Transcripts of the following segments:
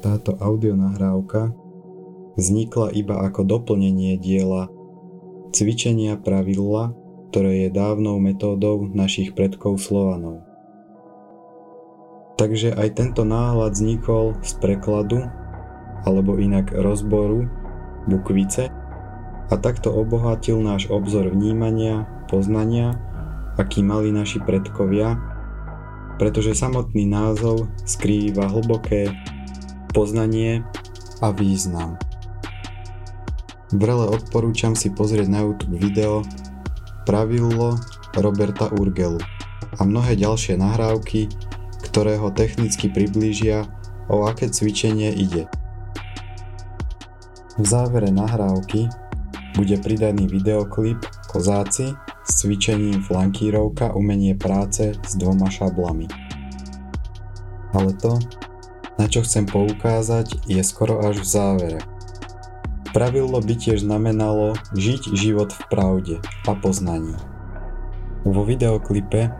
Táto audionahrávka vznikla iba ako doplnenie diela cvičenia pravidla, ktoré je dávnou metódou našich predkov Slovanov. Takže aj tento náhľad vznikol z prekladu, alebo inak rozboru, bukvice a takto obohatil náš obzor vnímania, poznania, aký mali naši predkovia, pretože samotný názov skrýva hlboké poznanie a význam. Vrele odporúčam si pozrieť na YouTube video Pravidlo Roberta Urgelu a mnohé ďalšie nahrávky, ktoré ho technicky priblížia, o aké cvičenie ide. V závere nahrávky bude pridaný videoklip Kozáci s cvičením flankírovka umenie práce s dvoma šablami. Ale to, na čo chcem poukázať, je skoro až v závere. Pravidlo by tiež znamenalo žiť život v pravde a poznaní. Vo videoklipe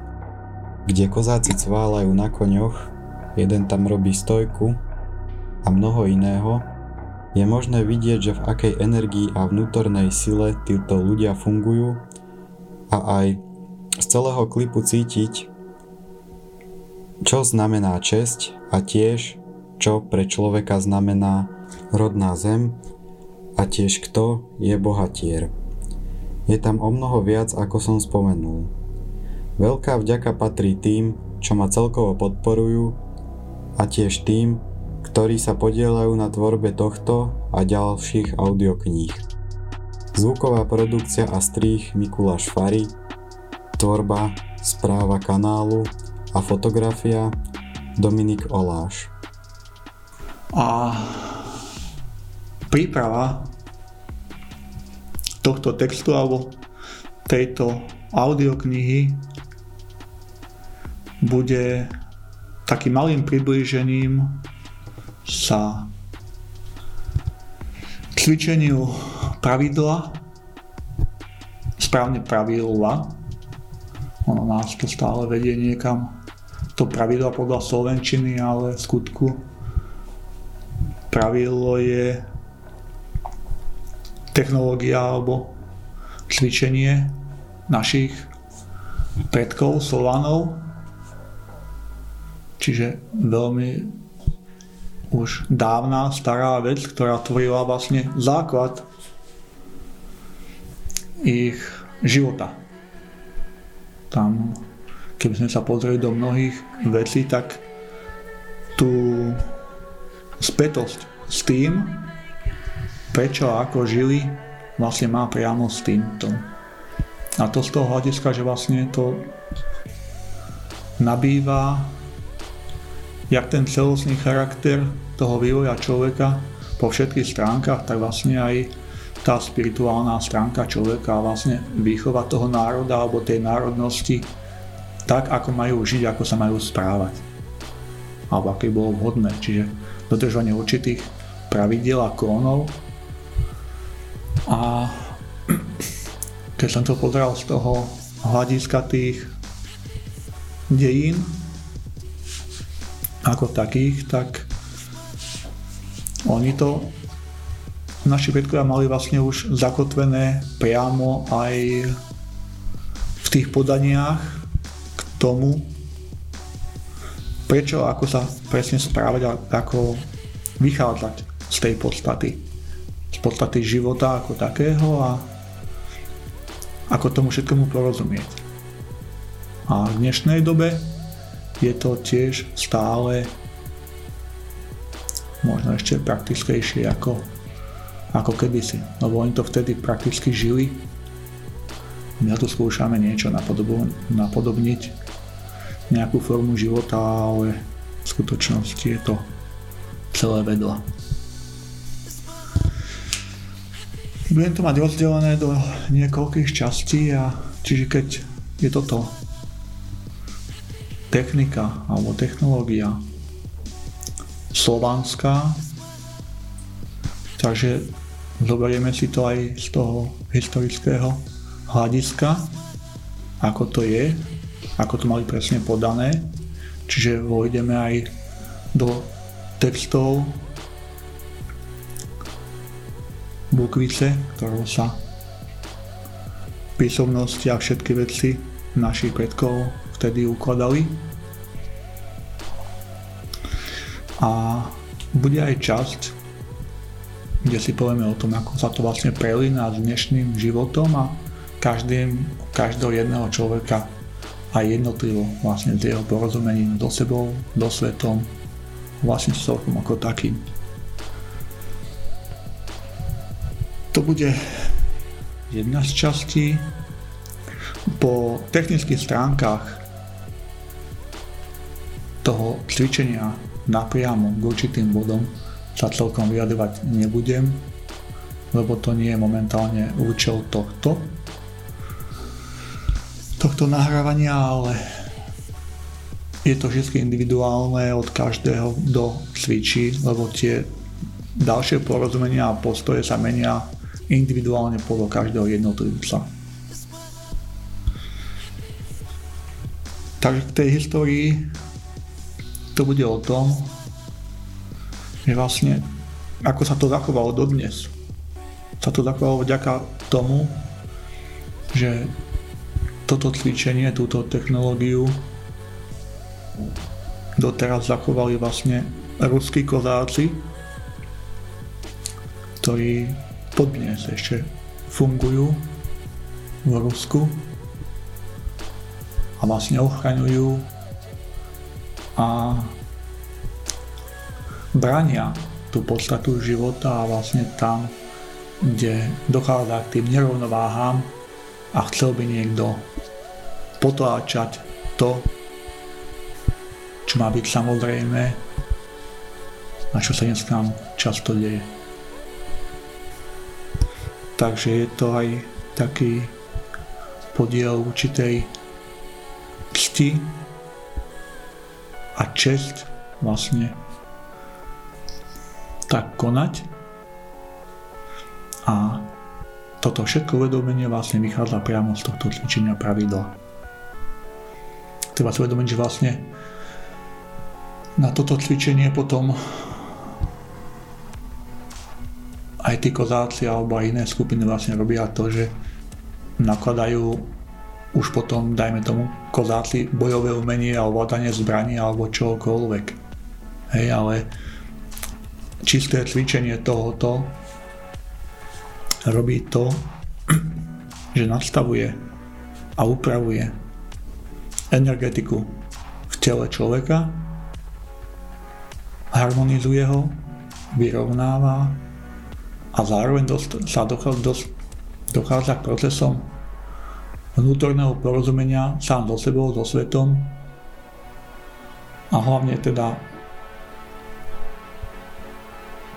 kde kozáci cválajú na koňoch, jeden tam robí stojku a mnoho iného, je možné vidieť, že v akej energii a vnútornej sile títo ľudia fungujú a aj z celého klipu cítiť, čo znamená česť a tiež, čo pre človeka znamená rodná zem a tiež kto je bohatier. Je tam o mnoho viac, ako som spomenul. Veľká vďaka patrí tým, čo ma celkovo podporujú a tiež tým, ktorí sa podielajú na tvorbe tohto a ďalších audiokníh. Zvuková produkcia a strých Mikuláš Fari, tvorba, správa kanálu a fotografia Dominik Oláš. A príprava tohto textu alebo tejto audioknihy bude takým malým priblížením sa cvičeniu pravidla, správne pravidla, ono nás to stále vedie niekam, to pravidla podľa Slovenčiny, ale v skutku pravidlo je technológia alebo cvičenie našich predkov, Slovanov, Čiže veľmi už dávna, stará vec, ktorá tvorila vlastne základ ich života. Tam, keby sme sa pozreli do mnohých vecí, tak tú spätosť s tým, prečo a ako žili, vlastne má priamo s týmto. A to z toho hľadiska, že vlastne to nabýva jak ten celostný charakter toho vývoja človeka po všetkých stránkach, tak vlastne aj tá spirituálna stránka človeka vlastne výchova toho národa alebo tej národnosti tak, ako majú žiť, ako sa majú správať. Alebo aké bolo vhodné. Čiže dodržovanie určitých pravidiel a klonov. A keď som to pozeral z toho hľadiska tých dejín, ako takých, tak oni to naši predkovia mali vlastne už zakotvené priamo aj v tých podaniach k tomu, prečo, ako sa presne správať a ako vychádzať z tej podstaty. Z podstaty života ako takého a ako tomu všetkému porozumieť. A v dnešnej dobe je to tiež stále možno ešte praktickejšie ako, ako kedysi. Lebo oni to vtedy prakticky žili. My tu skúšame niečo napodobniť, nejakú formu života, ale v skutočnosti je to celé vedľa. Budem to mať rozdelené do niekoľkých častí a čiže keď je toto technika alebo technológia slovanská, takže zoberieme si to aj z toho historického hľadiska, ako to je, ako to mali presne podané, čiže vojdeme aj do textov bukvice, ktorou sa písomnosti a všetky veci našich predkov vtedy ukladali. A bude aj časť, kde si povieme o tom, ako sa to vlastne prelína s dnešným životom a každým, každého jedného človeka aj jednotlivo vlastne s jeho porozumením do sebou, do svetom, vlastne s celkom ako takým. To bude jedna z častí. Po technických stránkach toho cvičenia napriamo k určitým bodom sa celkom vyjadrovať nebudem, lebo to nie je momentálne účel tohto, tohto nahrávania, ale je to vždy individuálne od každého, kto cvičí, lebo tie ďalšie porozumenia a postoje sa menia individuálne podľa každého jednotlivca. Takže k tej histórii to bude o tom, že vlastne ako sa to zachovalo dodnes. Sa to zachovalo vďaka tomu, že toto cvičenie, túto technológiu doteraz zachovali vlastne ruskí kozáci, ktorí podnes ešte fungujú v Rusku a vlastne ochraňujú a brania tú podstatu života a vlastne tam, kde dochádza k tým nerovnováhám a chcel by niekto potláčať to, čo má byť samozrejme a čo sa dnes nám často deje. Takže je to aj taký podiel určitej cti a čest vlastne tak konať a toto všetko uvedomenie vlastne vychádza priamo z tohto cvičenia pravidla. Treba si že vlastne na toto cvičenie potom aj tí kozáci alebo aj iné skupiny vlastne robia to, že nakladajú už potom, dajme tomu, kozáci bojové umenie a ovládanie zbraní alebo čokoľvek. Hej, ale čisté cvičenie tohoto robí to, že nastavuje a upravuje energetiku v tele človeka, harmonizuje ho, vyrovnáva a zároveň dost, sa dochádza, dost, dochádza k procesom vnútorného porozumenia sám so sebou, so svetom a hlavne teda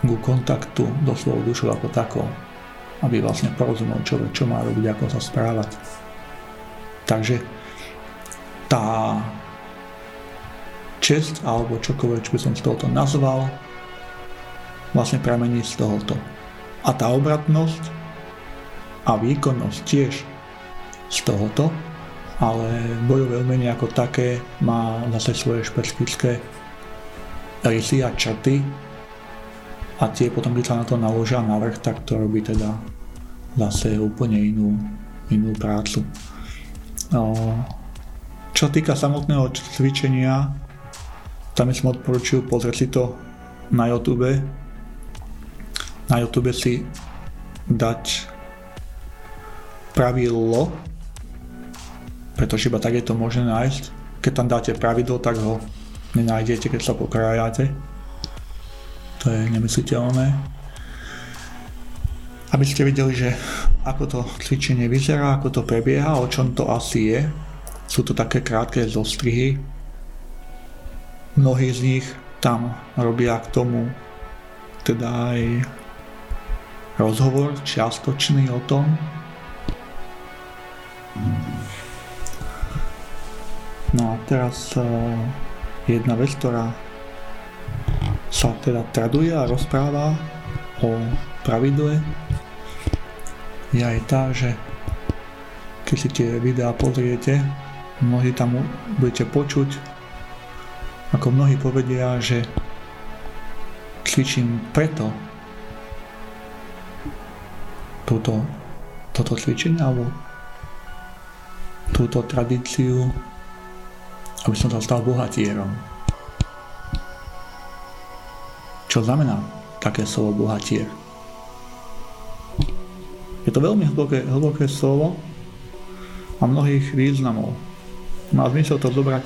ku kontaktu do svojho dušu ako takou, aby vlastne porozumel človek, čo má robiť, ako sa správať. Takže tá čest alebo čokoľvek, čo by som z tohoto nazval, vlastne pramení z tohoto. A tá obratnosť a výkonnosť tiež z tohoto, ale bojové umenie ako také má zase svoje špecifické rysy a črty a tie potom, keď sa na to naložia navrh, tak to robí teda zase úplne inú, inú prácu. No, čo týka samotného cvičenia, tam som odporučil pozrieť si to na YouTube. Na YouTube si dať pravidlo, pretože iba tak je to možné nájsť. Keď tam dáte pravidlo, tak ho nenájdete, keď sa pokrájate. To je nemysliteľné. Aby ste videli, že ako to cvičenie vyzerá, ako to prebieha, o čom to asi je, sú to také krátke zostrihy. Mnohí z nich tam robia k tomu teda aj rozhovor čiastočný o tom. No a teraz uh, jedna vec, ktorá sa teda traduje a rozpráva o pravidle je aj tá, že keď si tie videá pozriete, mnohí tam budete počuť, ako mnohí povedia, že cvičím preto, túto, toto cvičenie alebo túto tradíciu, aby som sa stal bohatierom. Čo znamená také slovo bohatier? Je to veľmi hlboké, hlboké slovo a mnohých významov. Má zmysel to zobrať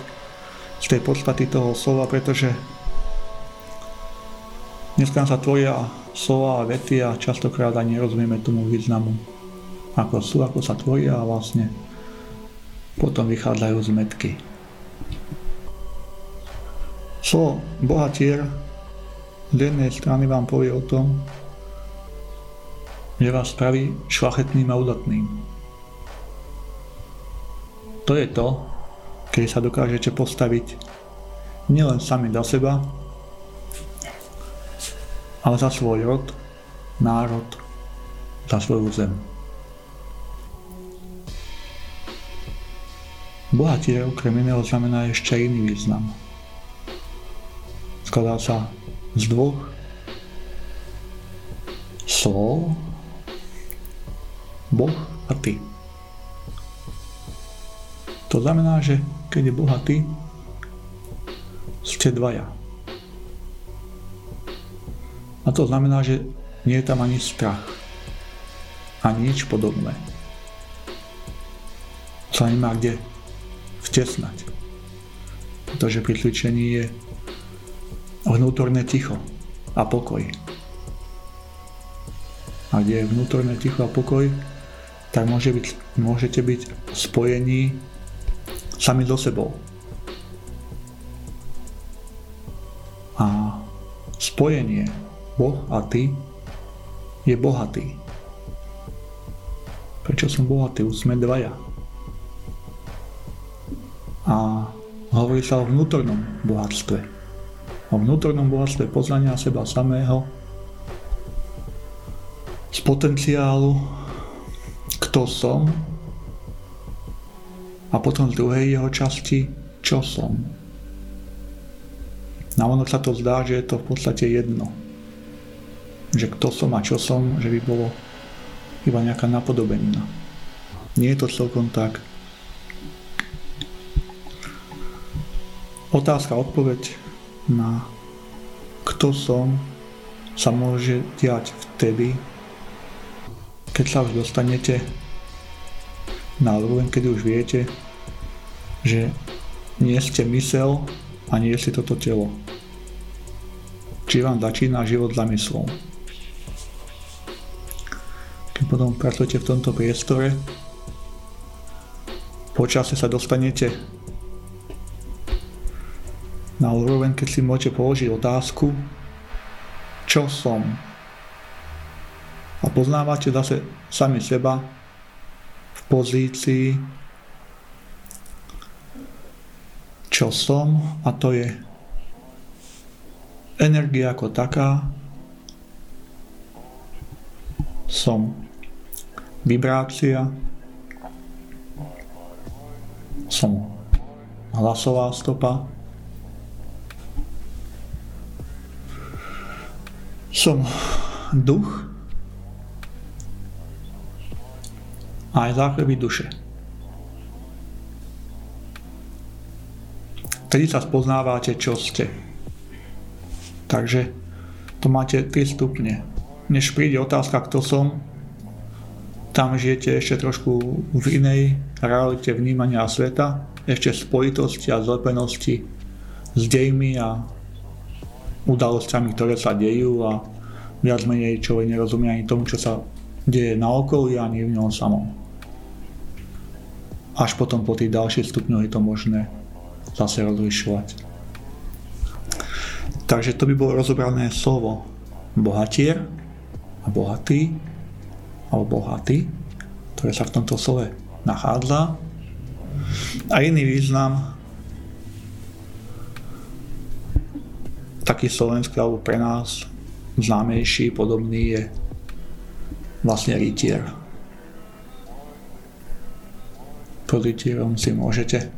z tej podstaty toho slova, pretože dneska sa tvoria slova a vety a častokrát ani nerozumieme tomu významu. Ako sú, ako sa tvoria a vlastne potom vychádzajú z metky. Slovo bohatier z jednej strany vám povie o tom, že vás spraví šlachetným a udatným. To je to, keď sa dokážete postaviť nielen sami za seba, ale za svoj rod, národ, za svoju zem. Bohatier okrem iného znamená ešte iný význam. Skladá sa z dvoch slov Boh a ty. To znamená, že keď je Boh a ty, ste dvaja. A to znamená, že nie je tam ani strach, ani nič podobné. Sa nemá kde vtesnať. Pretože pri cvičení je vnútorné ticho a pokoj. A kde je vnútorné ticho a pokoj, tak môže byť, môžete byť spojení sami so sebou. A spojenie Boh a ty je bohatý. Prečo som bohatý? Už sme dvaja. A hovorí sa o vnútornom bohatstve. O vnútornom bohatstve poznania seba samého, z potenciálu kto som a potom z druhej jeho časti, čo som. Na ono sa to zdá, že je to v podstate jedno. Že kto som a čo som, že by bolo iba nejaká napodobenina. Nie je to celkom tak. Otázka, odpoveď na kto som sa môže diať vtedy, keď sa už dostanete na úroveň, kedy už viete, že nie ste mysel a nie ste toto telo. Či vám začína život zamyslom. Keď potom pracujete v tomto priestore, počasie sa dostanete na úroveň, keď si môžete položiť otázku, čo som. A poznávate zase sami seba pozícii, čo som, a to je energia ako taká, som vibrácia, som hlasová stopa, som duch, a aj záchreby duše. Vtedy sa spoznávate, čo ste. Takže to máte 3 stupne. Než príde otázka, kto som, tam žijete ešte trošku v inej realite vnímania sveta, ešte spojitosti a zlepenosti s dejmi a udalosťami, ktoré sa dejú a viac menej človek nerozumie ani tomu, čo sa deje na okolí ani v ňom samom až potom po tých ďalších stupňoch je to možné zase rozlišovať. Takže to by bolo rozobrané slovo bohatier a bohatý alebo bohatý, ktoré sa v tomto slove nachádza. A iný význam taký slovenský alebo pre nás známejší, podobný je vlastne rytier Pozitívom si môžete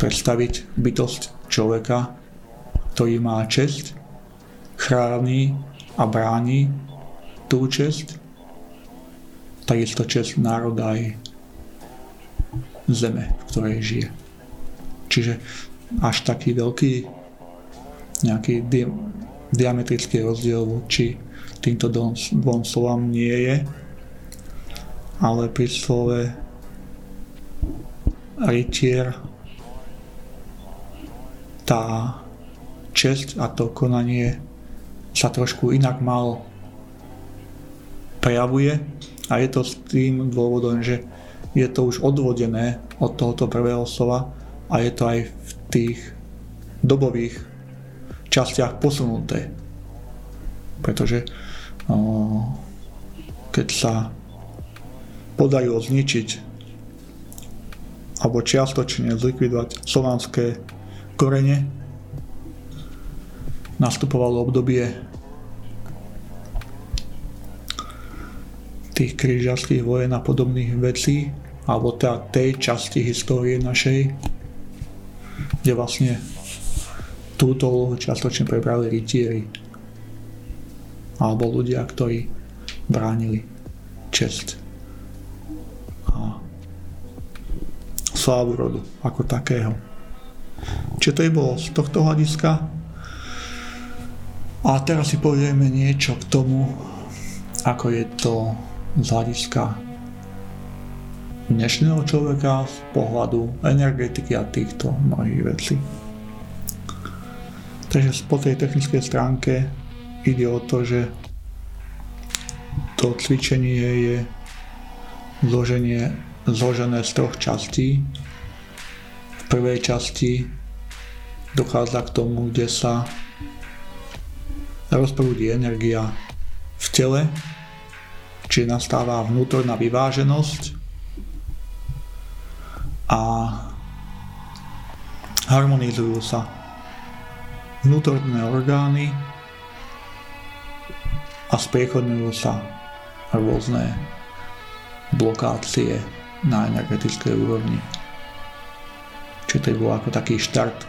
predstaviť bytosť človeka, ktorý má česť, chráni a bráni tú česť takisto čest národa aj zeme, v ktorej žije. Čiže až taký veľký nejaký di- diametrický rozdiel voči týmto dvom slovám nie je, ale pri slove rytier tá česť a to konanie sa trošku inak mal prejavuje a je to s tým dôvodom, že je to už odvodené od tohoto prvého slova a je to aj v tých dobových častiach posunuté. Pretože keď sa podarilo zničiť alebo čiastočne zlikvidovať slovanské korene, nastupovalo obdobie tých krížarských vojen a podobných vecí, alebo teda tej časti histórie našej, kde vlastne túto úlohu čiastočne prebrali rytieri alebo ľudia, ktorí bránili čest a slávu rodu ako takého. Čiže to je bolo z tohto hľadiska. A teraz si povieme niečo k tomu, ako je to z hľadiska dnešného človeka z pohľadu energetiky a týchto mnohých vecí. Takže po tej technickej stránke ide o to, že to cvičenie je zloženie, zložené z troch častí. V prvej časti dochádza k tomu, kde sa rozprúdi energia v tele, či nastáva vnútorná vyváženosť a harmonizujú sa vnútorné orgány a spriechodňujú sa rôzne blokácie na energetickej úrovni. Čiže to bol ako taký štart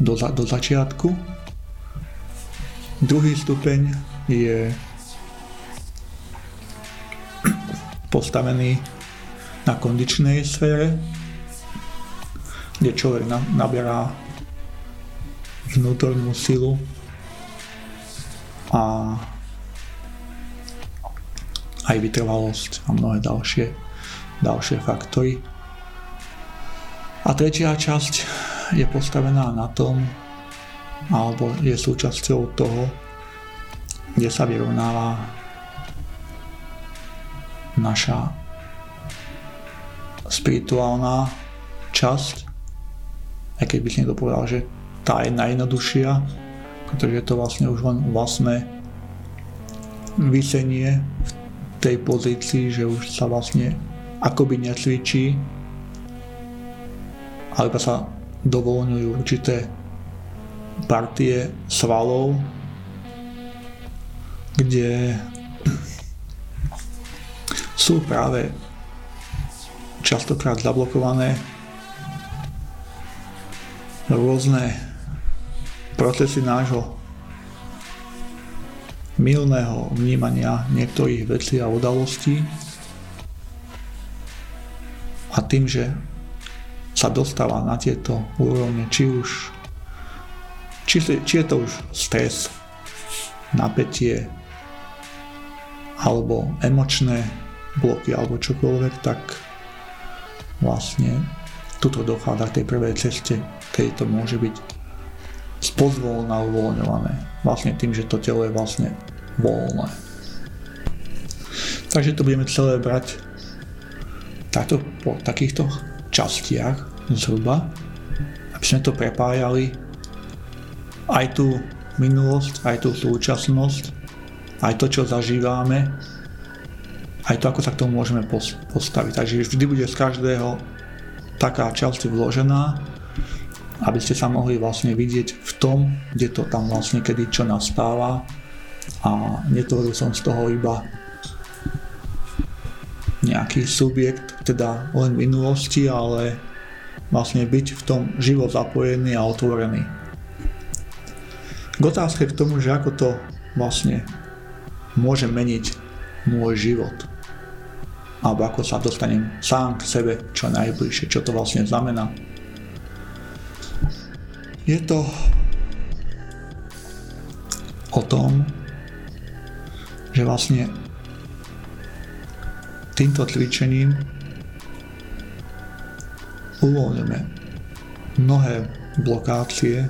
do, do začiatku. Druhý stupeň je postavený na kondičnej sfére, kde človek naberá vnútornú silu a aj vytrvalosť a mnohé ďalšie, ďalšie faktory. A tretia časť je postavená na tom, alebo je súčasťou toho, kde sa vyrovnáva naša spirituálna časť, aj keď by si niekto povedal, že tá je najjednoduchšia, pretože je to vlastne už len vlastné vysenie v tej pozícii, že už sa vlastne akoby necvičí, alebo sa dovolňujú určité partie svalov, kde sú práve častokrát zablokované rôzne procesy nášho milného vnímania niektorých vecí a udalostí a tým, že sa dostáva na tieto úrovne, či už či, či je to už stres, napätie alebo emočné bloky alebo čokoľvek, tak vlastne tuto dochádza k tej prvej ceste, keď to môže byť spozvolná uvoľňované. Vlastne tým, že to telo je vlastne voľné. Takže to budeme celé brať takto po takýchto častiach zhruba, aby sme to prepájali aj tú minulosť, aj tú súčasnosť, aj to, čo zažívame aj to, ako sa k tomu môžeme postaviť. Takže vždy bude z každého taká časť vložená, aby ste sa mohli vlastne vidieť v tom, kde to tam vlastne kedy čo nastáva a netvoril som z toho iba nejaký subjekt, teda len minulosti, ale vlastne byť v tom živo zapojený a otvorený. K otázke k tomu, že ako to vlastne môže meniť môj život. Alebo ako sa dostanem sám k sebe čo najbližšie, čo to vlastne znamená. Je to o tom, že vlastne týmto cvičením uvoľňujeme mnohé blokácie,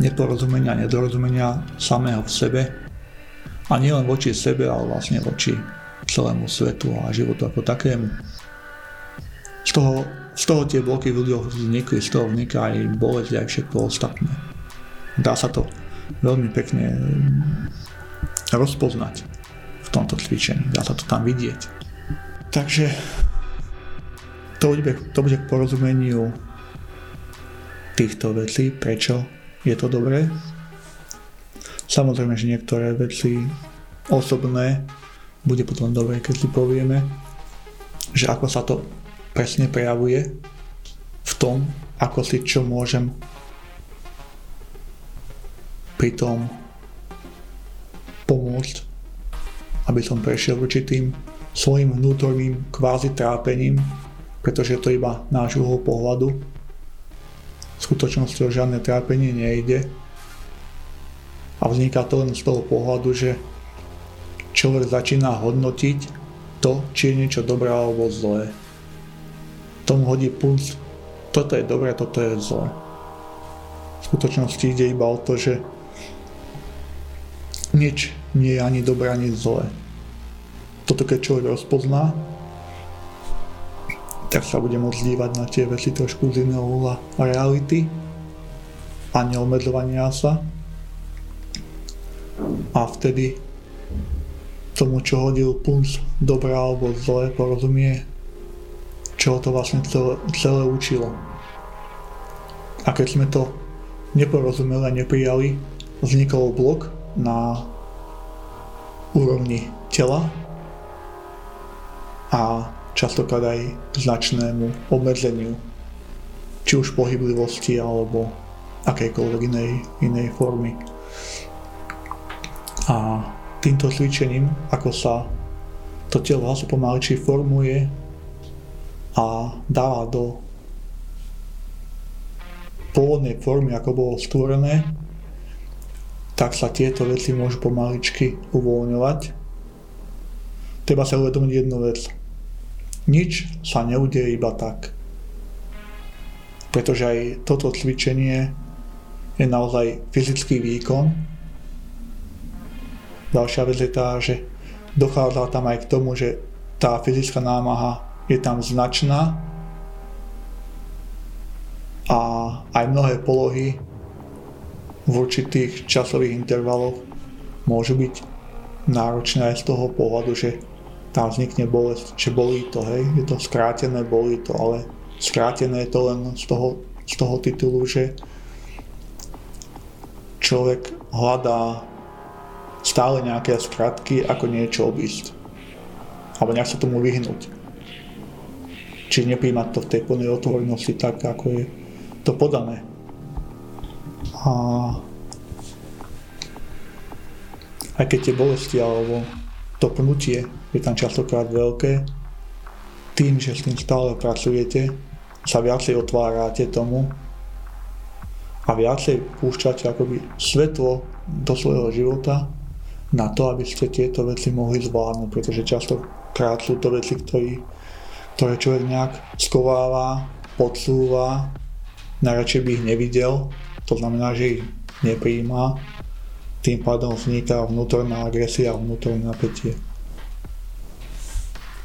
neporozumenia, nedorozumenia samého v sebe a nielen voči sebe, ale vlastne voči celému svetu a životu ako takému. Z toho z toho tie bloky v ľuďoch vznikli, z toho vzniká aj bolesť, aj všetko ostatné. Dá sa to veľmi pekne rozpoznať v tomto cvičení, dá sa to tam vidieť. Takže to bude, to bude k porozumeniu týchto vecí, prečo je to dobré. Samozrejme, že niektoré veci osobné bude potom dobré, keď si povieme, že ako sa to presne prejavuje v tom, ako si čo môžem pri tom pomôcť, aby som prešiel určitým svojim vnútorným kvázi trápením, pretože to iba náš uhol pohľadu. V skutočnosti o žiadne trápenie nejde a vzniká to len z toho pohľadu, že človek začína hodnotiť to, či je niečo dobré alebo zlé tomu hodí puls, toto je dobré, toto je zlé. V skutočnosti ide iba o to, že nič nie je ani dobré, ani zlé. Toto keď človek rozpozná, tak sa bude môcť dívať na tie veci trošku z iného uhla reality a neobmedzovania sa. A vtedy tomu, čo hodil puls dobré alebo zlé, porozumie čo to vlastne celé, celé učilo. A keď sme to neporozumeli a neprijali, vznikol blok na úrovni tela a častokrát aj značnému obmedzeniu, či už pohyblivosti alebo akejkoľvek inej, inej formy. A týmto cvičením, ako sa to telo pomalčí formuje, a dáva do pôvodnej formy, ako bolo stvorené, tak sa tieto veci môžu pomaličky uvoľňovať. Treba sa uvedomiť jednu vec. Nič sa neudeje iba tak. Pretože aj toto cvičenie je naozaj fyzický výkon. Ďalšia vec je tá, že dochádza tam aj k tomu, že tá fyzická námaha je tam značná a aj mnohé polohy v určitých časových intervaloch môžu byť náročné aj z toho pohľadu, že tam vznikne bolesť, že bolí to, hej, je to skrátené, bolí to, ale skrátené je to len z toho, z toho titulu, že človek hľadá stále nejaké skratky, ako niečo obísť. Alebo nejak sa tomu vyhnúť. Či nepríjmať to v tej plnej otvorenosti tak, ako je to podané. A aj keď tie bolesti alebo to pnutie je tam častokrát veľké, tým, že s tým stále pracujete, sa viacej otvárate tomu a viacej púšťate akoby svetlo do svojho života na to, aby ste tieto veci mohli zvládnuť, pretože častokrát sú to veci, ktoré ktoré človek nejak skováva, podsúva, najradšej by ich nevidel, to znamená, že ich nepríjma, tým pádom vzniká vnútorná agresia vnútorné napätie.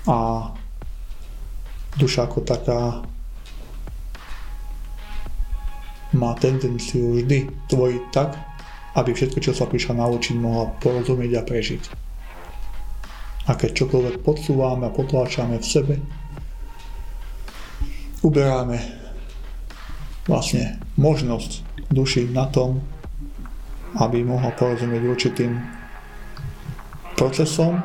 A duša ako taká má tendenciu vždy tvoriť tak, aby všetko, čo sa prišla naučiť, mohla porozumieť a prežiť. A keď čokoľvek podsúvame a potláčame v sebe, uberáme vlastne možnosť duši na tom, aby mohla porozumieť určitým procesom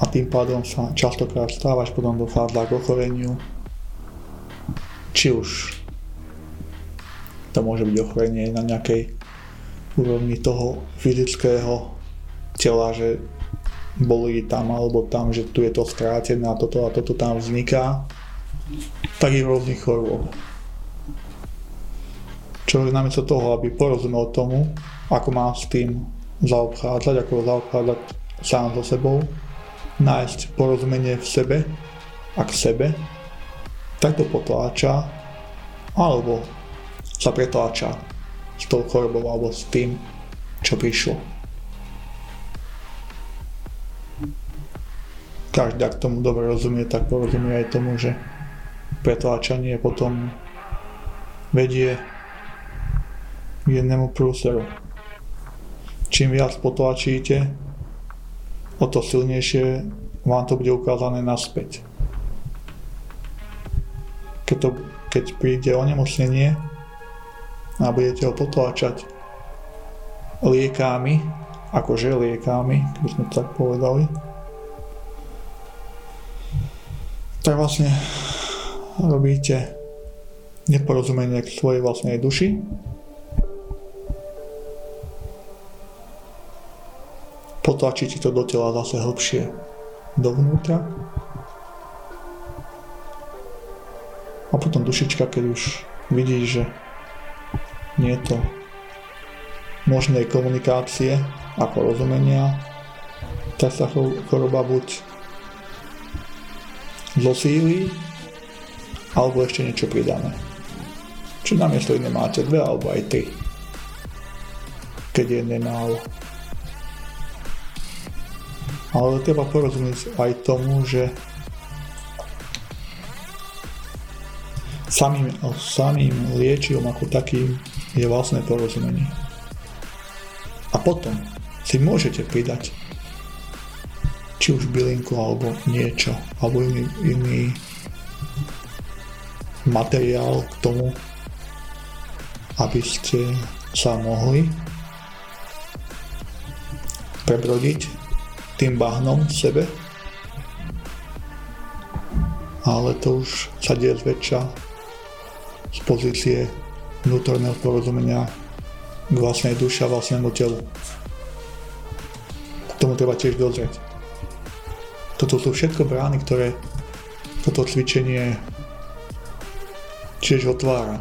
a tým pádom sa častokrát stáva, až potom dochádza k ochoreniu. Či už to môže byť ochorenie na nejakej úrovni toho fyzického tela, že bolí tam alebo tam, že tu je to skrátené a toto a toto tam vzniká, tak i rôznych chorôb. Človek namiesto toho, aby porozumel tomu, ako má s tým zaobchádzať, ako zaobchádzať sám so sebou, nájsť porozumenie v sebe a k sebe, tak to potláča alebo sa pretláča s tou chorobou alebo s tým, čo prišlo. Každý, ak tomu dobre rozumie, tak porozumie aj tomu, že pretláčanie potom vedie k jednému prúseru. Čím viac potlačíte, o to silnejšie vám to bude ukázané naspäť. Keď, to, keď príde onemocnenie a budete ho potláčať liekami, akože liekami, keby sme tak povedali, tak vlastne robíte neporozumenie k svojej vlastnej duši potlačíte to do tela zase hlbšie dovnútra. A potom dušička, keď už vidí, že nie je to možnej komunikácie a porozumenia, tak sa choroba buď zosíli, alebo ešte niečo pridáme. Či namiesto iné máte dve alebo aj tri. Keď je málo. Ale treba porozumieť aj tomu, že samým, samým liečivom ako takým je vlastné porozumenie. A potom si môžete pridať či už bylinku alebo niečo, alebo iný, iný materiál k tomu, aby ste sa mohli prebrodiť tým bahnom v sebe. Ale to už sa deje zväčša z pozície vnútorného porozumenia k vlastnej duši a vlastnému telu. K tomu treba tiež dozrieť. Toto sú všetko brány, ktoré toto cvičenie tiež otvára.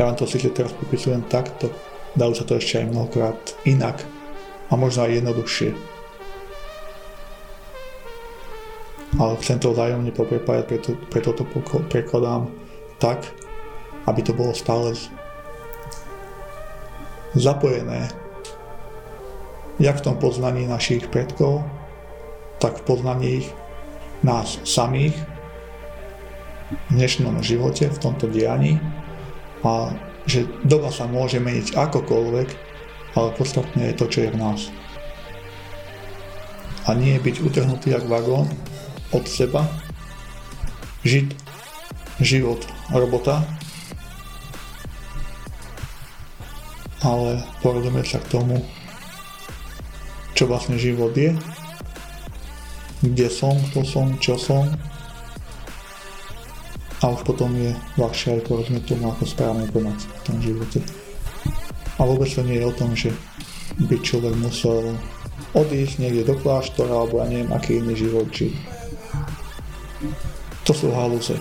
Ja vám to síce teraz popisujem takto, dajú sa to ešte aj mnohokrát inak a možno aj jednoduchšie. Ale chcem to vzájomne poprepájať, preto, preto to prekladám tak, aby to bolo stále zapojené jak v tom poznaní našich predkov, tak v poznaní ich nás samých v dnešnom živote, v tomto dianí a že doba sa môže meniť akokoľvek, ale podstatné je to, čo je v nás. A nie byť utrhnutý jak vagón od seba, žiť život robota, ale porozumieť sa k tomu, čo vlastne život je, kde som, kto som, čo som a už potom je ľahšie aj porozumieť tomu, ako správne konať v tom živote. A vôbec to nie je o tom, že by človek musel odísť niekde do kláštora alebo ja neviem aký iný život žiť. To sú halúze.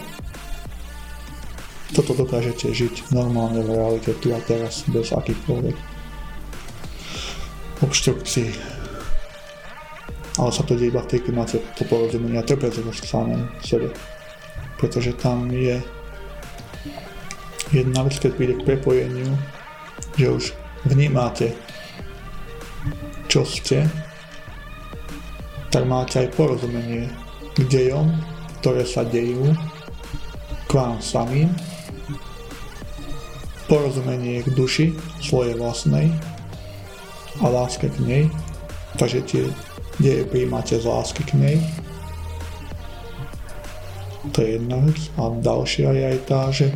Toto dokážete žiť normálne v realite tu a teraz bez akýchkoľvek obštrukcií. Ale sa to deje iba v tej, keď máte to porozumenie a trpezlivosť samém sebe. Pretože tam je jedna vec, keď príde k prepojeniu že už vnímate, čo ste, tak máte aj porozumenie k dejom, ktoré sa dejú k vám samým, porozumenie k duši svojej vlastnej a láske k nej, takže tie deje príjmate z lásky k nej. To je jedna vec. A ďalšia je aj tá, že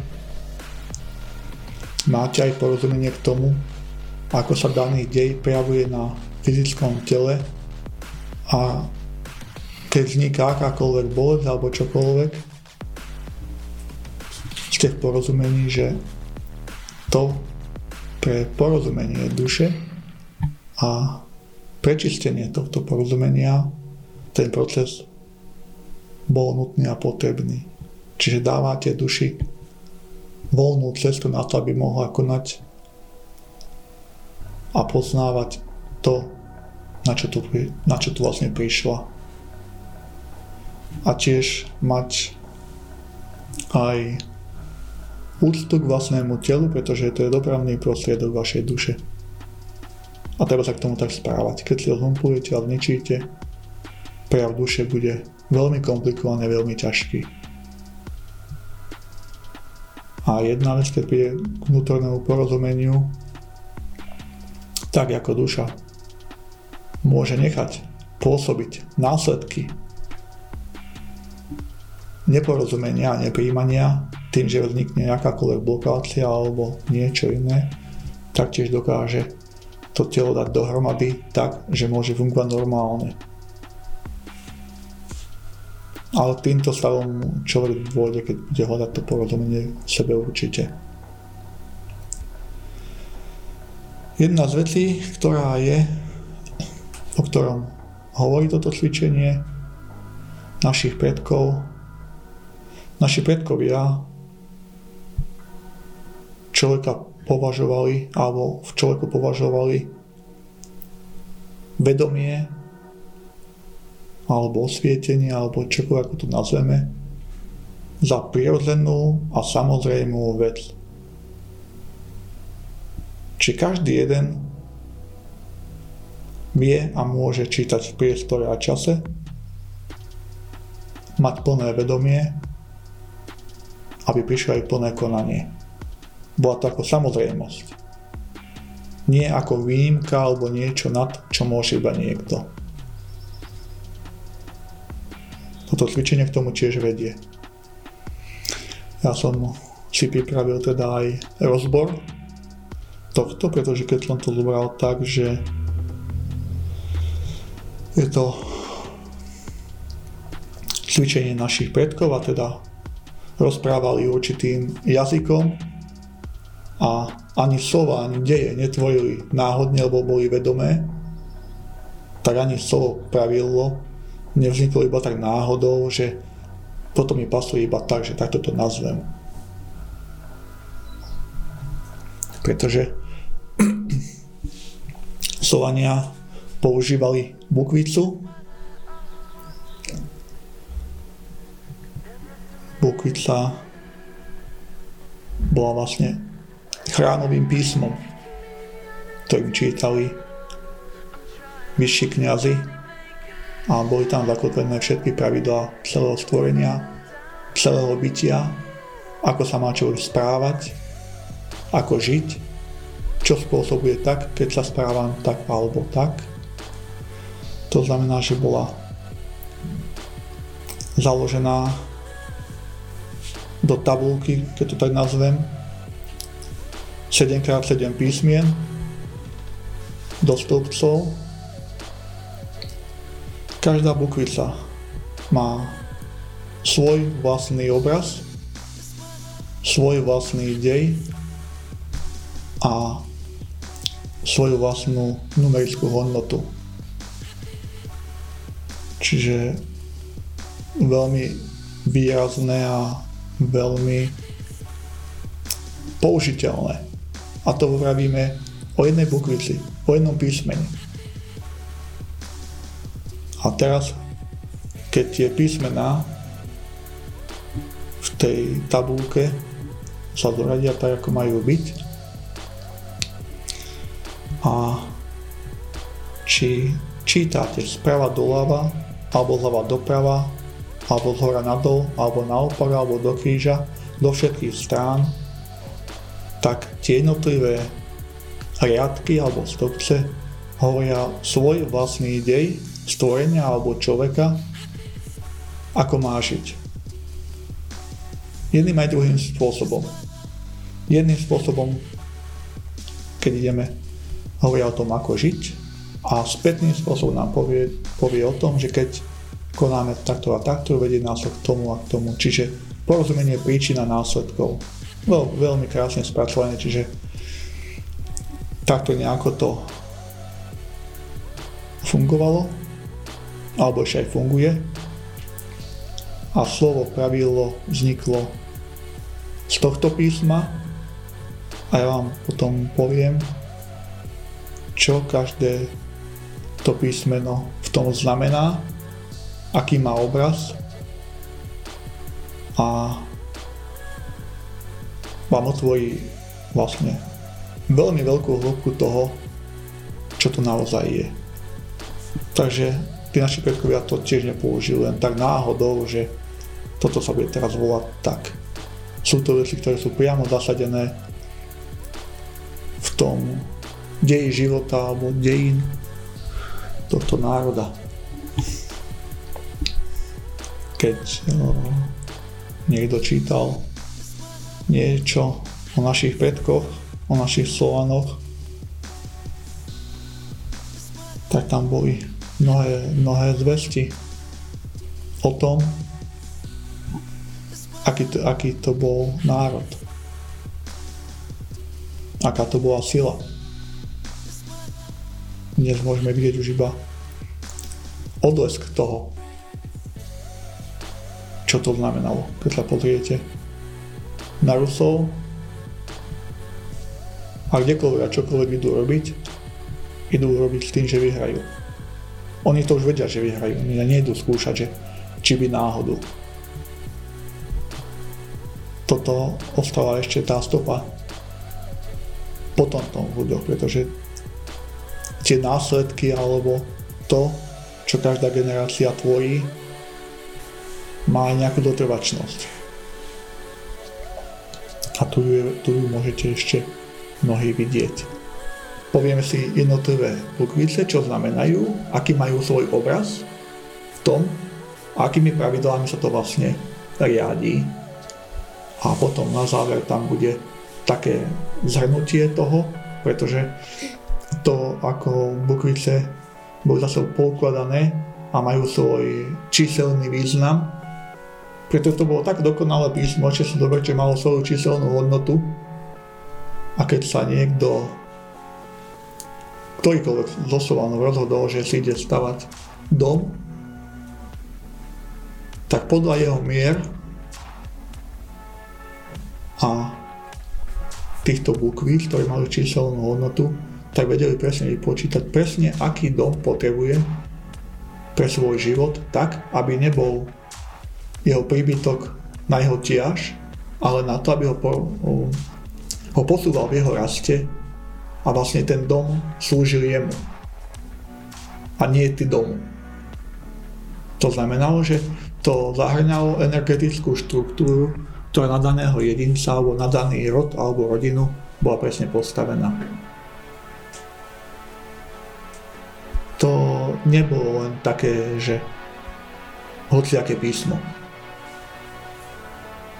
máte aj porozumenie k tomu, ako sa daný dej prejavuje na fyzickom tele a keď vzniká akákoľvek bolesť alebo čokoľvek, ste v porozumení, že to pre porozumenie duše a prečistenie tohto porozumenia ten proces bol nutný a potrebný. Čiže dávate duši voľnú cestu na to, aby mohla konať a poznávať to, na čo tu, na čo tu vlastne prišla. A tiež mať aj úctu k vlastnému telu, pretože to je dopravný prostriedok vašej duše. A treba sa k tomu tak správať. Keď si ho zhumpujete a zničíte, prejav duše bude veľmi komplikovaný, veľmi ťažký. A jedna vec, keď príde k vnútornému porozumeniu, tak ako duša môže nechať pôsobiť následky neporozumenia a nepríjmania tým, že vznikne akákoľvek blokácia alebo niečo iné, taktiež dokáže to telo dať dohromady tak, že môže fungovať normálne. Ale týmto stavom človek dôjde, keď bude hľadať to porozumenie sebe určite. Jedna z vecí, ktorá je, o ktorom hovorí toto cvičenie našich predkov, naši predkovia človeka považovali, alebo v človeku považovali vedomie, alebo osvietenie, alebo čokoľvek ako to nazveme, za prirodzenú a samozrejmú vec. Či každý jeden vie a môže čítať v priestore a čase, mať plné vedomie, aby prišlo aj plné konanie. Bola to ako samozrejmosť. Nie ako výnimka alebo niečo nad, čo môže iba niekto. Toto cvičenie k tomu tiež vedie. Ja som si pripravil teda aj rozbor tohto, pretože keď som to zobral tak, že je to cvičenie našich predkov a teda rozprávali určitým jazykom a ani slova, ani deje netvorili náhodne, lebo boli vedomé, tak ani slovo pravidlo nevzniklo iba tak náhodou, že potom mi pasuje iba tak, že takto to nazvem. Pretože Slovania používali bukvicu. Bukvica bola vlastne chrámovým písmom, ktorým čítali vyšší kniazy a boli tam zakotvené všetky pravidlá celého stvorenia, celého bytia, ako sa má človek správať, ako žiť čo spôsobuje tak, keď sa správam tak alebo tak. To znamená, že bola založená do tabulky, keď to tak nazvem, 7x7 písmien do stĺpcov. Každá bukvica má svoj vlastný obraz, svoj vlastný dej a svoju vlastnú numerickú hodnotu. Čiže veľmi výrazné a veľmi použiteľné. A to vravíme o jednej bukvici, o jednom písmeni. A teraz, keď tie písmená v tej tabulke sa zoradia tak, ako majú byť, a či čítate sprava doľava, alebo zľava doprava, alebo z nadol, alebo naopak, alebo do kríža, do všetkých strán, tak tie jednotlivé riadky alebo stopce hovoria svoj vlastný dej stvorenia alebo človeka, ako má žiť. Jedným aj druhým spôsobom. Jedným spôsobom, keď ideme hovoria o tom, ako žiť a spätným spôsobom nám povie, povie o tom, že keď konáme takto a takto, vedie nás k tomu a k tomu. Čiže porozumenie príčina následkov. Veľ, veľmi krásne spracované, čiže takto nejako to fungovalo, alebo ešte aj funguje. A slovo pravidlo vzniklo z tohto písma a ja vám potom poviem, čo každé to písmeno v tom znamená, aký má obraz a vám otvorí vlastne veľmi veľkú hĺbku toho, čo to naozaj je. Takže tí naši predkovia to tiež nepoužili len tak náhodou, že toto sa bude teraz volať tak. Sú to veci, ktoré sú priamo zasadené v tom deji života alebo dejín tohto národa. Keď o, niekto čítal niečo o našich predkoch, o našich Slovanoch, tak tam boli mnohé, mnohé zvesti o tom, aký to, aký to bol národ. Aká to bola sila. Dnes môžeme vidieť už iba odlesk toho, čo to znamenalo. Keď sa pozriete na Rusov a kdekoľvek a čokoľvek idú robiť, idú robiť s tým, že vyhrajú. Oni to už vedia, že vyhrajú. Oni nejdú skúšať, že či by náhodou. Toto ostáva ešte tá stopa potom tom v ľuďoch, pretože tie následky alebo to, čo každá generácia tvorí, má aj nejakú dotrvačnosť. A tu ju, tu ju môžete ešte mnohí vidieť povieme si jednotlivé bukvice, čo znamenajú, aký majú svoj obraz v tom, akými pravidlami sa to vlastne riadí. A potom na záver tam bude také zhrnutie toho, pretože to, ako bukvice boli zase poukladané a majú svoj číselný význam, preto to bolo tak dokonalé písmo, že si že malo svoju číselnú hodnotu. A keď sa niekto ktorýkoľvek zo Slovanov rozhodol, že si ide stavať dom, tak podľa jeho mier a týchto bukví, ktoré mali číselnú hodnotu, tak vedeli presne vypočítať presne, aký dom potrebuje pre svoj život, tak, aby nebol jeho príbytok na jeho tiaž, ale na to, aby ho, po, ho posúval v jeho raste a vlastne ten dom slúžil jemu a nie ty domu. To znamenalo, že to zahrňalo energetickú štruktúru, ktorá na daného jedinca alebo na daný rod alebo rodinu bola presne postavená. To nebolo len také, že hociaké písmo.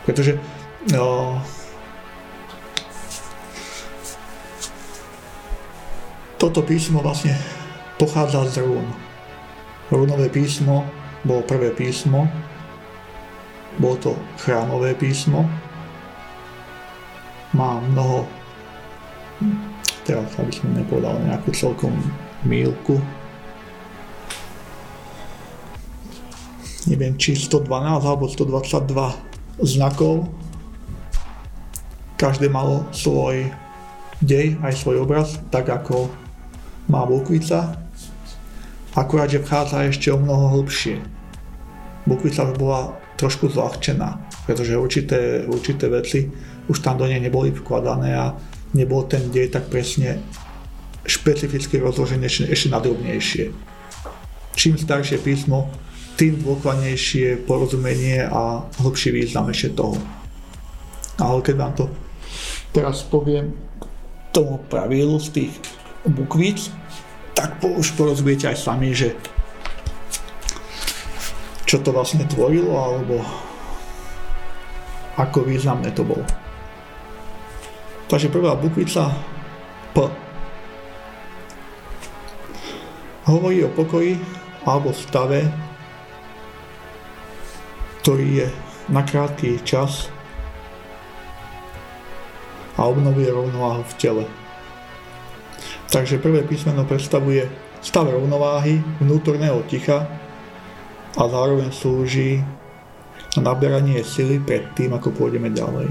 Pretože no, Toto písmo vlastne pochádza z rún. Rúnové písmo bolo prvé písmo, bolo to chrámové písmo, má mnoho, teraz aby som nepovedal nejakú celkom mílku, neviem či 112 alebo 122 znakov. Každé malo svoj dej, aj svoj obraz, tak ako má Bukvica, akurát, že vchádza ešte o mnoho hlbšie. Bukvica už bola trošku zľahčená, pretože určité, určité veci už tam do nej neboli vkladané a nebol ten dej tak presne špecificky rozložený ešte, ešte nadrobnejšie. Čím staršie písmo, tým dôkladnejšie porozumenie a hlbší význam ešte toho. Ale keď vám to teraz poviem tomu pravilu z tých bukvíc, tak už porozumiete aj sami, že čo to vlastne tvorilo, alebo ako významné to bolo. Takže prvá bukvica P hovorí o pokoji alebo stave, ktorý je na krátky čas a obnovuje rovnováhu v tele. Takže prvé písmeno predstavuje stav rovnováhy, vnútorného ticha a zároveň slúži na naberanie sily pred tým, ako pôjdeme ďalej.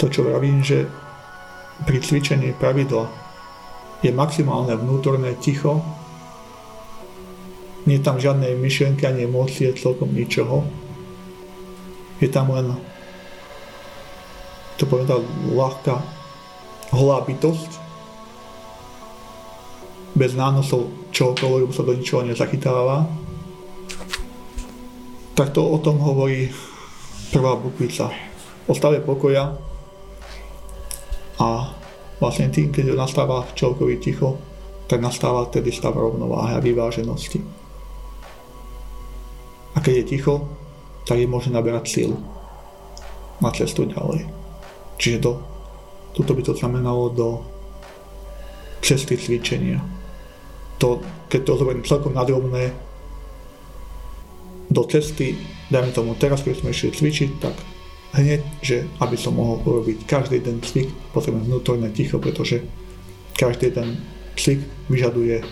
To, čo vravím, že pri cvičení pravidla je maximálne vnútorné ticho, nie tam žiadnej myšlienky ani emócie, celkom ničoho. Je tam len to poviem tak ľahká holá bytosť bez nánosov čohokoľvek, sa do ničoho nezachytáva. Tak to o tom hovorí prvá bukvica. O stave pokoja a vlastne tým, keď nastáva čelkový ticho, tak nastáva tedy stav rovnováhy a vyváženosti. Keď je ticho, tak je môže naberať sílu na cestu ďalej. Čiže to, toto by to znamenalo do cesty cvičenia. To, keď to zoberiem celkom nadrobné, do cesty, dajme tomu teraz, keď sme išli cvičiť, tak hneď, že aby som mohol urobiť každý ten cvik, potrebujem vnútorné ticho, pretože každý ten cvik vyžaduje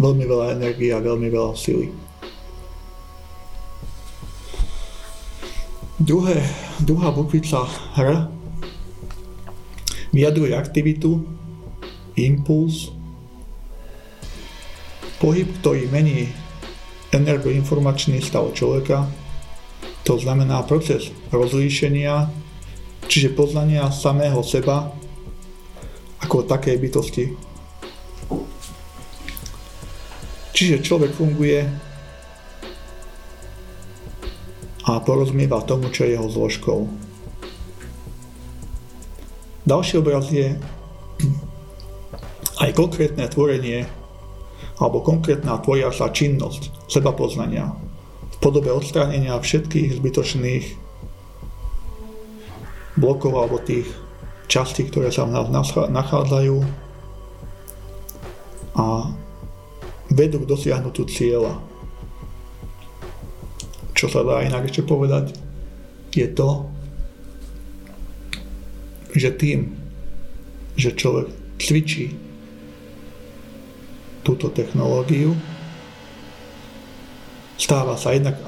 veľmi veľa energie a veľmi veľa sily. Druhé, druhá bukvica R vyjadruje aktivitu, impuls, pohyb, ktorý mení energoinformačný stav človeka, to znamená proces rozlíšenia, čiže poznania samého seba ako takej bytosti. Čiže človek funguje a porozmieva tomu, čo je jeho zložkou. Ďalší obraz je aj konkrétne tvorenie alebo konkrétna tvoriaca činnosť seba poznania v podobe odstránenia všetkých zbytočných blokov alebo tých častí, ktoré sa v nás nachádzajú a vedú k dosiahnutiu cieľa. Čo sa dá inak ešte povedať, je to, že tým, že človek cvičí túto technológiu, stáva sa jednak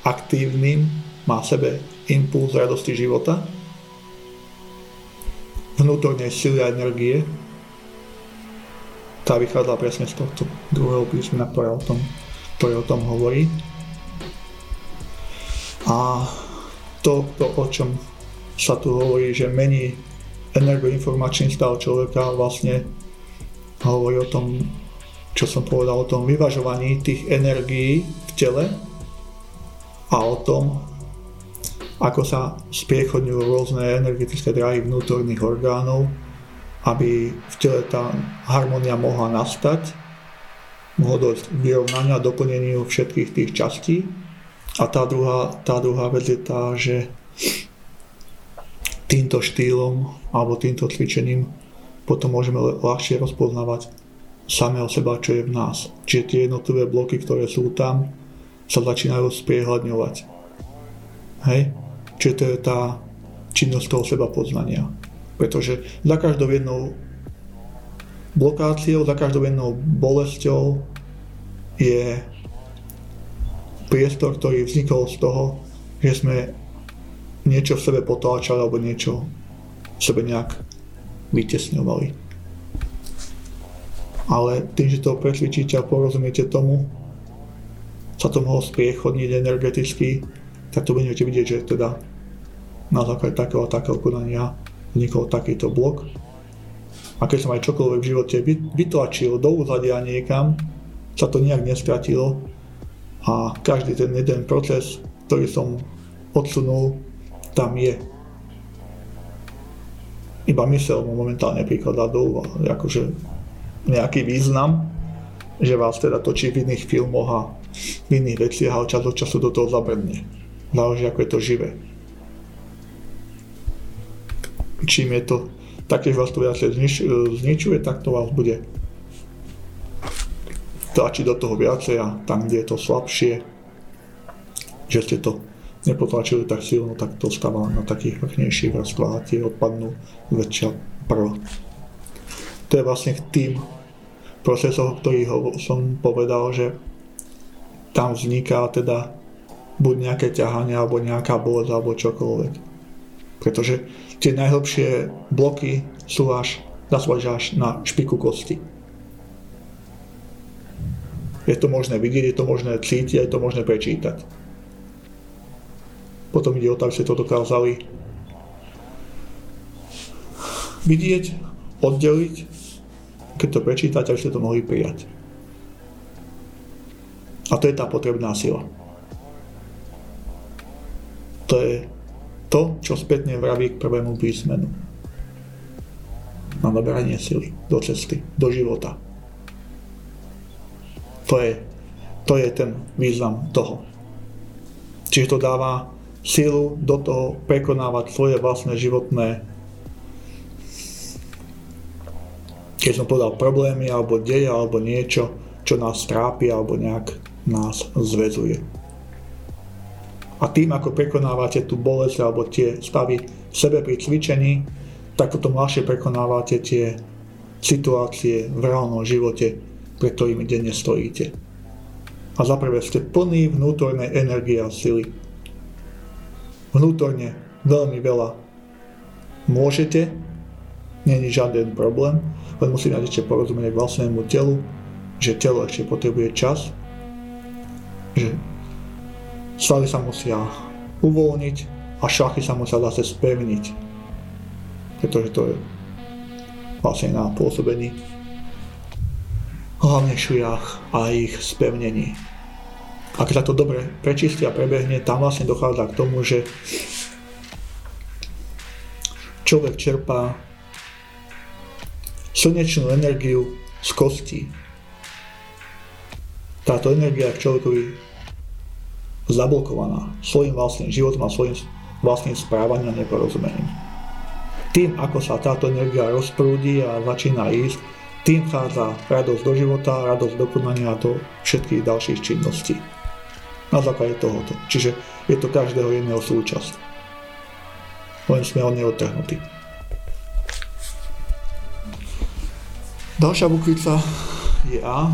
aktívnym, má v sebe impuls radosti života, vnútornej sily a energie, tá vychádza presne z tohto druhého písmena, ktoré o tom, ktoré o tom hovorí. A to, to, o čom sa tu hovorí, že mení energoinformačný stav človeka vlastne hovorí o tom, čo som povedal, o tom vyvažovaní tých energií v tele a o tom, ako sa spriechodňujú rôzne energetické dráhy vnútorných orgánov, aby v tele tá harmonia mohla nastať, mohlo dojsť k vyrovnaniu a doplneniu všetkých tých častí. A tá druhá, tá druhá vec je tá, že týmto štýlom alebo týmto cvičením potom môžeme ľahšie rozpoznávať samého seba, čo je v nás. Čiže tie jednotlivé bloky, ktoré sú tam, sa začínajú spriehľadňovať. Hej? Čiže to je tá činnosť toho seba poznania. Pretože za každou jednou blokáciou, za každou jednou bolesťou je priestor, ktorý vznikol z toho, že sme niečo v sebe potláčali alebo niečo v sebe nejak vytesňovali. Ale tým, že to presvičíte a porozumiete tomu, sa to mohlo spriechodniť energeticky, tak to budete vidieť, že teda na základe takého a takého konania vznikol takýto blok. A keď som aj čokoľvek v živote vytlačil do úzadia niekam, sa to nejak nestratilo a každý ten jeden proces, ktorý som odsunul, tam je. Iba mysel mu momentálne prikladá do akože nejaký význam, že vás teda točí v iných filmoch a v iných veciach a čas od času do toho zabrne. Záleží, ako je to živé. Čím je to také, že vás to viacej znič, zničuje, tak to vás bude tlačiť do toho viacej a tam, kde je to slabšie, že ste to nepotlačili tak silno, tak to stáva na takých vrchnejších vrstvách a tie odpadnú väčšia prv. To je vlastne tým procesom, ktorý som povedal, že tam vzniká teda buď nejaké ťahanie, alebo nejaká bolesť, alebo čokoľvek. Pretože tie najhlbšie bloky sú až, až na špiku kosti. Je to možné vidieť, je to možné cítiť, je to možné prečítať. Potom ide o to, aby ste to dokázali vidieť, oddeliť, keď to prečítate, aby ste to mohli prijať. A to je tá potrebná sila. To je to, čo spätne vraví k prvému písmenu. Na naberanie sily, do cesty, do života. To je, to je ten význam toho. Čiže to dáva silu do toho prekonávať svoje vlastné životné keď som povedal problémy alebo deje alebo niečo, čo nás trápi alebo nejak nás zväzuje. A tým, ako prekonávate tú bolesť alebo tie stavy v sebe pri cvičení, tak potom ľahšie prekonávate tie situácie v reálnom živote, pre ktorými denne stojíte. A zaprvé ste plní vnútornej energie a sily. Vnútorne veľmi veľa môžete, není žiaden problém, len musíme ešte porozumieť vlastnému telu, že telo ešte potrebuje čas, že svaly sa musia uvoľniť a šachy sa musia zase spevniť. Pretože to je vlastne na pôsobení hlavne šujach a ich spevnení. A keď sa to dobre prečistí a prebehne, tam vlastne dochádza k tomu, že človek čerpá slnečnú energiu z kostí, táto energia je človekovi zablokovaná svojim vlastným životom a svojim vlastným správaním a neporozumením. Tým, ako sa táto energia rozprúdi a začína ísť, tým chádza radosť do života, radosť do konania a do všetkých ďalších činností. Na základe tohoto. Čiže je to každého jedného súčasť. Len sme od neho. Ďalšia bukvica je A,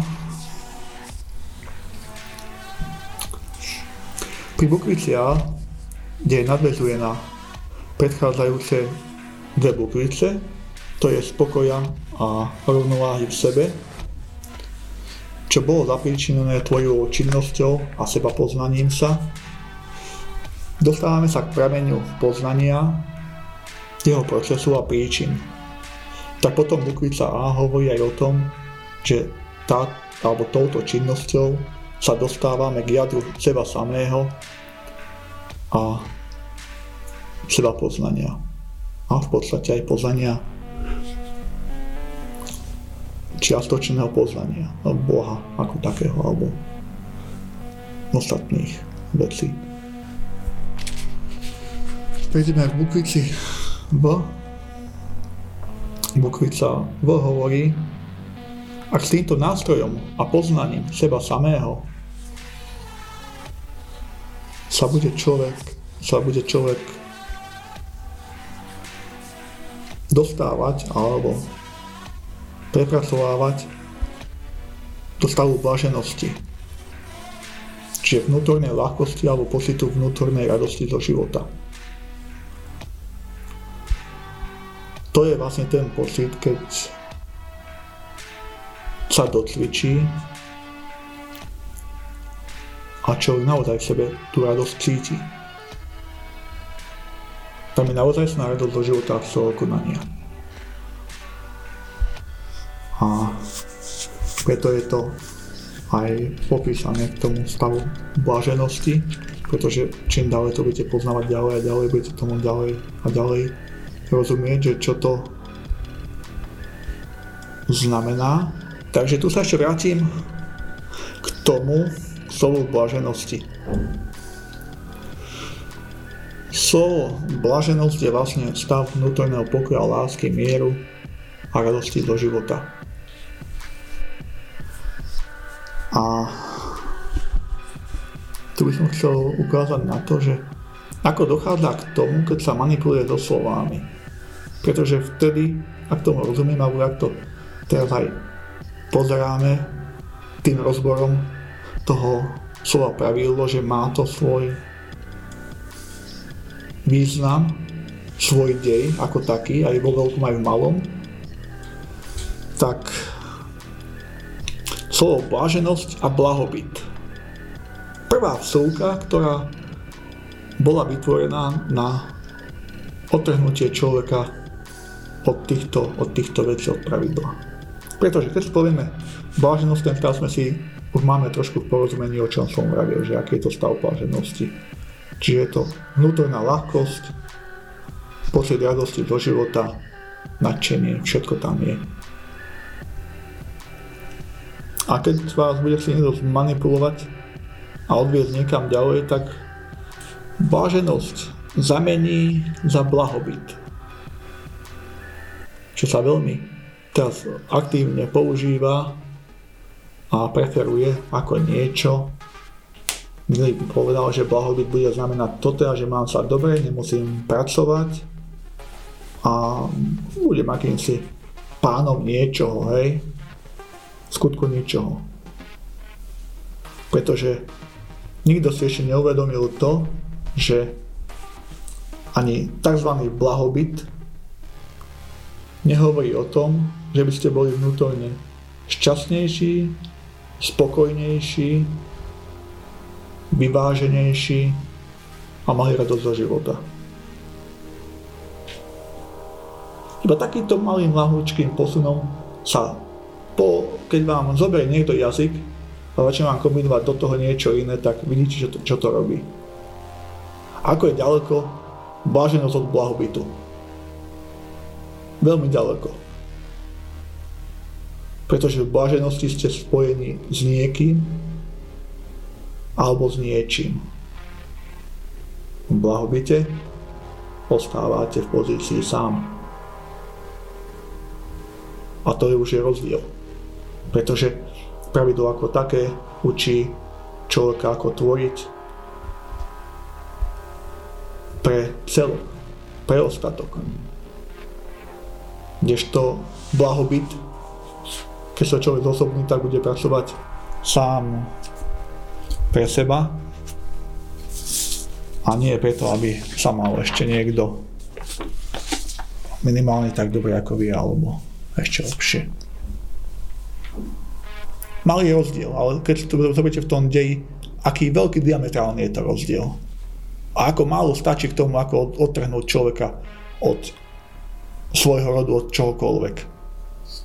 Pri bukvici A, kde nadvezuje na predchádzajúce dve bukvice, to je spokoja a rovnováhy v sebe, čo bolo zapríčinené tvojou činnosťou a seba poznaním sa. Dostávame sa k prameniu poznania, jeho procesu a príčin. Tak potom bukvica A hovorí aj o tom, že tá, alebo touto činnosťou sa dostávame k jadru seba samého a seba poznania. A v podstate aj poznania čiastočného poznania Boha ako takého alebo ostatných vecí. Prejdeme k bukvici V. Bukvica V hovorí, ak s týmto nástrojom a poznaním seba samého sa bude človek, sa bude človek dostávať alebo prepracovávať do stavu blaženosti. Čiže vnútornej ľahkosti alebo pocitu vnútornej radosti zo života. To je vlastne ten pocit, keď sa docvičí a človek naozaj v sebe tú radosť cíti. Tam je naozaj radosť do života z toho konania. A preto je to aj popísané k tomu stavu bláženosti, pretože čím ďalej to budete poznávať ďalej a ďalej, budete tomu ďalej a ďalej rozumieť, že čo to znamená Takže tu sa ešte vrátim k tomu slovu blaženosti. Slovo blaženosť je vlastne stav vnútorného pokoja, lásky, mieru a radosti do života. A tu by som chcel ukázať na to, že ako dochádza k tomu, keď sa manipuluje so slovami. Pretože vtedy, ak tomu rozumiem, alebo ak to teraz aj pozeráme tým rozborom toho slova pravidlo, že má to svoj význam, svoj dej ako taký, aj vo veľkom, aj v malom, tak slovo bláženosť a blahobyt. Prvá vsúka, ktorá bola vytvorená na otrhnutie človeka od týchto, od týchto vecí, od pravidla. Pretože keď si povieme bláženosť, ten stav sme si už máme trošku v porozumení, o čom som vravil, že aký je to stav bláženosti. Čiže je to vnútorná ľahkosť, pocit radosti do života, nadšenie, všetko tam je. A keď vás bude si niekto manipulovať a odviezť niekam ďalej, tak bláženosť zamení za blahobyt. Čo sa veľmi teraz aktívne používa a preferuje ako niečo. Milý by povedal, že blahobyt bude znamenať toto, že mám sa dobre, nemusím pracovať a budem akýmsi pánom niečoho, hej, skutku ničoho. Pretože nikto si ešte neuvedomil to, že ani tzv. blahobyt nehovorí o tom, že by ste boli vnútorne šťastnejší, spokojnejší, vyváženejší a mali radosť zo života. Iba takýmto malým lahúčkým posunom sa, po, keď vám zoberie niekto jazyk a začne vám kombinovať do toho niečo iné, tak vidíte, čo to, čo to robí. Ako je ďaleko bláženosť od blahobytu. Veľmi ďaleko pretože v blaženosti ste spojení s niekým alebo s niečím. V blahobite ostávate v pozícii sám. A to je už je rozdiel. Pretože pravidlo ako také učí človeka ako tvoriť pre celok, pre ostatok. Kdežto blahobyt keď sa človek zosobní, tak bude pracovať sám pre seba a nie preto, aby sa mal ešte niekto minimálne tak dobre ako vy, alebo ešte lepšie. Malý rozdiel, ale keď to zoberiete v tom deji, aký veľký diametrálny je to rozdiel. A ako málo stačí k tomu, ako odtrhnúť človeka od svojho rodu, od čohokoľvek.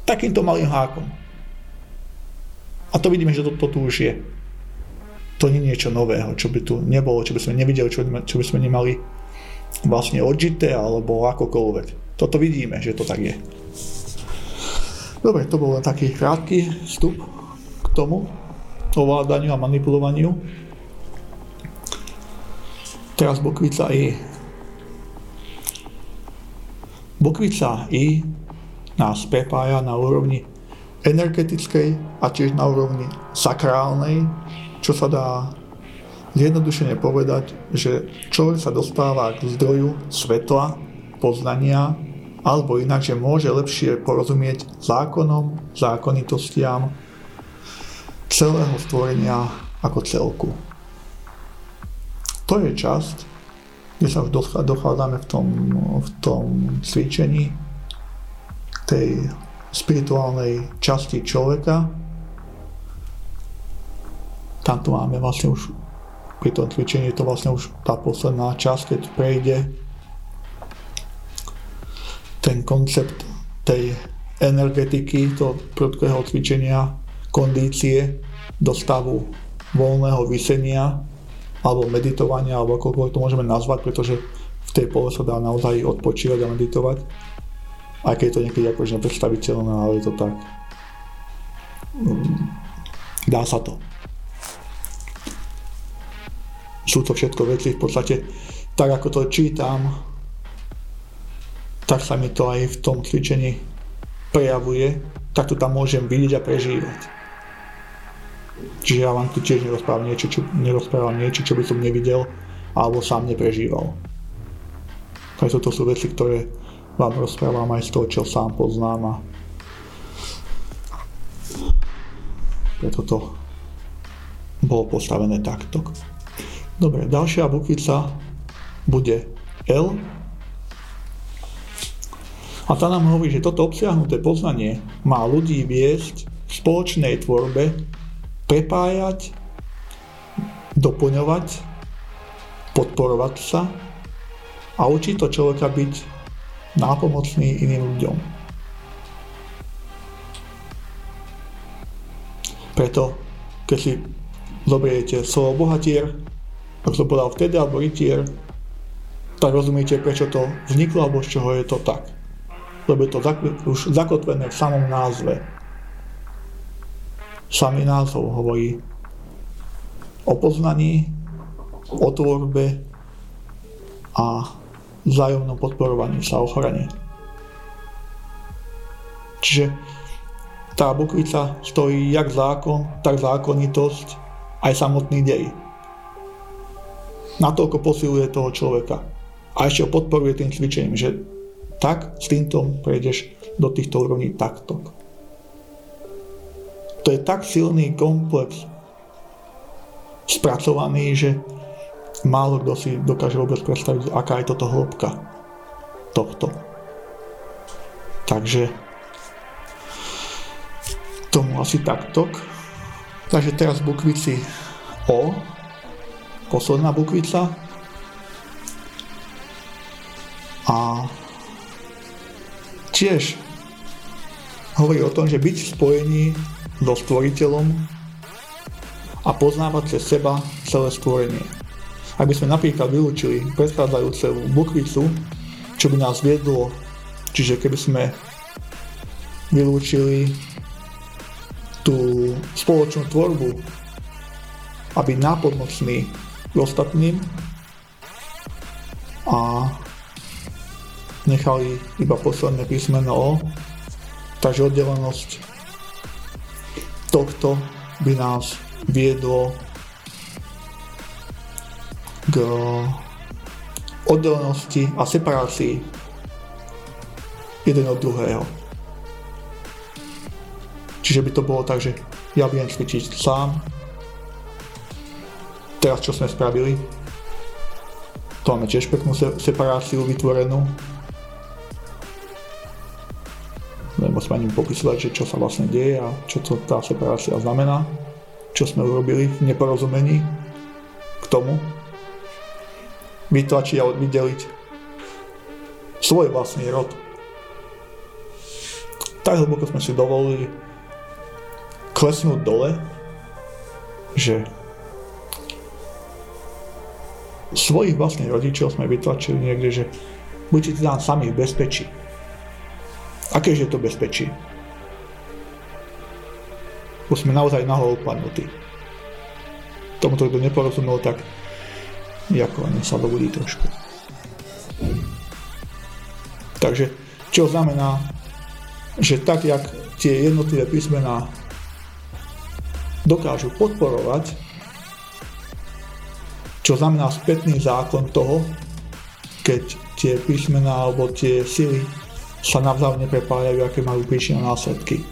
Takýmto malým hákom. A to vidíme, že to, to tu už je. To nie je niečo nového, čo by tu nebolo, čo by sme nevideli, čo, čo by sme nemali vlastne odžité alebo akokoľvek. Toto vidíme, že to tak je. Dobre, to bol len taký krátky vstup tomu ovládaniu a manipulovaniu. Teraz bokvica I. Bokvica I nás prepája na úrovni energetickej a tiež na úrovni sakrálnej, čo sa dá zjednodušene povedať, že človek sa dostáva k zdroju svetla, poznania, alebo inak, že môže lepšie porozumieť zákonom, zákonitostiam celého stvorenia ako celku. To je časť, kde sa už dochádzame v tom, v tom cvičení tej spirituálnej časti človeka. Tam to máme vlastne už pri tom cvičení je to vlastne už tá posledná časť, keď prejde ten koncept tej energetiky, toho prudkého cvičenia, kondície do stavu voľného vysenia alebo meditovania, alebo akokoľvek to môžeme nazvať, pretože v tej pole sa dá naozaj odpočívať a meditovať aj keď je to niekedy akože nepredstaviteľné, ale je to tak. Dá sa to. Sú to všetko veci v podstate, tak ako to čítam, tak sa mi to aj v tom cvičení prejavuje, tak to tam môžem vidieť a prežívať. Čiže ja vám tu tiež nerozprávam niečo, čo, nerozprávam niečo, čo by som nevidel, alebo sám neprežíval. Takže toto sú veci, ktoré vám rozprávam aj z toho, čo sám poznám a preto to bolo postavené takto. Dobre, ďalšia bukvica bude L. A tá nám hovorí, že toto obsiahnuté poznanie má ľudí viesť v spoločnej tvorbe, prepájať, doplňovať, podporovať sa a učiť to človeka byť nápomocný iným ľuďom. Preto, keď si zoberiete slovo bohatier, ak som povedal vtedy, alebo rytier, tak rozumiete, prečo to vzniklo, alebo z čoho je to tak. Lebo je to už zakotvené v samom názve. Samý názov hovorí o poznaní, o tvorbe a vzájomnom podporovaní sa ochrane. Čiže tá bukvica stojí jak zákon, tak zákonitosť, aj samotný dej. Natoľko posiluje toho človeka. A ešte ho podporuje tým cvičením, že tak s týmto prejdeš do týchto úrovní takto. To je tak silný komplex spracovaný, že málo kto si dokáže vôbec predstaviť, aká je toto hĺbka tohto. Takže tomu asi takto. Takže teraz bukvici O, posledná bukvica. A tiež hovorí o tom, že byť v spojení so stvoriteľom a poznávať cez seba celé stvorenie. Ak by sme napríklad vylúčili predchádzajúcu bukvicu, čo by nás viedlo, čiže keby sme vylúčili tú spoločnú tvorbu a byť ostatným a nechali iba posledné písmeno O, takže oddelenosť tohto by nás viedlo k oddelenosti a separácii jeden od druhého. Čiže by to bolo tak, že ja budem cvičiť sám. Teraz čo sme spravili? To máme tiež peknú separáciu vytvorenú. Nemusíme ani popisovať, že čo sa vlastne deje a čo to tá separácia znamená. Čo sme urobili v neporozumení k tomu vytlačiť a vydeliť svoj vlastný rod. Tak hlboko sme si dovolili klesnúť dole, že svojich vlastných rodičov sme vytlačili niekde, že buďte tam sami v bezpečí. Aké je to bezpečí? Už sme naozaj nahol upadnutí. Tomu to, kto neporozumel, tak ako len sa dobudí trošku. Takže, čo znamená, že tak, jak tie jednotlivé písmená dokážu podporovať, čo znamená spätný zákon toho, keď tie písmená alebo tie sily sa navzájom neprepájajú, aké majú príčiny následky.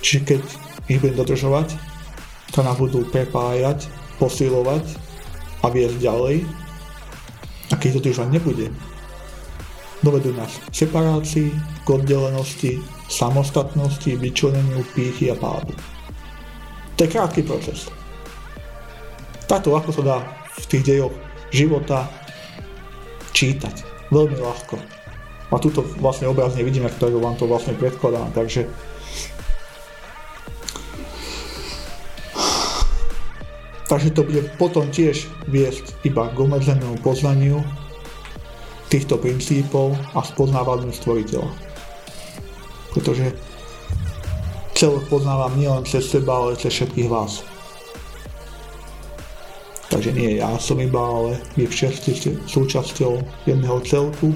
Čiže keď ich budem dodržovať, to nás budú prepájať, posilovať a viesť ďalej. A keď to držať nebude, dovedú nás k separácii, k oddelenosti, samostatnosti, vyčleneniu, pýchy a pádu. To je krátky proces. Takto ľahko sa dá v tých dejoch života čítať. Veľmi ľahko. A túto vlastne obrazne vidíme, ktorú vám to vlastne predkladám, takže Takže to bude potom tiež viesť iba k obmedzenému poznaniu týchto princípov a spoznávaniu stvoriteľa. Pretože celok poznávam nielen cez seba, ale cez všetkých vás. Takže nie ja som iba, ale vy všetci súčasťou jedného celku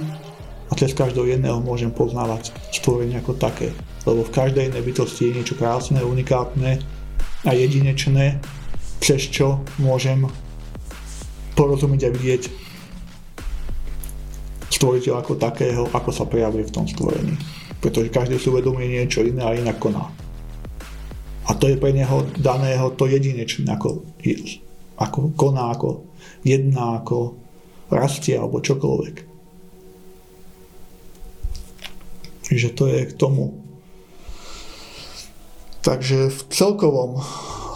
a cez každého jedného môžem poznávať stvorenie ako také. Lebo v každej jednej bytosti je niečo krásne, unikátne a jedinečné, cez čo môžem porozumieť a vidieť stvoriteľ ako takého, ako sa prejavuje v tom stvorení. Pretože každý si uvedomuje niečo iné a inak koná. A to je pre neho daného to jedinečné, ako, ako koná, ako jedná, ako rastie alebo čokoľvek. Čiže to je k tomu. Takže v celkovom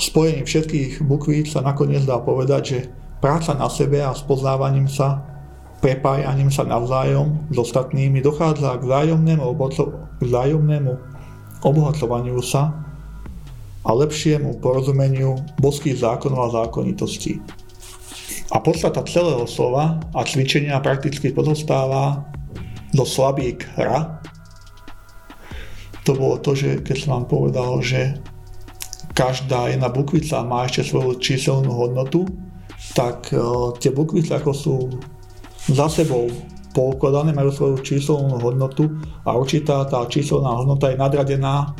spojení všetkých bukvíc sa nakoniec dá povedať, že práca na sebe a spoznávaním sa, prepájaním sa navzájom s ostatnými dochádza k vzájomnému, k vzájomnému obohacovaniu sa a lepšiemu porozumeniu boských zákonov a zákonitostí. A podstata celého slova a cvičenia prakticky pozostáva do slabík hra. To bolo to, že keď som vám povedal, že každá jedna bukvica má ešte svoju číselnú hodnotu, tak uh, tie bukvice ako sú za sebou poukladané, majú svoju číselnú hodnotu a určitá tá číselná hodnota je nadradená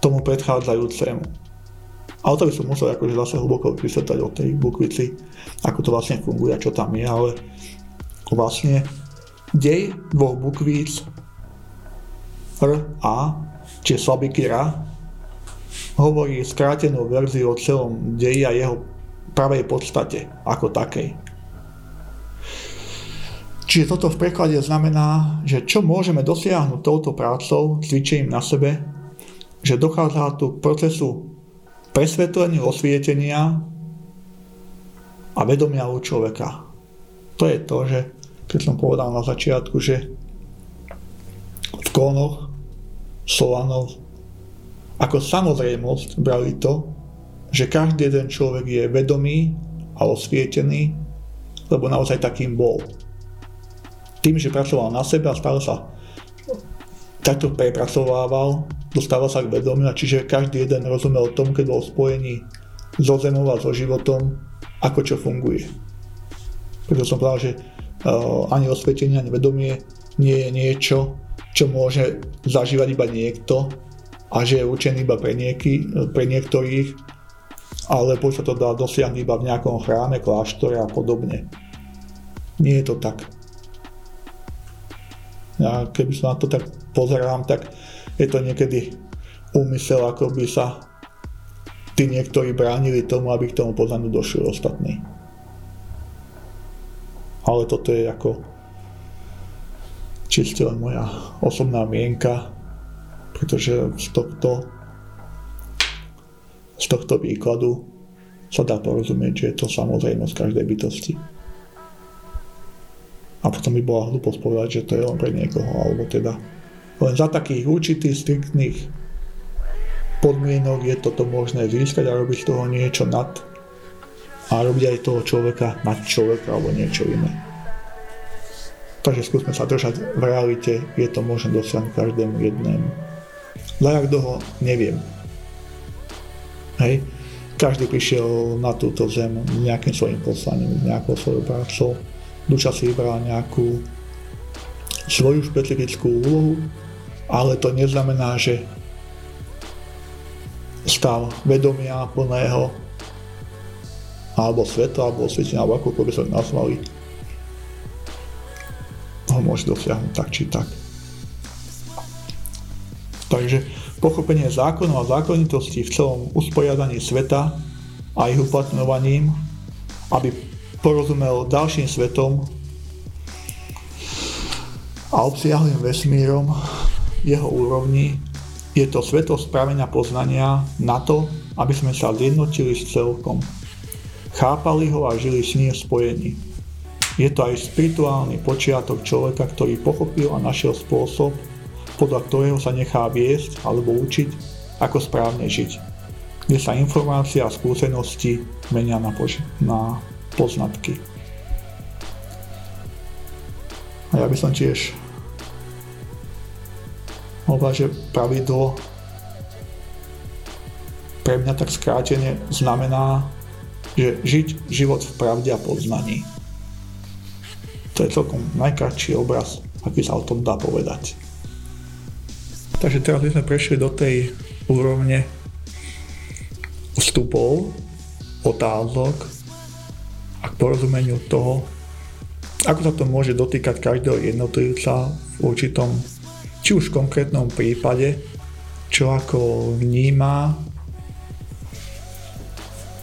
tomu predchádzajúcemu. Ale to by som musel akože zase hlboko vysvetľať o tej bukvici, ako to vlastne funguje a čo tam je, ale vlastne dej dvoch bukvíc R, A, či slabiky R, hovorí skrátenú verziu o celom deji a jeho pravej podstate ako takej. Čiže toto v preklade znamená, že čo môžeme dosiahnuť touto prácou, cvičením na sebe, že dochádza tu k procesu presvetleniu, osvietenia a vedomia u človeka. To je to, že keď som povedal na začiatku, že v klónoch Slovanov ako samozrejmosť brali to, že každý jeden človek je vedomý a osvietený, lebo naozaj takým bol. Tým, že pracoval na sebe a stále sa takto prepracovával, dostával sa k vedomiu, čiže každý jeden rozumel tomu, keď bol spojený so zemou a so životom, ako čo funguje. Preto som povedal, že uh, ani osvietenie, ani vedomie nie je niečo, čo môže zažívať iba niekto a že je určený iba pre, nieky, pre niektorých, ale sa to dá dosiahnuť iba v nejakom chráme, kláštore a podobne. Nie je to tak. Ja keby sa na to tak pozerám, tak je to niekedy úmysel, ako by sa tí niektorí bránili tomu, aby k tomu poznaniu došli ostatní. Ale toto je ako čiste len moja osobná mienka, pretože z tohto, z tohto výkladu sa dá porozumieť, že je to samozrejmosť každej bytosti. A potom by bola hlúposť povedať, že to je len pre niekoho, alebo teda len za takých určitých striktných podmienok je toto možné získať a robiť z toho niečo nad a robiť aj toho človeka nad človeka alebo niečo iné. Takže skúsme sa držať v realite, je to možné dosiahnuť každému jednému. Zajak dlho neviem. Hej. Každý prišiel na túto zem nejakým svojim poslaním, nejakou svojou prácou. Duša si vybrala nejakú svoju špecifickú úlohu ale to neznamená, že stav vedomia plného alebo sveta, alebo osvietenia, alebo ako by sme nazvali, ho môže dosiahnuť tak či tak. Takže pochopenie zákonov a zákonitosti v celom usporiadaní sveta a ich uplatňovaním, aby porozumel ďalším svetom a obsiahlým vesmírom, jeho úrovni, je to svetosť pravenia poznania na to, aby sme sa zjednotili s celkom. Chápali ho a žili s ním spojení. Je to aj spirituálny počiatok človeka, ktorý pochopil a našiel spôsob, podľa ktorého sa nechá viesť alebo učiť, ako správne žiť. Kde sa informácia a skúsenosti menia na, pož- na poznatky. A ja by som tiež že pravidlo pre mňa tak skrátene znamená, že žiť život v pravde a poznaní. To je celkom najkračší obraz, aký sa o tom dá povedať. Takže teraz by sme prešli do tej úrovne vstupov, otázok a k porozumeniu toho, ako sa to môže dotýkať každého jednotlivca v určitom, či už konkrétnom prípade, čo ako vníma,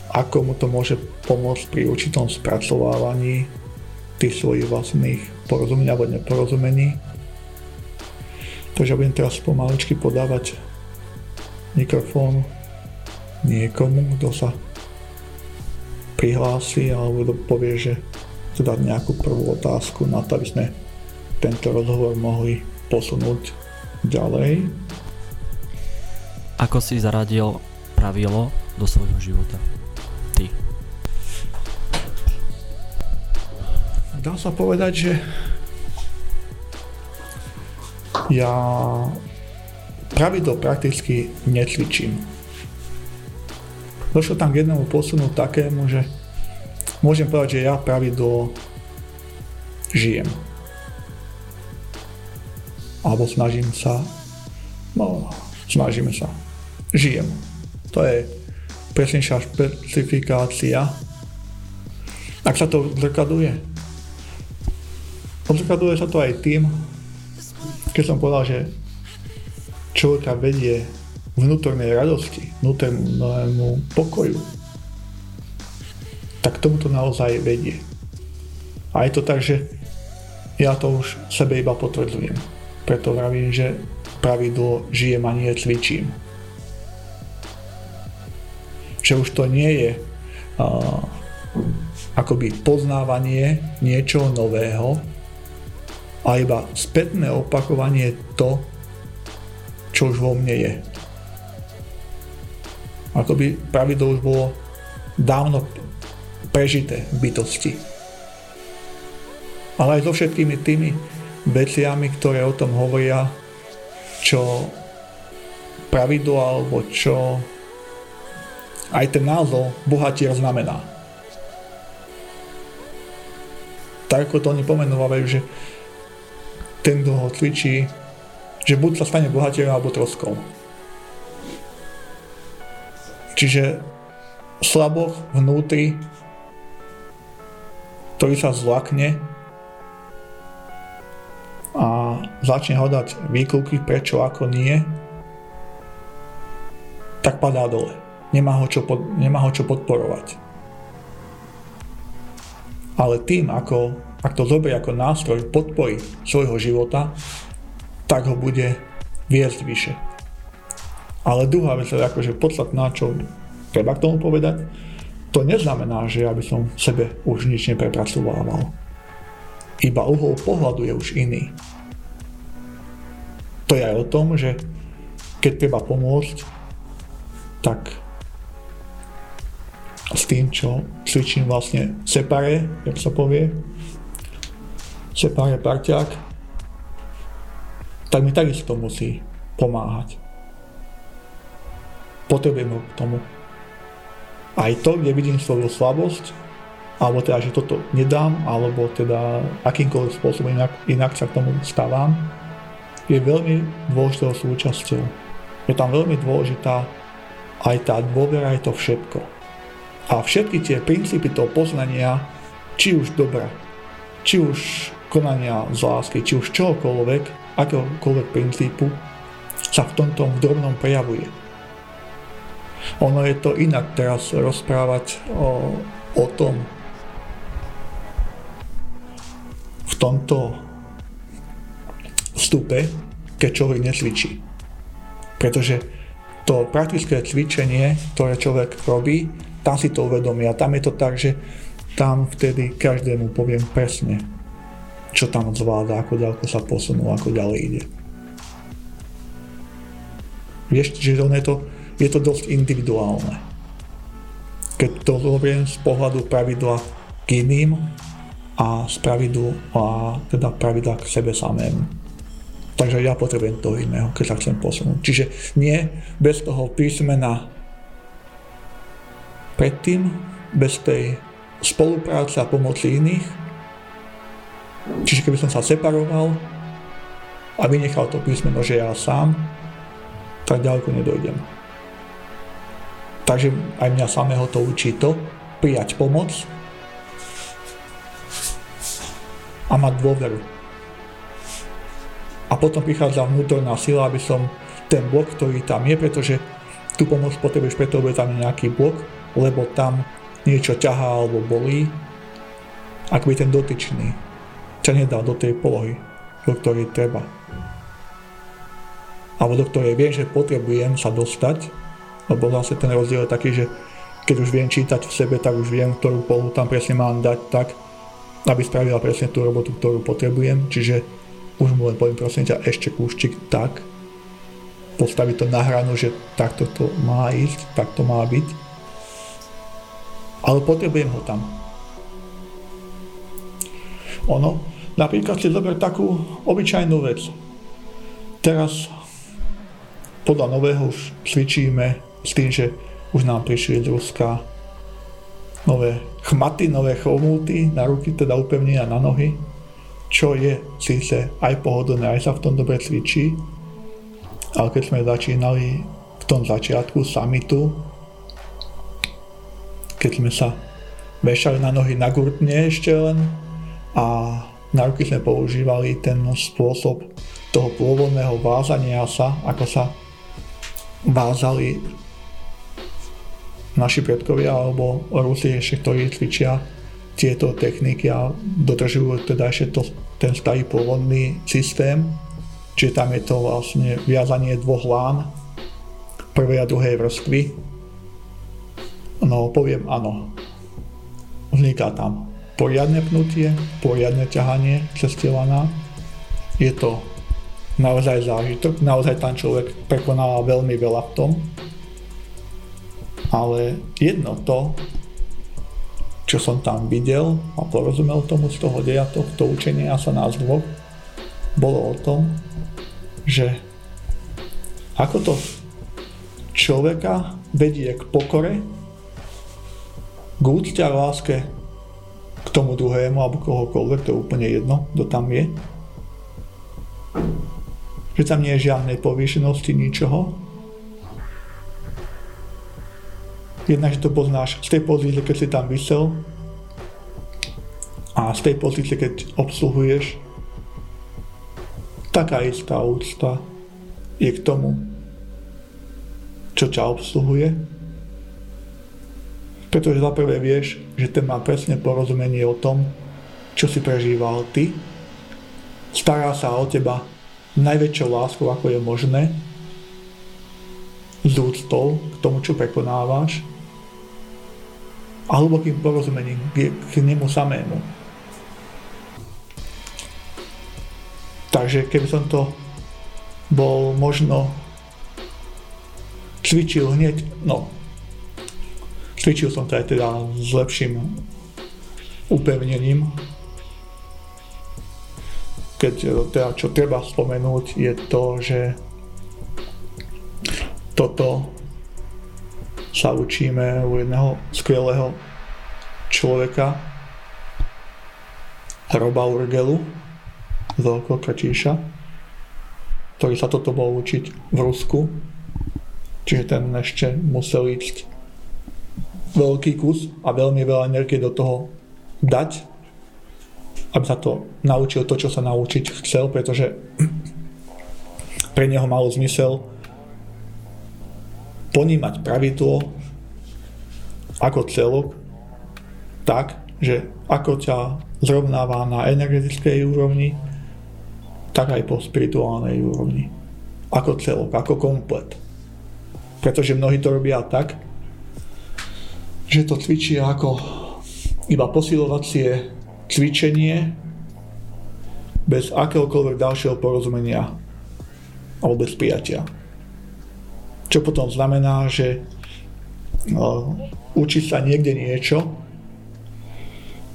ako mu to môže pomôcť pri určitom spracovávaní tých svojich vlastných porozumení alebo neporozumení. Takže budem teraz pomaličky podávať mikrofón niekomu, kto sa prihlási alebo povie, že chce dať nejakú prvú otázku na to, aby sme tento rozhovor mohli posunúť ďalej. Ako si zaradil pravidlo do svojho života? Dá sa povedať, že ja pravidlo prakticky necvičím. Došlo tam k jednému posunu takému, že môžem povedať, že ja pravidlo žijem. Alebo snažím sa, no, snažíme sa. Žijem. To je presnejšia špecifikácia. Ak sa to zrkaduje, odzrkaduje sa to aj tým, keď som povedal, že človeka vedie vnútornej radosti, vnútornému pokoju, tak tomu to naozaj vedie. A je to tak, že ja to už sebe iba potvrdzujem. Preto vravím, že pravidlo žijem a nie cvičím. Že už to nie je uh, akoby poznávanie niečoho nového, a iba spätné opakovanie to, čo už vo mne je. Akoby pravidlo už bolo dávno prežité v bytosti. Ale aj so všetkými tými veciami, ktoré o tom hovoria, čo pravidlo alebo čo aj ten názov bohatier znamená. Tak ako to oni pomenovávajú, že ten, kto ho cvičí, že buď sa stane bohatierom alebo troskou. Čiže slaboch vnútri, ktorý sa zlakne a začne hľadať výkluky, prečo, ako nie, tak padá dole. Nemá ho čo, pod, nemá ho čo podporovať. Ale tým, ako ak to zoberie ako nástroj podpory svojho života, tak ho bude viesť vyše. Ale druhá vec je akože podstatná, čo treba k tomu povedať, to neznamená, že ja by som sebe už nič neprepracovával. Iba uhol pohľadu je už iný. To je aj o tom, že keď treba pomôcť, tak s tým, čo cvičím vlastne separé, jak sa povie, je parťák, tak mi takisto musí pomáhať. Potrebujem ho k tomu. Aj to, kde vidím svoju slabosť, alebo teda, že toto nedám, alebo teda akýmkoľvek spôsobom inak, inak sa k tomu stávam, je veľmi dôležitou súčasťou. Je tam veľmi dôležitá aj tá dôvera, aj to všetko. A všetky tie princípy toho poznania, či už dobra, či už konania z lásky, či už čohokoľvek, akéhokoľvek princípu, sa v tomto v drobnom prejavuje. Ono je to inak teraz rozprávať o, o tom v tomto vstupe, keď človek necvičí. Pretože to praktické cvičenie, ktoré človek robí, tam si to uvedomí a tam je to tak, že tam vtedy každému poviem presne, čo tam zvláda, ako ďaleko sa posunú, ako ďalej ide. Vieš, že on je to, je to dosť individuálne. Keď to zoberiem z pohľadu pravidla k iným a z pravidla, a teda pravidla k sebe samému. Takže ja potrebujem toho iného, keď sa chcem posunúť. Čiže nie bez toho písmena predtým, bez tej spolupráce a pomoci iných, Čiže keby som sa separoval a vynechal to písmeno, že ja sám, tak ďaleko nedojdem. Takže aj mňa samého to učí to, prijať pomoc a mať dôveru. A potom prichádza vnútorná sila, aby som ten blok, ktorý tam je, pretože tú pomoc potrebuješ, preto je tam nejaký blok, lebo tam niečo ťahá alebo bolí, ak by ten dotyčný ťa nedal do tej polohy, do ktorej treba. Alebo do ktorej viem, že potrebujem sa dostať, lebo vlastne ten rozdiel je taký, že keď už viem čítať v sebe, tak už viem, ktorú polohu tam presne mám dať tak, aby spravila presne tú robotu, ktorú potrebujem. Čiže už mu len poviem prosím ťa ešte kúščik tak, postaviť to na hranu, že takto to má ísť, tak to má byť. Ale potrebujem ho tam. Ono, napríklad si zober takú obyčajnú vec. Teraz podľa nového už cvičíme s tým, že už nám prišli z Ruska nové chmaty, nové chomulty na ruky, teda upevnenia na nohy, čo je síce aj pohodlné, aj sa v tom dobre cvičí, ale keď sme začínali v tom začiatku samitu, keď sme sa vešali na nohy na gurtne ešte len a na ruky sme používali ten spôsob toho pôvodného vázania sa, ako sa vázali naši predkovia alebo Rusi ešte, ktorí cvičia tieto techniky a dodržujú teda ešte to, ten starý pôvodný systém. Čiže tam je to vlastne viazanie dvoch lán prvej a druhej vrstvy. No poviem áno. Vzniká tam poriadne pnutie, poriadne ťahanie cez tie lana. Je to naozaj zážitok, naozaj tam človek prekonáva veľmi veľa v tom ale jedno to, čo som tam videl a porozumel tomu z toho deja, tohto učenia sa nás dvoch, bolo o tom, že ako to človeka vedie k pokore, k úcte a láske k tomu druhému alebo kohokoľvek, to je úplne jedno, kto tam je. Že tam nie je žiadnej povýšenosti, ničoho, Jednak, že to poznáš z tej pozície, keď si tam vysel a z tej pozície, keď obsluhuješ, taká istá úcta je k tomu, čo ťa obsluhuje. Pretože za prvé vieš, že ten má presne porozumenie o tom, čo si prežíval ty. Stará sa o teba najväčšou láskou, ako je možné, z úctou k tomu, čo prekonávaš a hlbokým porozumením k, k nemu samému. Takže keby som to bol možno cvičil hneď, no, cvičil som to aj teda s lepším upevnením. Keď teda čo treba spomenúť je to, že toto sa učíme u jedného skvelého človeka, Roba Urgelu z Kračíša, ktorý sa toto bol učiť v Rusku, čiže ten ešte musel ísť veľký kus a veľmi veľa energie do toho dať, aby sa to naučil to, čo sa naučiť chcel, pretože pre neho malo zmysel ponímať pravidlo ako celok tak, že ako ťa zrovnáva na energetickej úrovni, tak aj po spirituálnej úrovni. Ako celok, ako komplet. Pretože mnohí to robia tak, že to cvičia ako iba posilovacie cvičenie bez akéhokoľvek ďalšieho porozumenia alebo bez prijatia. Čo potom znamená, že no, učí sa niekde niečo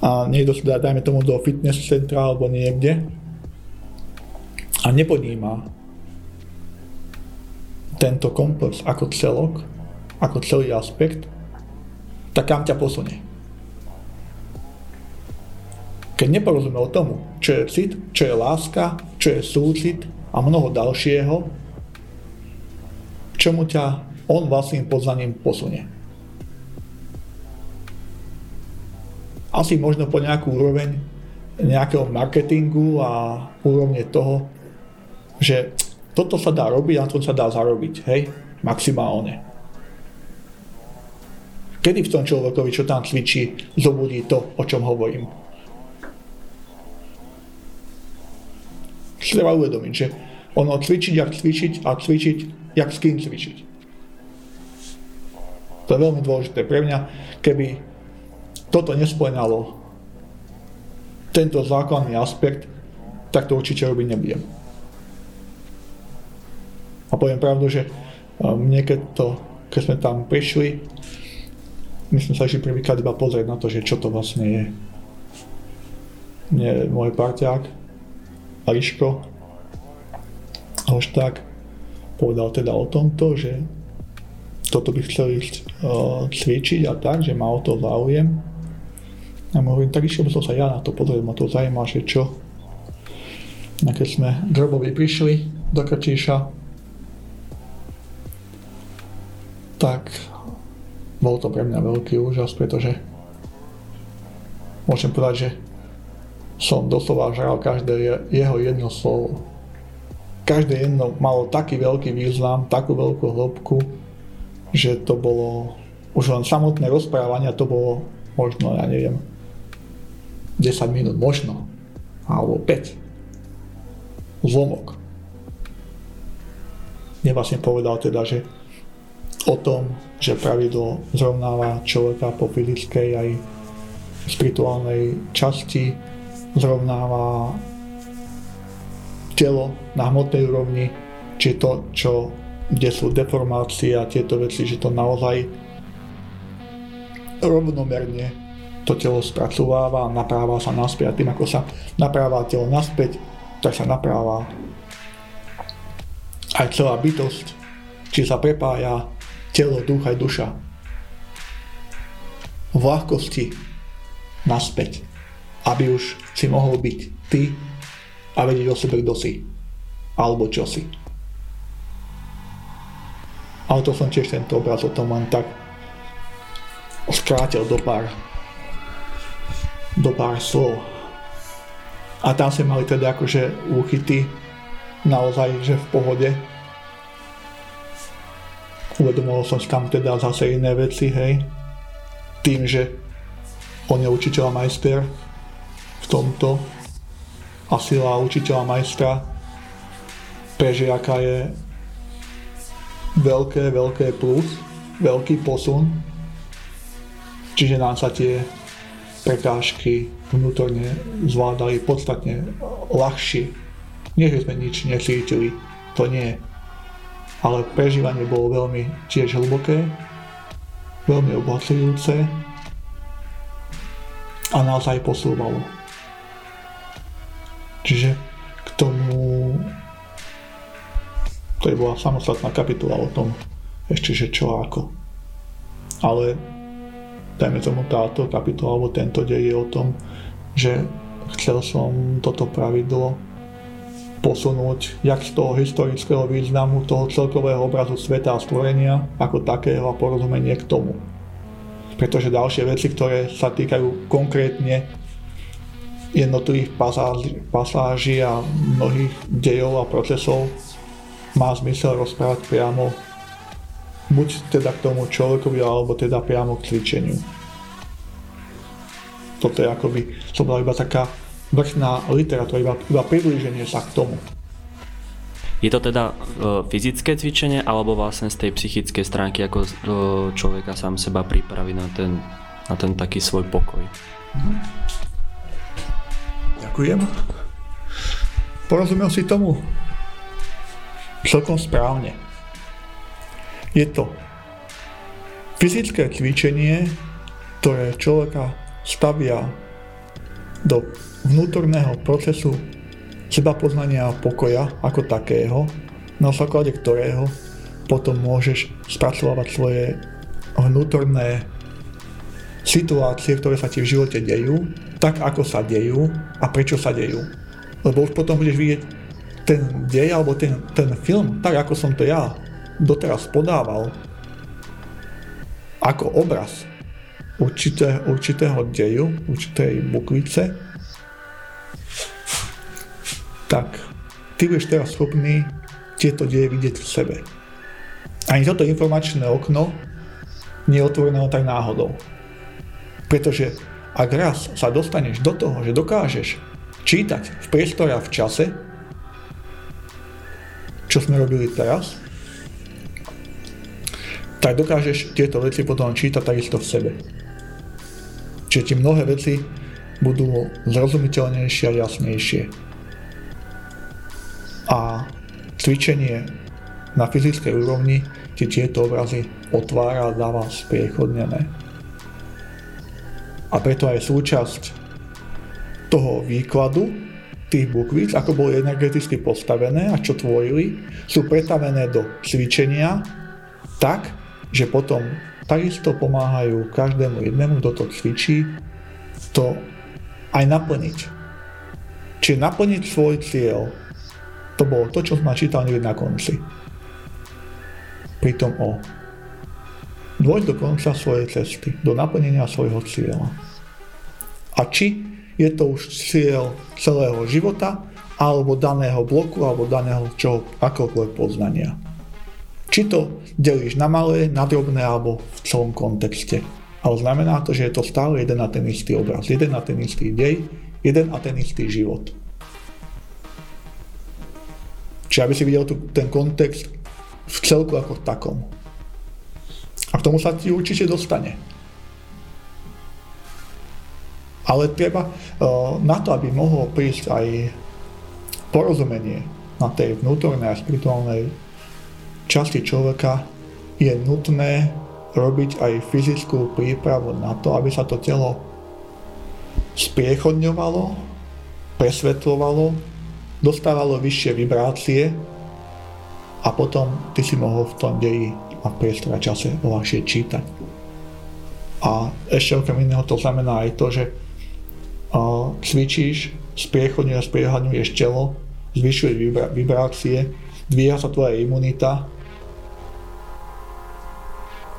a niekto sa dá, dajme tomu, do fitness centra alebo niekde a nepodníma tento komplex ako celok, ako celý aspekt, tak kam ťa posunie. Keď neporozumel tomu, čo je cit, čo je láska, čo je súcit a mnoho ďalšieho, čomu ťa on vlastným poznaním posunie. Asi možno po nejakú úroveň nejakého marketingu a úrovne toho, že toto sa dá robiť a to sa dá zarobiť, hej, maximálne. Kedy v tom človekovi, čo tam cvičí, zobudí to, o čom hovorím? Treba uvedomiť, že ono cvičiť, jak cvičiť a cvičiť, jak s kým cvičiť. To je veľmi dôležité pre mňa, keby toto nespojenalo tento základný aspekt, tak to určite robiť nebudem. A poviem pravdu, že mne keď, to, keď sme tam prišli, my sme sa išli prvýkrát iba pozrieť na to, že čo to vlastne je. Mne môj parťák, Ališko, tak povedal teda o tomto, že toto by chcel ísť uh, cvičiť a tak, že má o to záujem. A ja hovorím, tak išiel som sa ja na to pozrieť, ma to zaujíma, že čo. A keď sme Grobovi prišli do Krčíša, tak bol to pre mňa veľký úžas, pretože môžem povedať, že som doslova žral každé jeho jedno slovo každé jedno malo taký veľký význam, takú veľkú hĺbku, že to bolo, už len samotné rozprávania to bolo možno, ja neviem, 10 minút možno, alebo 5. Zlomok. Mne vlastne povedal teda, že o tom, že pravidlo zrovnáva človeka po fyzickej aj spirituálnej časti, zrovnáva telo na hmotnej úrovni, či to, čo, kde sú deformácie a tieto veci, že to naozaj rovnomerne to telo spracováva napráva sa naspäť. A tým, ako sa napráva telo naspäť, tak sa napráva aj celá bytosť, či sa prepája telo, duch aj duša. V ľahkosti naspäť, aby už si mohol byť ty a vedieť o sebe, kto si. Alebo čo si. Ale to som tiež tento obraz o tom len tak skrátil do pár do pár slov. A tam sme mali teda akože úchyty naozaj, že v pohode. Uvedomoval som si tam teda zase iné veci, hej. Tým, že on je učiteľ a majster v tomto, a sila učiteľa majstra pre žiaka je veľké, veľké plus, veľký posun. Čiže nám sa tie prekážky vnútorne zvládali podstatne ľahšie. Nie, že sme nič necítili, to nie. Ale prežívanie bolo veľmi tiež hlboké, veľmi obohacujúce a nás aj posúvalo. Čiže k tomu to je bola samostatná kapitola o tom, ešte že čo a ako. Ale dajme tomu táto kapitola alebo tento dej je o tom, že chcel som toto pravidlo posunúť jak z toho historického významu toho celkového obrazu sveta a stvorenia ako takého a porozumenie k tomu. Pretože ďalšie veci, ktoré sa týkajú konkrétne jednotlivých pasáží, pasáží a mnohých dejov a procesov má zmysel rozprávať priamo buď teda k tomu človekovi, alebo teda priamo k cvičeniu. Toto je akoby, to bola iba taká vrchná literatúra, iba, iba priblíženie sa k tomu. Je to teda e, fyzické cvičenie, alebo vlastne z tej psychickej stránky, ako e, človeka sám seba pripraví na ten, na ten taký svoj pokoj? Mhm. Ďakujem. Porozumel si tomu? Celkom správne. Je to fyzické cvičenie, ktoré človeka stavia do vnútorného procesu seba poznania pokoja ako takého, na základe ktorého potom môžeš spracovávať svoje vnútorné situácie, ktoré sa ti v živote dejú, tak ako sa dejú a prečo sa dejú. Lebo už potom budeš vidieť ten dej alebo ten, ten film, tak ako som to ja doteraz podával, ako obraz určité, určitého deju, určitej bukvice tak ty budeš teraz schopný tieto deje vidieť v sebe. Ani toto informačné okno nie je otvorené tak náhodou. Pretože ak raz sa dostaneš do toho, že dokážeš čítať v priestore a v čase, čo sme robili teraz, tak dokážeš tieto veci potom čítať takisto v sebe. Čiže ti mnohé veci budú zrozumiteľnejšie a jasnejšie. A cvičenie na fyzickej úrovni ti tieto obrazy otvára a dáva spriechodnené. A preto aj súčasť toho výkladu tých bukvíc, ako boli energeticky postavené a čo tvorili, sú pretavené do cvičenia tak, že potom takisto pomáhajú každému jednému, kto to cvičí, to aj naplniť. Čiže naplniť svoj cieľ, to bolo to, čo sme čítali na konci. Pritom o dôjsť do konca svojej cesty, do naplnenia svojho cieľa. A či je to už cieľ celého života, alebo daného bloku, alebo daného čo, akokoľvek poznania. Či to delíš na malé, na drobné alebo v celom kontexte. Ale znamená to, že je to stále jeden a ten istý obraz, jeden a ten istý dej, jeden a ten istý život. Čiže aby si videl tu, ten kontext v celku ako takom. A k tomu sa ti určite dostane. Ale treba uh, na to, aby mohlo prísť aj porozumenie na tej vnútornej a spirituálnej časti človeka je nutné robiť aj fyzickú prípravu na to, aby sa to telo spriechodňovalo, presvetľovalo, dostávalo vyššie vibrácie a potom ty si mohol v tom deji a v priestore čase ľahšie čítať. A ešte okrem iného to znamená aj to, že cvičíš, spriechodňuješ, spriechodňuješ telo, zvyšuje vibrácie, dvíha sa tvoja imunita,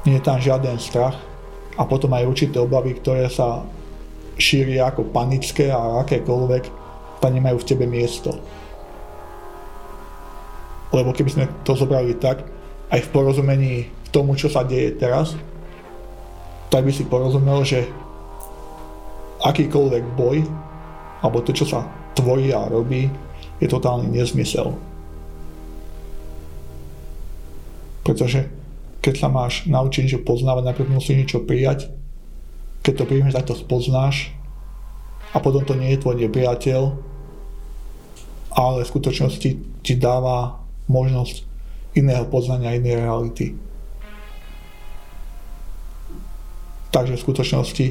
nie je tam žiaden strach a potom aj určité obavy, ktoré sa šíria ako panické a akékoľvek, tam nemajú v tebe miesto. Lebo keby sme to zobrali tak, aj v porozumení k tomu, čo sa deje teraz, tak by si porozumel, že akýkoľvek boj, alebo to, čo sa tvorí a robí, je totálny nezmysel. Pretože keď sa máš naučiť niečo poznávať, najprv musíš niečo prijať. Keď to príjmeš, tak to spoznáš a potom to nie je tvoj nepriateľ, ale v skutočnosti ti dáva možnosť iného poznania, inej reality. Takže v skutočnosti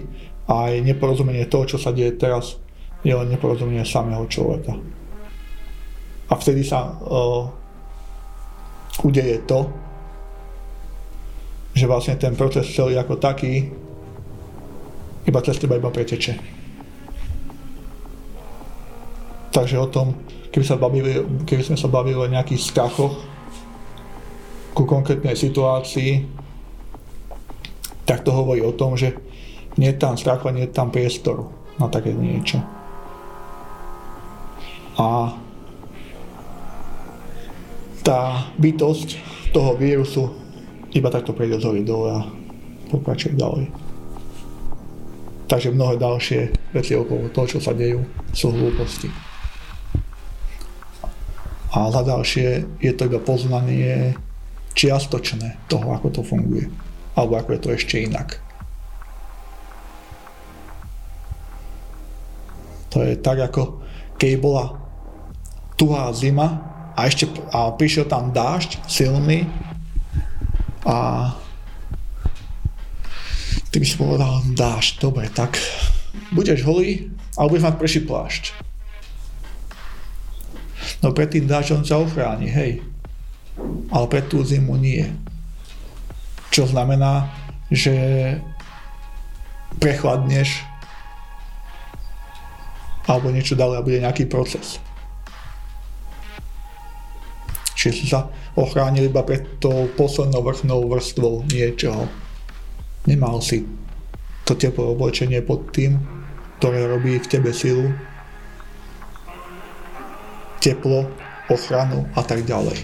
aj neporozumenie toho, čo sa deje teraz, je len neporozumenie samého človeka. A vtedy sa uh, udeje to, že vlastne ten proces celý ako taký iba cez teba iba preteče. Takže o tom, keby, sa bavili, keby sme sa bavili o nejakých strachoch ku konkrétnej situácii, tak to hovorí o tom, že nie je tam strach a nie je tam priestor na také niečo. A tá bytosť toho vírusu iba takto prejde z hory dole a pokračuje ďalej. Takže mnohé ďalšie veci okolo toho, čo sa dejú, sú hlúposti. A za ďalšie je to iba poznanie čiastočné toho, ako to funguje. Alebo ako je to ešte inak. To je tak, ako keď bola tuhá zima a ešte a prišiel tam dážď silný a ty by si povedal, dáš, dobre, tak budeš holý, ale budeš mať preši plášť. No pred tým dážďom sa ochráni, hej. Ale pred tú zimu nie. Čo znamená, že prechladneš alebo niečo ďalej a bude nejaký proces. Čiže si sa ochránil iba pred tou poslednou vrchnou vrstvou niečoho. Nemal si to teplé oblečenie pod tým, ktoré robí v tebe silu. Teplo, ochranu a tak ďalej.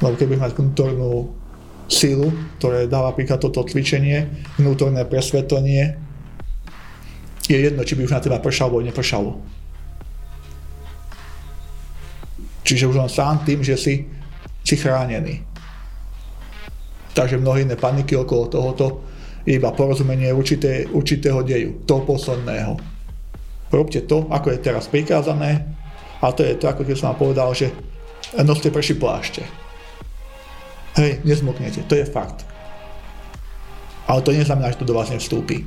Lebo keď mať vnútornú sílu, ktoré dáva napríklad toto cvičenie, vnútorné presvetlenie, je jedno, či by už na teba pršalo alebo nepršalo. Čiže už len sám tým, že si, si chránený. Takže mnohé iné paniky okolo tohoto je iba porozumenie určité, určitého deju, toho posledného. Robte to, ako je teraz prikázané, a to je to, ako keď som vám povedal, že noste prší plášte. Hej, nezmoknete, to je fakt. Ale to neznamená, že to do vás nevstúpi.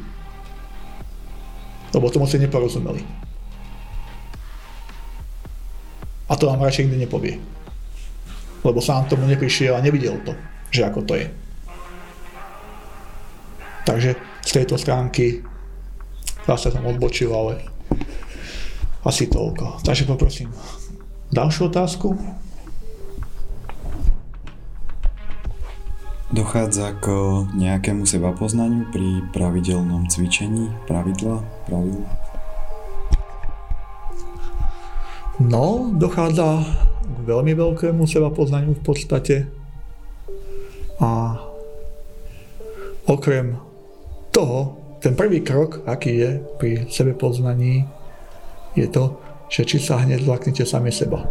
Lebo tomu ste neporozumeli. A to vám radšej nikdy nepovie. Lebo sám tomu neprišiel a nevidel to, že ako to je. Takže z tejto stránky zase som odbočil, ale asi toľko. Takže poprosím ďalšiu otázku. Dochádza k nejakému seba poznaniu pri pravidelnom cvičení? Pravidla? Pravidla? No, dochádza k veľmi veľkému seba poznaniu v podstate. A okrem toho, ten prvý krok, aký je pri sebe poznaní, je to, že či sa hneď zlaknete sami seba.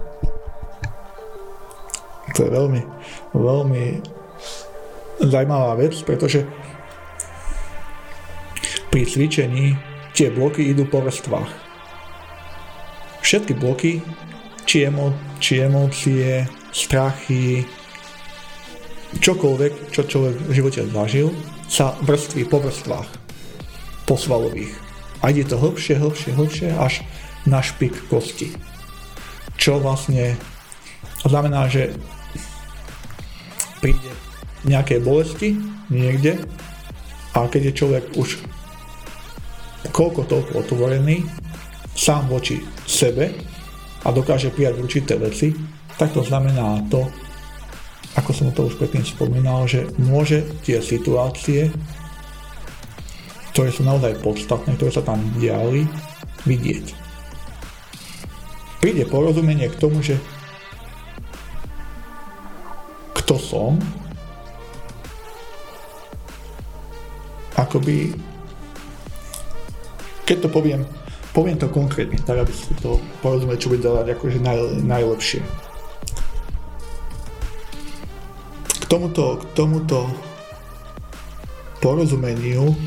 To je veľmi, veľmi zaujímavá vec, pretože pri cvičení tie bloky idú po vrstvách. Všetky bloky, či, emo, či emócie, strachy, čokoľvek, čo človek v živote zažil, sa vrství po vrstvách posvalových. A ide to hlbšie, hlbšie, hlbšie, až na špik kosti. Čo vlastne znamená, že príde nejaké bolesti niekde a keď je človek už koľko toľko otvorený sám voči sebe a dokáže prijať určité veci, tak to znamená to, ako som to už predtým spomínal, že môže tie situácie, ktoré sú naozaj podstatné, ktoré sa tam diali, vidieť. Príde porozumenie k tomu, že kto som, akoby, keď to poviem, poviem to konkrétne, tak aby si to porozumeli, čo bude dávať akože naj, najlepšie tomuto, k tomuto porozumeniu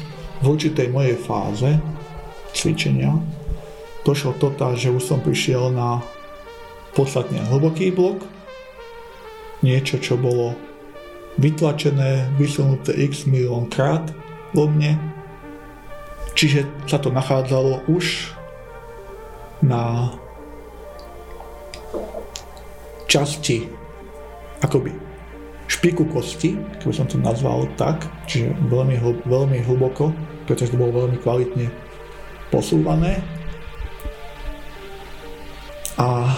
v určitej mojej fáze cvičenia došlo to tá, že už som prišiel na podstatne hlboký blok, niečo, čo bolo vytlačené, vysunuté x milión krát vo mne, čiže sa to nachádzalo už na časti akoby špiku kosti, keby som to nazval tak, čiže veľmi, veľmi hlboko, pretože to bolo veľmi kvalitne posúvané. A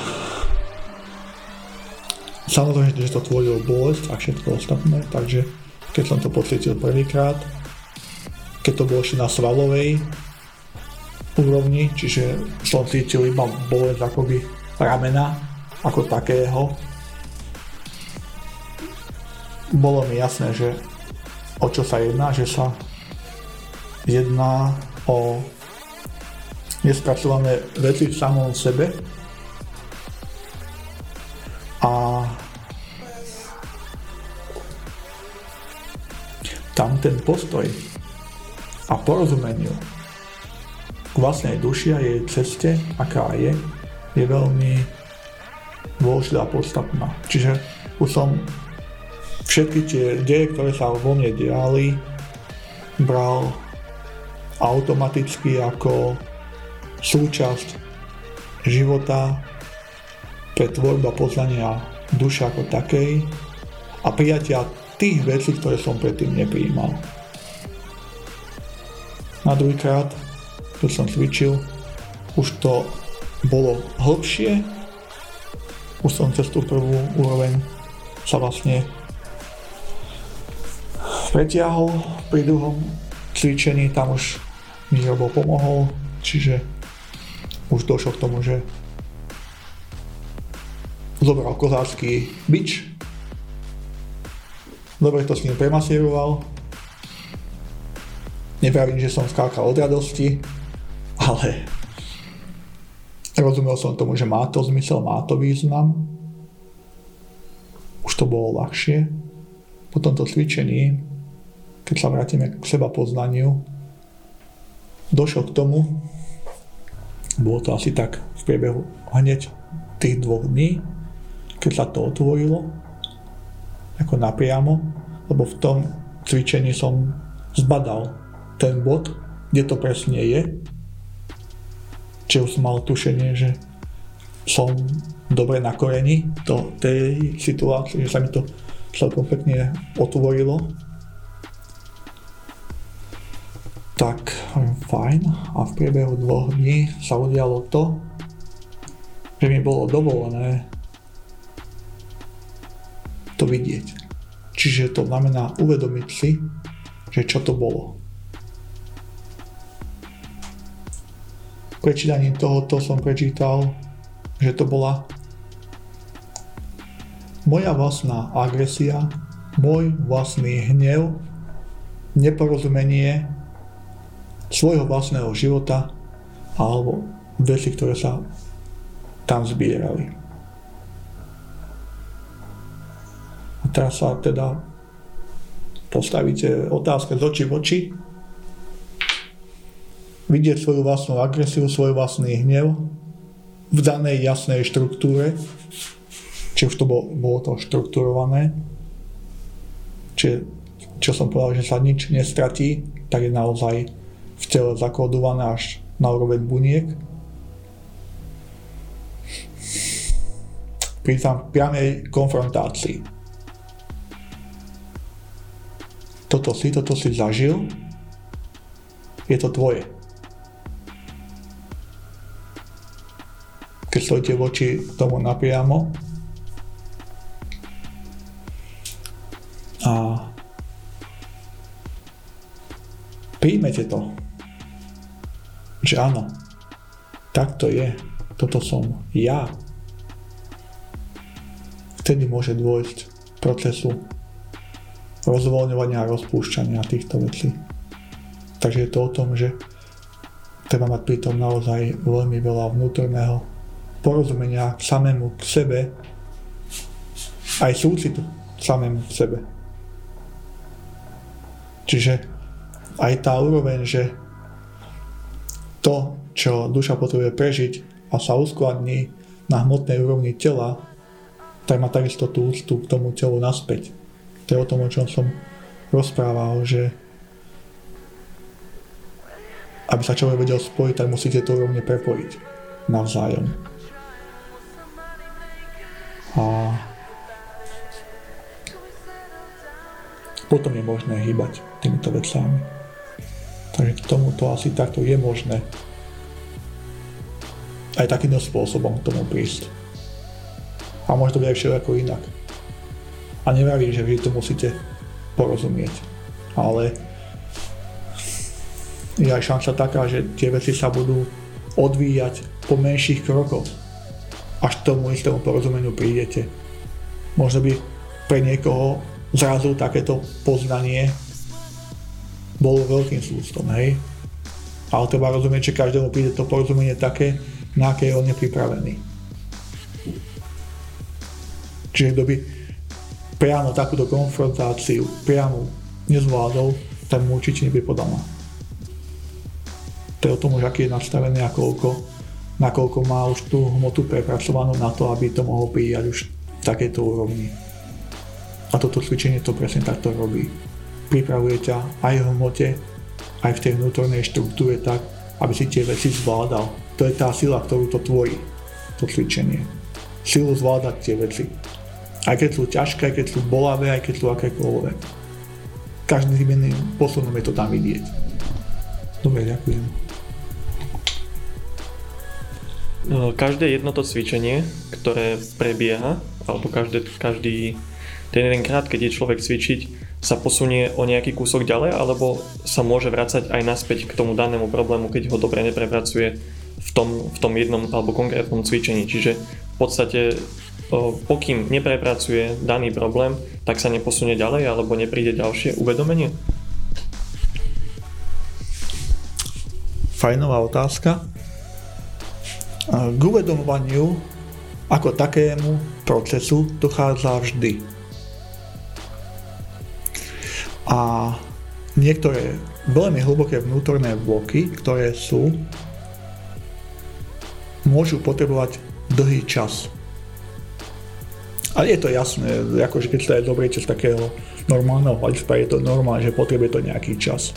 samozrejme, že to tvorilo bolesť a všetko ostatné, takže keď som to pocítil prvýkrát, keď to bolo ešte na svalovej úrovni, čiže som cítil iba bolesť akoby ramena ako takého, bolo mi jasné, že o čo sa jedná, že sa jedná o nespracované veci v samom sebe a tam ten postoj a porozumeniu k vlastnej duši a jej ceste, aká je, je veľmi dôležitá a podstatná. Čiže už som všetky tie deje, ktoré sa vo mne diali, bral automaticky ako súčasť života pre tvorba poznania duše ako takej a prijatia tých vecí, ktoré som predtým nepríjmal. Na druhýkrát, keď som cvičil, už to bolo hlbšie, už som cez tú prvú úroveň sa vlastne pretiahol pri druhom cvičení, tam už mi Robo pomohol, čiže už došlo k tomu, že zobral kozácky bič, dobre to s ním premasíroval, Nepravím, že som skákal od radosti, ale rozumel som tomu, že má to zmysel, má to význam. Už to bolo ľahšie. Po tomto cvičení, keď sa vrátime k seba poznaniu, došiel k tomu, bolo to asi tak v priebehu hneď tých dvoch dní, keď sa to otvorilo, ako napriamo, lebo v tom cvičení som zbadal ten bod, kde to presne je. Čiže už som mal tušenie, že som dobre na koreni do tej situácie, že sa mi to celkom pekne otvorilo. Tak, fajn. A v priebehu dvoch dní sa udialo to, že mi bolo dovolené to vidieť. Čiže to znamená uvedomiť si, že čo to bolo. prečítaním tohoto som prečítal, že to bola moja vlastná agresia, môj vlastný hnev, neporozumenie svojho vlastného života alebo veci, ktoré sa tam zbierali. A teraz sa teda postavíte otázka z očí v oči vidieť svoju vlastnú agresiu, svoj vlastný hnev v danej jasnej štruktúre, či už to bolo, bolo to štrukturované, či, čo som povedal, že sa nič nestratí, tak je naozaj v tele zakodované až na úroveň buniek. Pri tam priamej konfrontácii. Toto si, toto si zažil, je to tvoje. keď stojíte voči tomu napriamo. A príjmete to, že áno, tak to je, toto som ja. Vtedy môže dôjsť procesu rozvoľňovania a rozpúšťania týchto vecí. Takže je to o tom, že treba mať pritom naozaj veľmi veľa vnútorného porozumenia k samému k sebe, aj súcitu samému k sebe. Čiže aj tá úroveň, že to, čo duša potrebuje prežiť a sa uskladní na hmotnej úrovni tela, tak má takisto tú úctu k tomu telu naspäť. To je o tom, o čom som rozprával, že aby sa človek vedel spojiť, tak musíte to úrovne prepojiť navzájom. A potom je možné hýbať týmito vecami. Takže k tomuto asi takto je možné aj takýmto spôsobom k tomu prísť. A možno byť aj všetko inak. A nevravím, že vy to musíte porozumieť, ale je aj šanca taká, že tie veci sa budú odvíjať po menších krokoch až k tomu istému porozumeniu prídete. Možno by pre niekoho zrazu takéto poznanie bolo veľkým sústom, hej? Ale treba rozumieť, že každému príde to porozumenie také, na aké je on nepripravený. Čiže kto by priamo takúto konfrontáciu priamo nezvládol, tak mu určite nebude podľa To je o tom už, aký je nastavený a koľko nakoľko má už tú hmotu prepracovanú na to, aby to mohol prijať už v takejto úrovni. A toto cvičenie to presne takto robí. Pripravuje ťa aj v hmote, aj v tej vnútornej štruktúre tak, aby si tie veci zvládal. To je tá sila, ktorú to tvorí, to cvičenie. Silu zvládať tie veci. Aj keď sú ťažké, aj keď sú bolavé, aj keď sú akékoľvek. Každým iným posunom je to tam vidieť. Dobre, ďakujem. No, každé jedno to cvičenie, ktoré prebieha, alebo každý, každý ten jeden krát, keď je človek cvičiť, sa posunie o nejaký kúsok ďalej, alebo sa môže vrácať aj naspäť k tomu danému problému, keď ho dobre neprepracuje v tom, v tom jednom alebo konkrétnom cvičení. Čiže v podstate pokým neprepracuje daný problém, tak sa neposunie ďalej alebo nepríde ďalšie uvedomenie? Fajnová otázka. K uvedomovaniu ako takému procesu dochádza vždy. A niektoré veľmi hlboké vnútorné bloky, ktoré sú, môžu potrebovať dlhý čas. A je to jasné, akože keď sa aj zoberiete z takého normálneho hľadiska, je to normálne, že potrebuje to nejaký čas.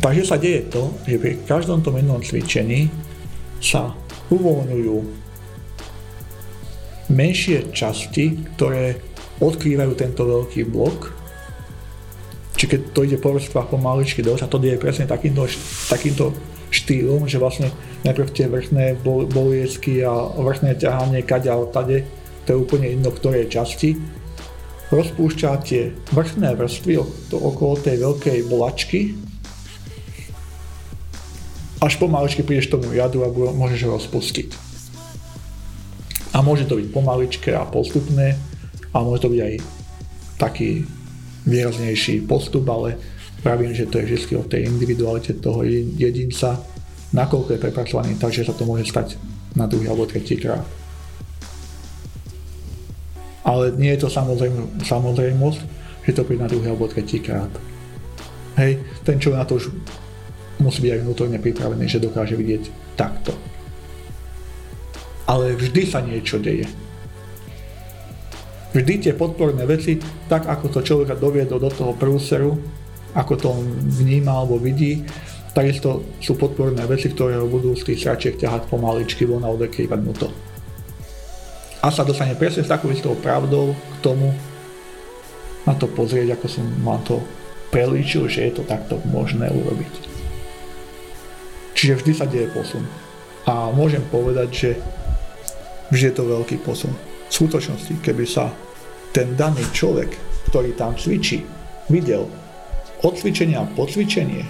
Takže sa deje to, že pri každom tom jednom cvičení sa uvoľňujú menšie časti, ktoré odkrývajú tento veľký blok. Či keď to ide po vrstvách pomaličky dosť a to je presne takýmto, takýmto štýlom, že vlastne najprv tie vrchné boliesky a vrchné ťahanie kaďa a tade to je úplne jedno, ktoré časti, rozpúšťa tie vrchné vrstvy to okolo tej veľkej bolačky, až pomaličky prídeš tomu jadu a môžeš ho rozpustiť. A môže to byť pomaličké a postupné a môže to byť aj taký výraznejší postup, ale pravím, že to je vždy o tej individualite toho jedinca, nakoľko je prepracovaný, takže sa to môže stať na druhý alebo tretí krát ale nie je to samozrejm, samozrejmosť, že to príde na druhý alebo tretí krát. Hej, ten človek na to už musí byť aj vnútorne pripravený, že dokáže vidieť takto. Ale vždy sa niečo deje. Vždy tie podporné veci, tak ako to človeka doviedol do toho prúseru, ako to on vníma alebo vidí, takisto sú podporné veci, ktoré ho budú z tých sračiek ťahať pomaličky von a odekrývať mu to a sa dostane presne s takou istou pravdou k tomu, na to pozrieť, ako som vám to prelíčil, že je to takto možné urobiť. Čiže vždy sa deje posun. A môžem povedať, že vždy je to veľký posun. V skutočnosti, keby sa ten daný človek, ktorý tam cvičí, videl od cvičenia po cvičenie,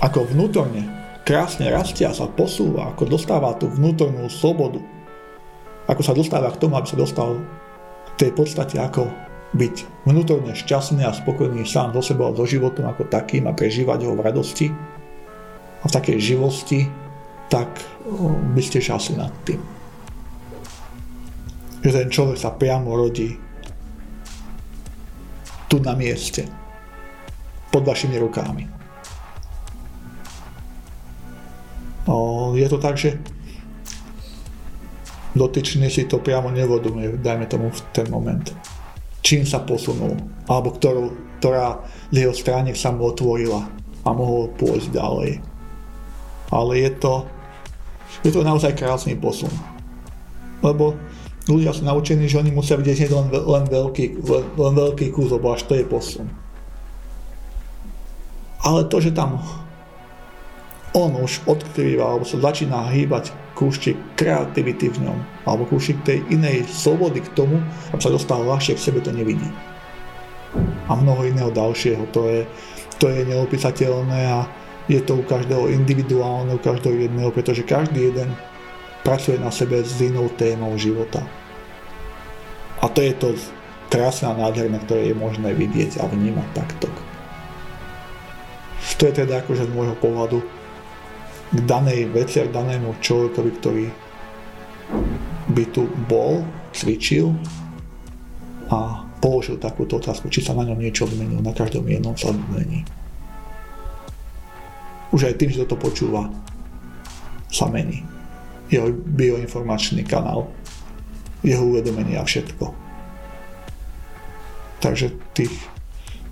ako vnútorne krásne rastia sa posúva, ako dostáva tú vnútornú slobodu, ako sa dostáva k tomu, aby sa dostal k tej podstate, ako byť vnútorne šťastný a spokojný sám so sebou a so životom ako takým a prežívať ho v radosti a v takej živosti, tak by ste šasli nad tým. Že ten človek sa priamo rodí tu na mieste, pod vašimi rukami. Je to tak, že dotyčný si to priamo nevodomuje, dajme tomu v ten moment. Čím sa posunul, alebo ktorú, ktorá z jeho strany sa mu otvorila a mohol pôjsť ďalej. Ale je to, je to naozaj krásny posun. Lebo ľudia sú naučení, že oni musia vidieť len, len, veľký, len, veľký kus, lebo až to je posun. Ale to, že tam on už odkrýva, alebo sa začína hýbať kúštik kreativity v ňom, alebo kúštik tej inej slobody k tomu, aby sa dostal ľahšie k sebe, to nevidí. A mnoho iného ďalšieho, to je, to je neopísateľné a je to u každého individuálne, u každého jedného, pretože každý jeden pracuje na sebe s inou témou života. A to je to krásne a nádherné, ktoré je možné vidieť a vnímať takto. To je teda akože z môjho pohľadu k danej veci a k danému človekovi, ktorý by tu bol, cvičil a položil takúto otázku, či sa na ňom niečo zmenilo, na každom jednom sa zmení. Už aj tým, že toto počúva, sa mení. Jeho bioinformačný kanál, jeho uvedomenie a všetko. Takže tých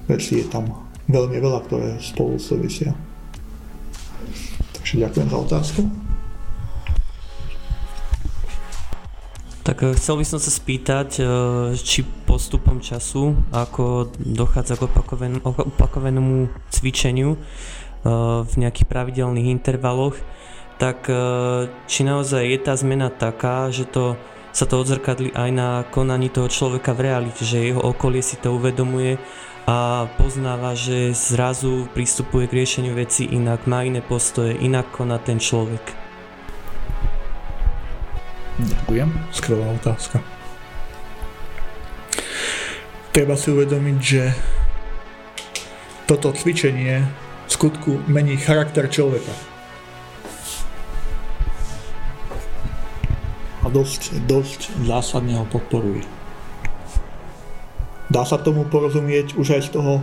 vecí je tam veľmi veľa, ktoré spolu súvisia. Takže ďakujem za otázku. Tak eh, chcel by som sa spýtať, eh, či postupom času, ako dochádza k opakovanému cvičeniu eh, v nejakých pravidelných intervaloch, tak či naozaj je tá zmena taká, že to sa to odzrkadli aj na konaní toho človeka v realite, že jeho okolie si to uvedomuje a poznáva, že zrazu pristupuje k riešeniu veci inak, má iné postoje, inak koná ten človek. Ďakujem, skvelá otázka. Treba si uvedomiť, že toto cvičenie v skutku mení charakter človeka. A dosť, dosť zásadne ho podporuje. Dá sa tomu porozumieť už aj z toho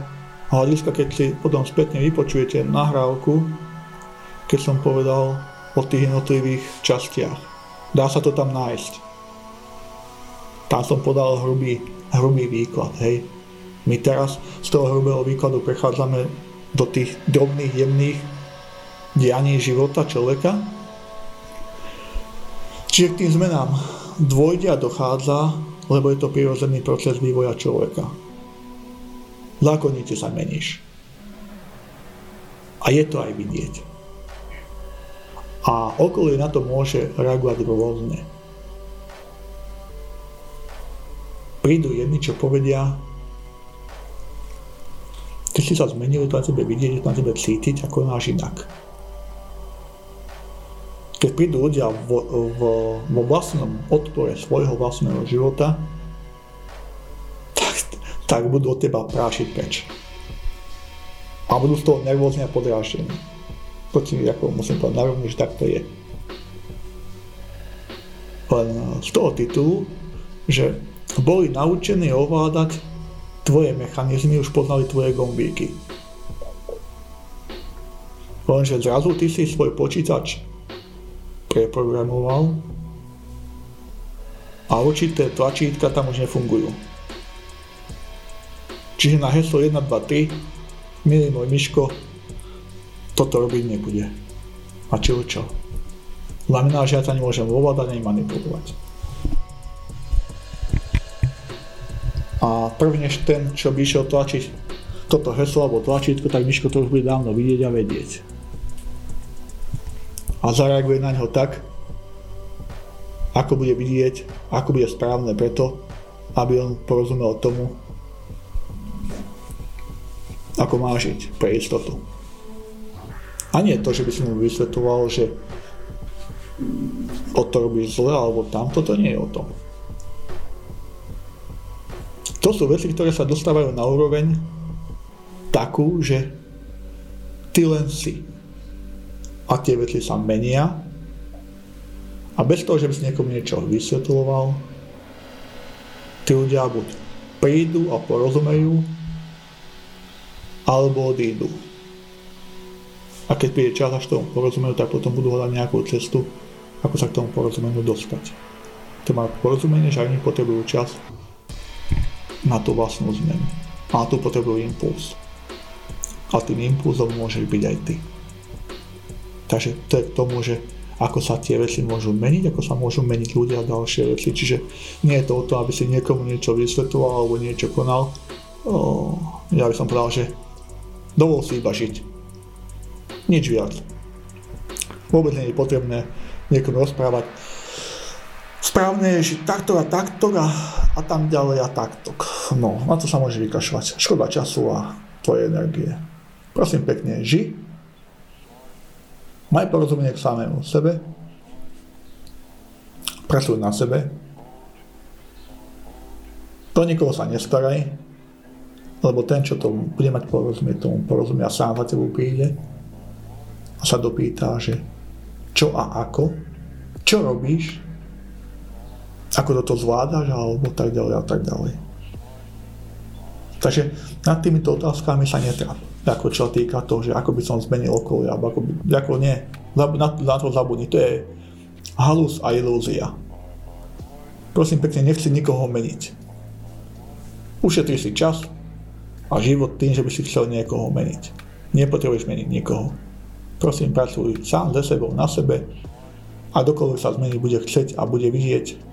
hľadiska, keď si potom spätne vypočujete nahrávku, keď som povedal o tých jednotlivých častiach. Dá sa to tam nájsť. Tam som podal hrubý, hrubý výklad, hej. My teraz z toho hrubého výkladu prechádzame do tých drobných, jemných dianí života človeka. Čiže k tým zmenám dôjde a dochádza lebo je to prirodzený proces vývoja človeka. Zákonite sa meníš. A je to aj vidieť. A okolie na to môže reagovať rôzne. Prídu jedni, čo povedia, ty si sa zmenil, to na tebe vidieť, to na tebe cítiť, ako náš inak keď prídu ľudia vo, vo, vo vlastnom odpore svojho vlastného života, tak, tak budú od teba prášiť preč. A budú z toho nervózne a podráždení. To ti ako musím povedať narovne, že tak to je. Len z toho titulu, že boli naučení ovládať tvoje mechanizmy, už poznali tvoje gombíky. Lenže zrazu ty si svoj počítač preprogramoval a určité tlačítka tam už nefungujú. Čiže na heslo 1, 2, 3, milý môj Miško, toto robiť nebude. A čo čo? Znamená, že ja sa nemôžem ovládať ani manipulovať. A prvnež ten, čo by išiel tlačiť toto heslo alebo tlačítko, tak Miško to už bude dávno vidieť a vedieť a zareaguje na ňo tak, ako bude vidieť, ako bude správne preto, aby on porozumel tomu, ako má žiť pre istotu. A nie to, že by som mu vysvetoval, že o to robíš zle, alebo tamto, to nie je o tom. To sú veci, ktoré sa dostávajú na úroveň takú, že ty len si a tie veci sa menia a bez toho, že by si niekomu niečo vysvetľoval, tí ľudia buď prídu a porozumejú, alebo odídu. A keď príde čas, až tomu porozumejú, tak potom budú hľadať nejakú cestu, ako sa k tomu porozumeniu dostať. To má porozumenie, že oni potrebujú čas na tú vlastnú zmenu. A na tú potrebujú impuls. A tým impulzom môže byť aj ty. Takže to je k tomu, že ako sa tie veci môžu meniť, ako sa môžu meniť ľudia a ďalšie veci. Čiže nie je to o to, aby si niekomu niečo vysvetoval alebo niečo konal. O, ja by som povedal, že dovol si iba žiť. Nič viac. Vôbec nie je potrebné niekomu rozprávať. Správne je žiť takto a takto a, a tam ďalej a takto. No, na to sa môže vykašľať. Škoda času a tvojej energie. Prosím pekne, ži Maj porozumenie k samému sebe, pracuj na sebe, do nikoho sa nestaraj, lebo ten, čo to bude mať porozumie, tomu porozumie a sám za tebou príde a sa dopýta, že čo a ako, čo robíš, ako toto zvládaš, alebo tak ďalej a tak ďalej. Takže nad týmito otázkami sa netráp ako čo týka toho, že ako by som zmenil okolie, alebo ako, by, ako nie, na, na to zabudni, to je halus a ilúzia. Prosím pekne, nechci nikoho meniť. Ušetri si čas a život tým, že by si chcel niekoho meniť. Nepotrebuješ meniť nikoho. Prosím, pracuj sám ze sebou, na sebe a dokoľvek sa zmeniť bude chcieť a bude vidieť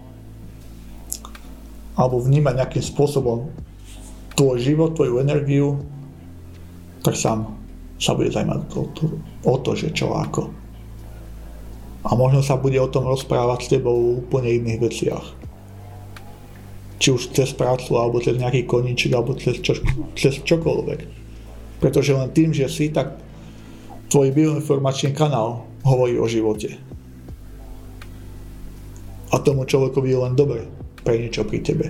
alebo vnímať nejakým spôsobom tvoj život, tvoju energiu, tak sám sa bude zaujímať o to, o to, že čo ako. A možno sa bude o tom rozprávať s tebou v úplne iných veciach. Či už cez prácu, alebo cez nejaký koníček, alebo cez, čo, cez čokoľvek. Pretože len tým, že si, tak tvoj bioinformačný kanál hovorí o živote. A tomu človekovi je len dobre pre niečo pri tebe,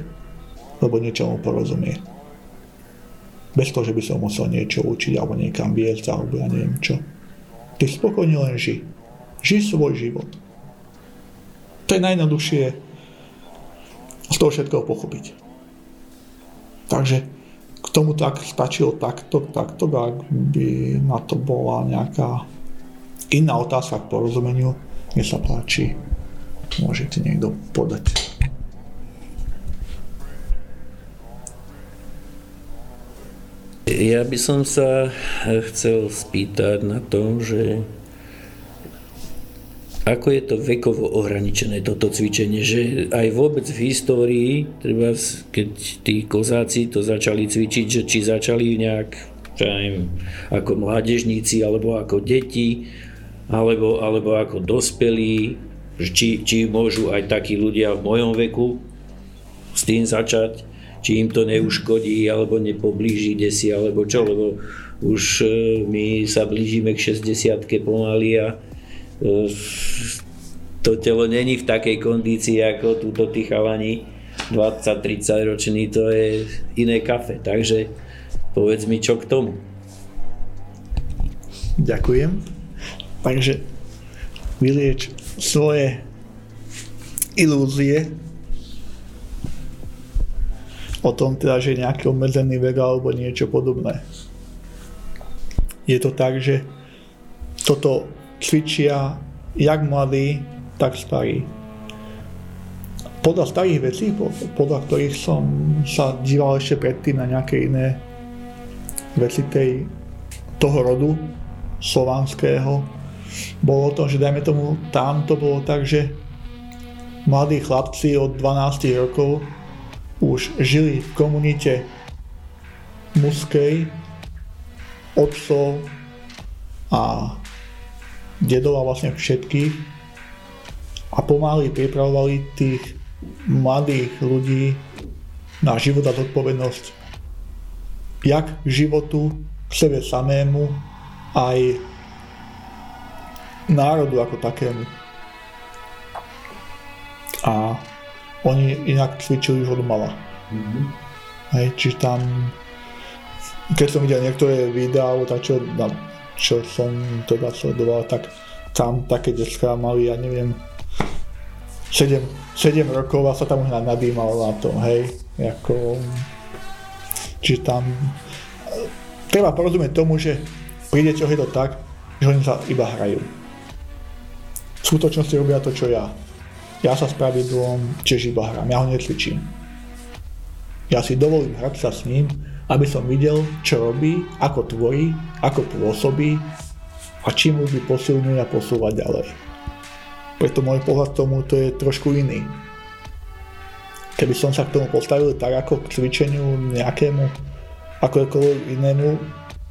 lebo niečo mu porozumie. Bez toho, že by som musel niečo učiť alebo niekam viesť alebo ja neviem čo. Ty spokojne len ži. Ži svoj život. To je najjednoduchšie z toho všetkého pochopiť. Takže k tomu tak stačilo takto, takto, ak by na to bola nejaká iná otázka k porozumeniu, nech sa páči, môžete niekto podať. Ja by som sa chcel spýtať na to, že ako je to vekovo ohraničené toto cvičenie, že aj vôbec v histórii, treba, keď tí kozáci to začali cvičiť, že či začali nejak, neviem, ako mládežníci, alebo ako deti, alebo, alebo ako dospelí, či, či môžu aj takí ľudia v mojom veku s tým začať, či im to neuškodí, alebo nepoblíži desi, alebo čo, lebo už e, my sa blížime k 60 pomaly a to telo není v takej kondícii ako túto tí chalani 20-30 roční, to je iné kafe. Takže povedz mi, čo k tomu. Ďakujem. Takže vylieč svoje ilúzie o tom teda, že nejaký obmedzený vek alebo niečo podobné. Je to tak, že toto cvičia jak mladí, tak starí. Podľa starých vecí, podľa ktorých som sa díval ešte predtým na nejaké iné veci tej, toho rodu slovanského, bolo to, že dajme tomu, tam to bolo tak, že mladí chlapci od 12 rokov už žili v komunite muskej, otcov a dedov a vlastne všetkých a pomaly pripravovali tých mladých ľudí na život a zodpovednosť jak k životu, k sebe samému, aj národu ako takému. A oni inak cvičili už od mala. Mm-hmm. Hej, či tam, keď som videl niektoré videá, tak čo na čo som teda sledoval, tak tam také detská mali, ja neviem, 7, 7 rokov a sa tam už nadýmal na tom, hej, ako, čiže tam treba porozumieť tomu, že pri deťoch je to tak, že oni sa iba hrajú. V skutočnosti robia to, čo ja. Ja sa s pravidlom tiež iba hrám, ja ho necvičím. Ja si dovolím hrať sa s ním, aby som videl, čo robí, ako tvorí, ako pôsobí a čím ľudí posilňuje a posúva ďalej. Preto môj pohľad tomu to je trošku iný. Keby som sa k tomu postavil tak ako k cvičeniu nejakému, akokoľvek inému,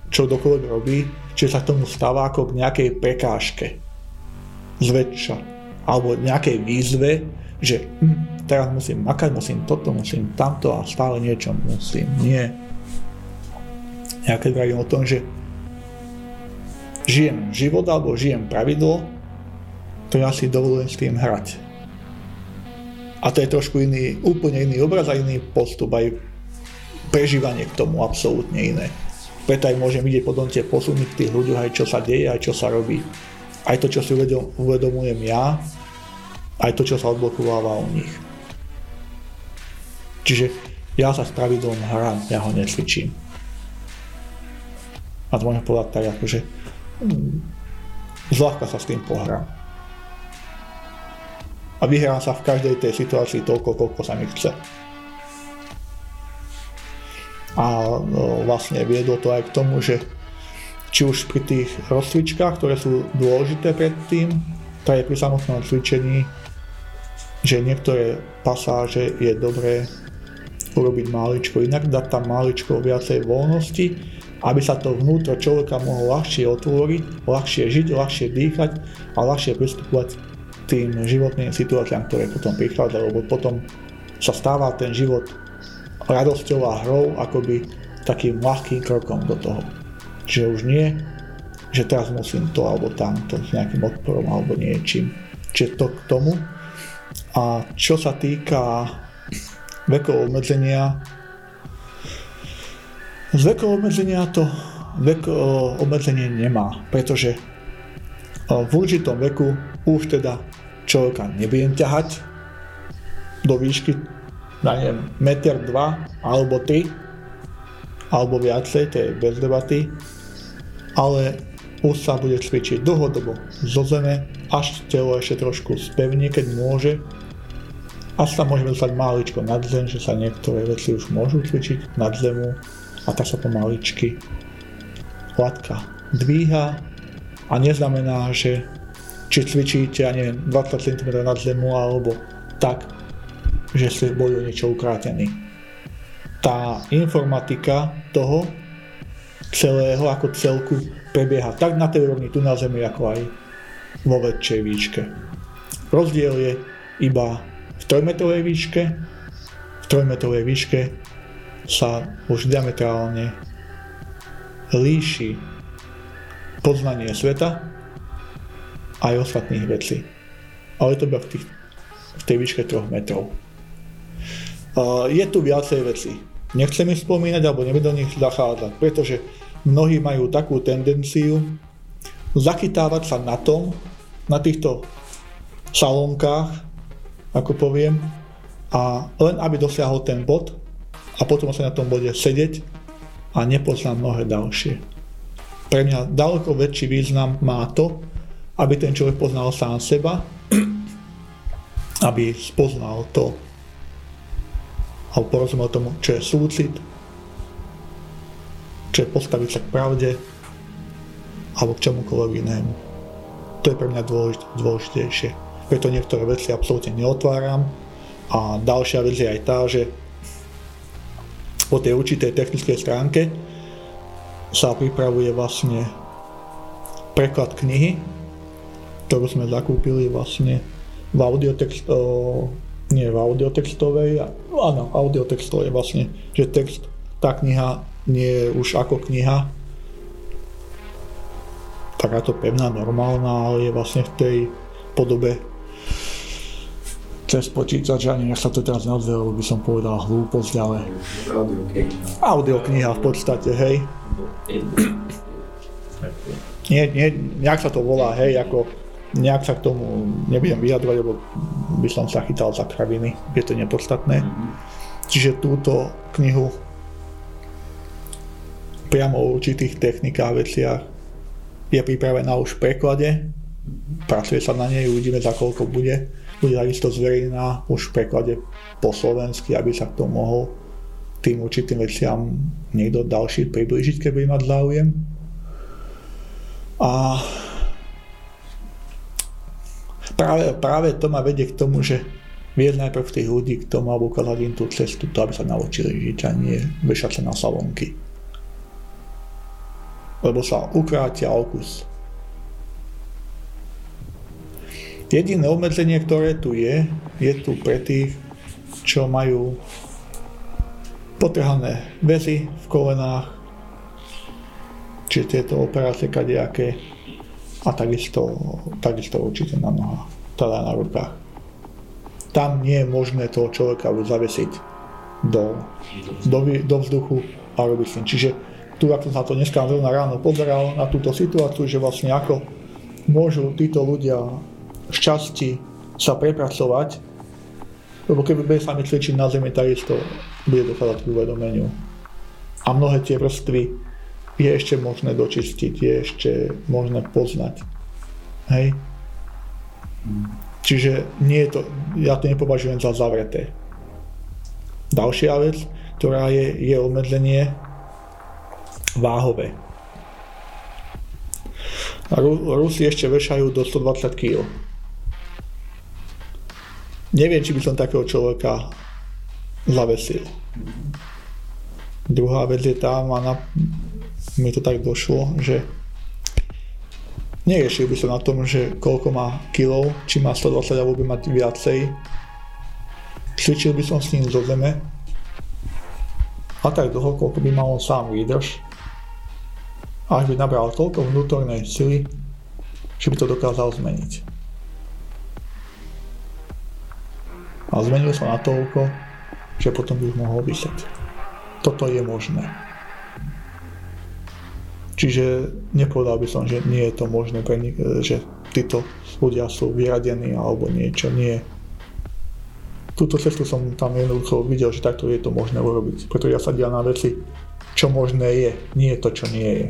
čo dokoľvek robí, či sa k tomu stáva ako k nejakej prekážke. Zväčša. Alebo nejakej výzve, že hm, teraz musím makať, musím toto, musím tamto a stále niečo musím. Nie ja keď vravím o tom, že žijem život alebo žijem pravidlo, to ja si dovolujem s tým hrať. A to je trošku iný, úplne iný obraz a iný postup, aj prežívanie k tomu absolútne iné. Preto aj môžem vidieť potom tie posuny tých ľuďoch, aj čo sa deje, aj čo sa robí. Aj to, čo si uvedomujem ja, aj to, čo sa odblokováva u nich. Čiže ja sa s pravidlom hrám, ja ho necvičím a z môjho pohľadu tak akože mm, zľahka sa s tým pohrám. A vyhrám sa v každej tej situácii toľko, koľko sa mi chce. A no, vlastne viedlo to aj k tomu, že či už pri tých rozcvičkách, ktoré sú dôležité predtým, tak je pri samotnom cvičení, že niektoré pasáže je dobré urobiť máličko inak, dať tam máličko viacej voľnosti aby sa to vnútro človeka mohlo ľahšie otvoriť, ľahšie žiť, ľahšie dýchať a ľahšie pristupovať tým životným situáciám, ktoré potom prichádzajú, lebo potom sa stáva ten život radosťou a hrou akoby takým ľahkým krokom do toho. Čiže už nie, že teraz musím to alebo tamto s nejakým odporom alebo niečím. Čiže to k tomu. A čo sa týka vekov obmedzenia, z vekov obmedzenia to vek obmedzenie nemá, pretože v určitom veku už teda človeka nebudem ťahať do výšky, ja neviem, meter, dva alebo tri, alebo viacej, to je bez debaty, ale už sa bude cvičiť dlhodobo zo zeme, až telo ešte trošku spevne, keď môže. Až sa môžeme dostať maličko nad zem, že sa niektoré veci už môžu cvičiť nad zemu a tak sa pomaličky latka dvíha a neznamená, že či cvičíte, ja neviem, 20 cm nad zemu alebo tak, že ste boli niečo ukrátení. Tá informatika toho celého ako celku prebieha tak na tej úrovni tu na Zemi, ako aj vo väčšej výške. Rozdiel je iba v 3-metrovej výške. V 3-metrovej výške sa už diametrálne líši poznanie sveta aj ostatných vecí. Ale to iba v, tých, v tej výške 3 metrov. Uh, je tu viacej veci. Nechcem ich spomínať, alebo nebudem do nich zachádzať, pretože mnohí majú takú tendenciu zachytávať sa na tom, na týchto salónkách, ako poviem, a len aby dosiahol ten bod a potom sa na tom bode sedieť a nepoznám mnohé ďalšie. Pre mňa ďaleko väčší význam má to, aby ten človek poznal sám seba, aby spoznal to, alebo porozumel tomu, čo je súcit, čo je postaviť sa k pravde, alebo k čomukoľvek inému. To je pre mňa dôležitejšie. Preto niektoré veci absolútne neotváram. A ďalšia vec je aj tá, že po tej určitej technickej stránke sa pripravuje vlastne preklad knihy, ktorú sme zakúpili vlastne v audiotext, o, nie v audiotextovej, áno, audiotextovej vlastne, že text, tá kniha nie už ako kniha, takáto pevná, normálna, ale je vlastne v tej podobe cez počítač, ani nech sa to teraz nazve, by som povedal hlúposť, ale... Audiokniha v podstate, hej. Nie, nie, nejak sa to volá, hej, ako nejak sa k tomu nebudem vyjadrovať, lebo by som sa chytal za kraviny, je to nepodstatné. Čiže túto knihu priamo o určitých technikách, veciach je pripravená už v preklade, pracuje sa na nej, uvidíme za koľko bude bude takisto zverejná už v preklade po slovensky, aby sa k tomu mohol tým určitým veciam niekto ďalší priblížiť, keď mať záujem. A práve, práve to ma vedie k tomu, že viesť najprv tých ľudí k tomu, alebo ukázať im tú cestu, to, aby sa naučili žiť a nie vešať sa na salonky. Lebo sa ukrátia o kus Jediné obmedzenie, ktoré tu je, je tu pre tých, čo majú potrhané väzy v kolenách, či tieto operácie kadejaké a takisto, takisto určite na nohách, teda na rukách. Tam nie je možné toho človeka zavesiť do, do, do vzduchu a robiť s tým. Čiže tu, ako sa to dneska ráno pozeral na túto situáciu, že vlastne ako môžu títo ľudia šťastí sa prepracovať, lebo keby bude sa mi cvičiť na zemi, takisto bude dochádzať k uvedomeniu. A mnohé tie vrstvy je ešte možné dočistiť, je ešte možné poznať. Hej? Čiže nie je to, ja to nepovažujem za zavreté. Ďalšia vec, ktorá je, je obmedzenie váhové. Rusi ešte vešajú do 120 kg neviem, či by som takého človeka zavesil. Druhá vec je tá, a na, mi to tak došlo, že neriešil by som na tom, že koľko má kilov, či má 120 alebo by mať viacej. Cvičil by som s ním zo zeme a tak dlho, koľko by mal on sám výdrž. Až by nabral toľko vnútornej sily, že by to dokázal zmeniť. A zmenil sa na toľko, že potom by už mohol vysieť. Toto je možné. Čiže nepovedal by som, že nie je to možné, pre nich, že títo ľudia sú vyradení alebo niečo. Nie. Túto cestu som tam jednoducho videl, že takto je to možné urobiť. Preto ja sa na veci, čo možné je, nie to, čo nie je.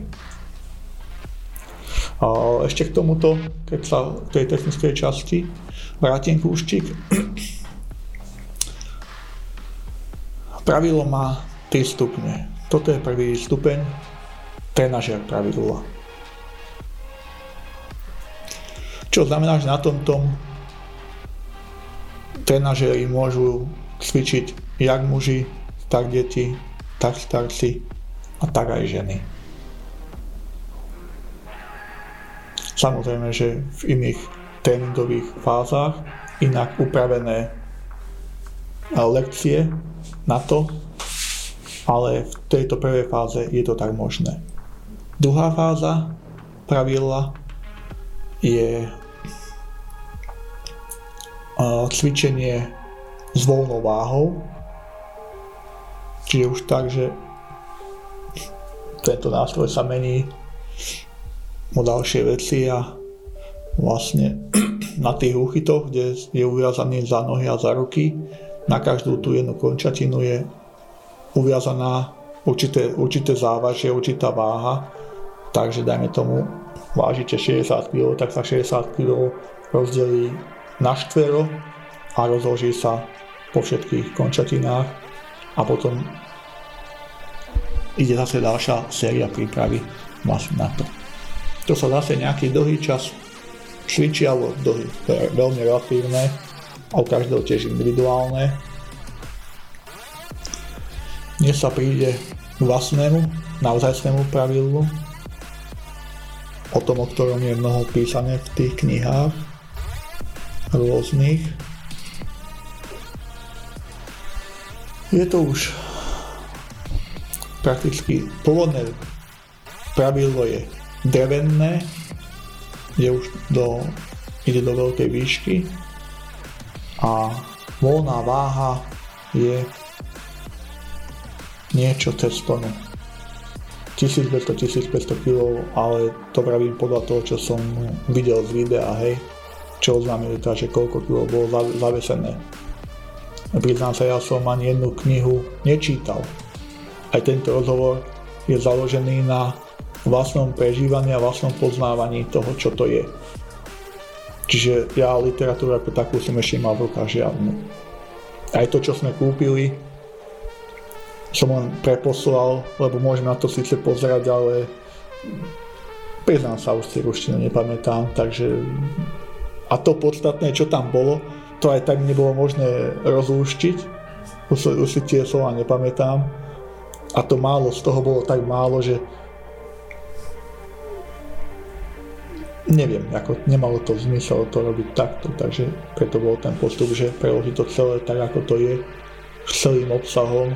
A ešte k tomuto, keď sa k tej technickej časti vrátim kúštik. Pravidlo má 3 stupne. Toto je prvý stupeň, trenažer pravidla. Čo znamená, že na tomto trenažeri môžu cvičiť jak muži, tak deti, tak starci a tak aj ženy. Samozrejme, že v iných tréningových fázach inak upravené lekcie na to, ale v tejto prvej fáze je to tak možné. Druhá fáza pravidla je cvičenie s voľnou váhou, čiže už tak, že tento nástroj sa mení o ďalšie veci a vlastne na tých úchytoch, kde je uviazaný za nohy a za ruky, na každú tú jednu končatinu je uviazaná určité, určité závažie, určitá váha, takže dajme tomu, vážite 60 kg, tak sa 60 kg rozdelí na štvero a rozloží sa po všetkých končatinách a potom ide zase ďalšia séria prípravy vlastne na to. To sa zase nejaký dlhý čas cvičí, alebo dlhý, to je veľmi relatívne, a u každého tiež individuálne. Dnes sa príde k vlastnému, naozajstnému pravidlu, o tom, o ktorom je mnoho písané v tých knihách rôznych. Je to už prakticky pôvodné pravidlo je drevené, je už do, ide do veľkej výšky a voľná váha je niečo cez tonu. 1200-1500 kg, ale to pravím podľa toho, čo som videl z videa, hej, čo oznámili teda, že koľko kilo bolo zavesené. Priznám sa, ja som ani jednu knihu nečítal. Aj tento rozhovor je založený na vlastnom prežívaní a vlastnom poznávaní toho, čo to je. Čiže ja literatúru ako takú som ešte mal v rukách žiadnu. Aj to, čo sme kúpili, som len preposlal, lebo môžem na to síce pozerať, ale priznám sa, už si ruštinu nepamätám, takže a to podstatné, čo tam bolo, to aj tak nebolo možné rozlúštiť, už, už si tie slova nepamätám a to málo z toho bolo tak málo, že neviem, ako nemalo to zmysel to robiť takto, takže preto bol ten postup, že preložiť to celé tak, ako to je, s celým obsahom,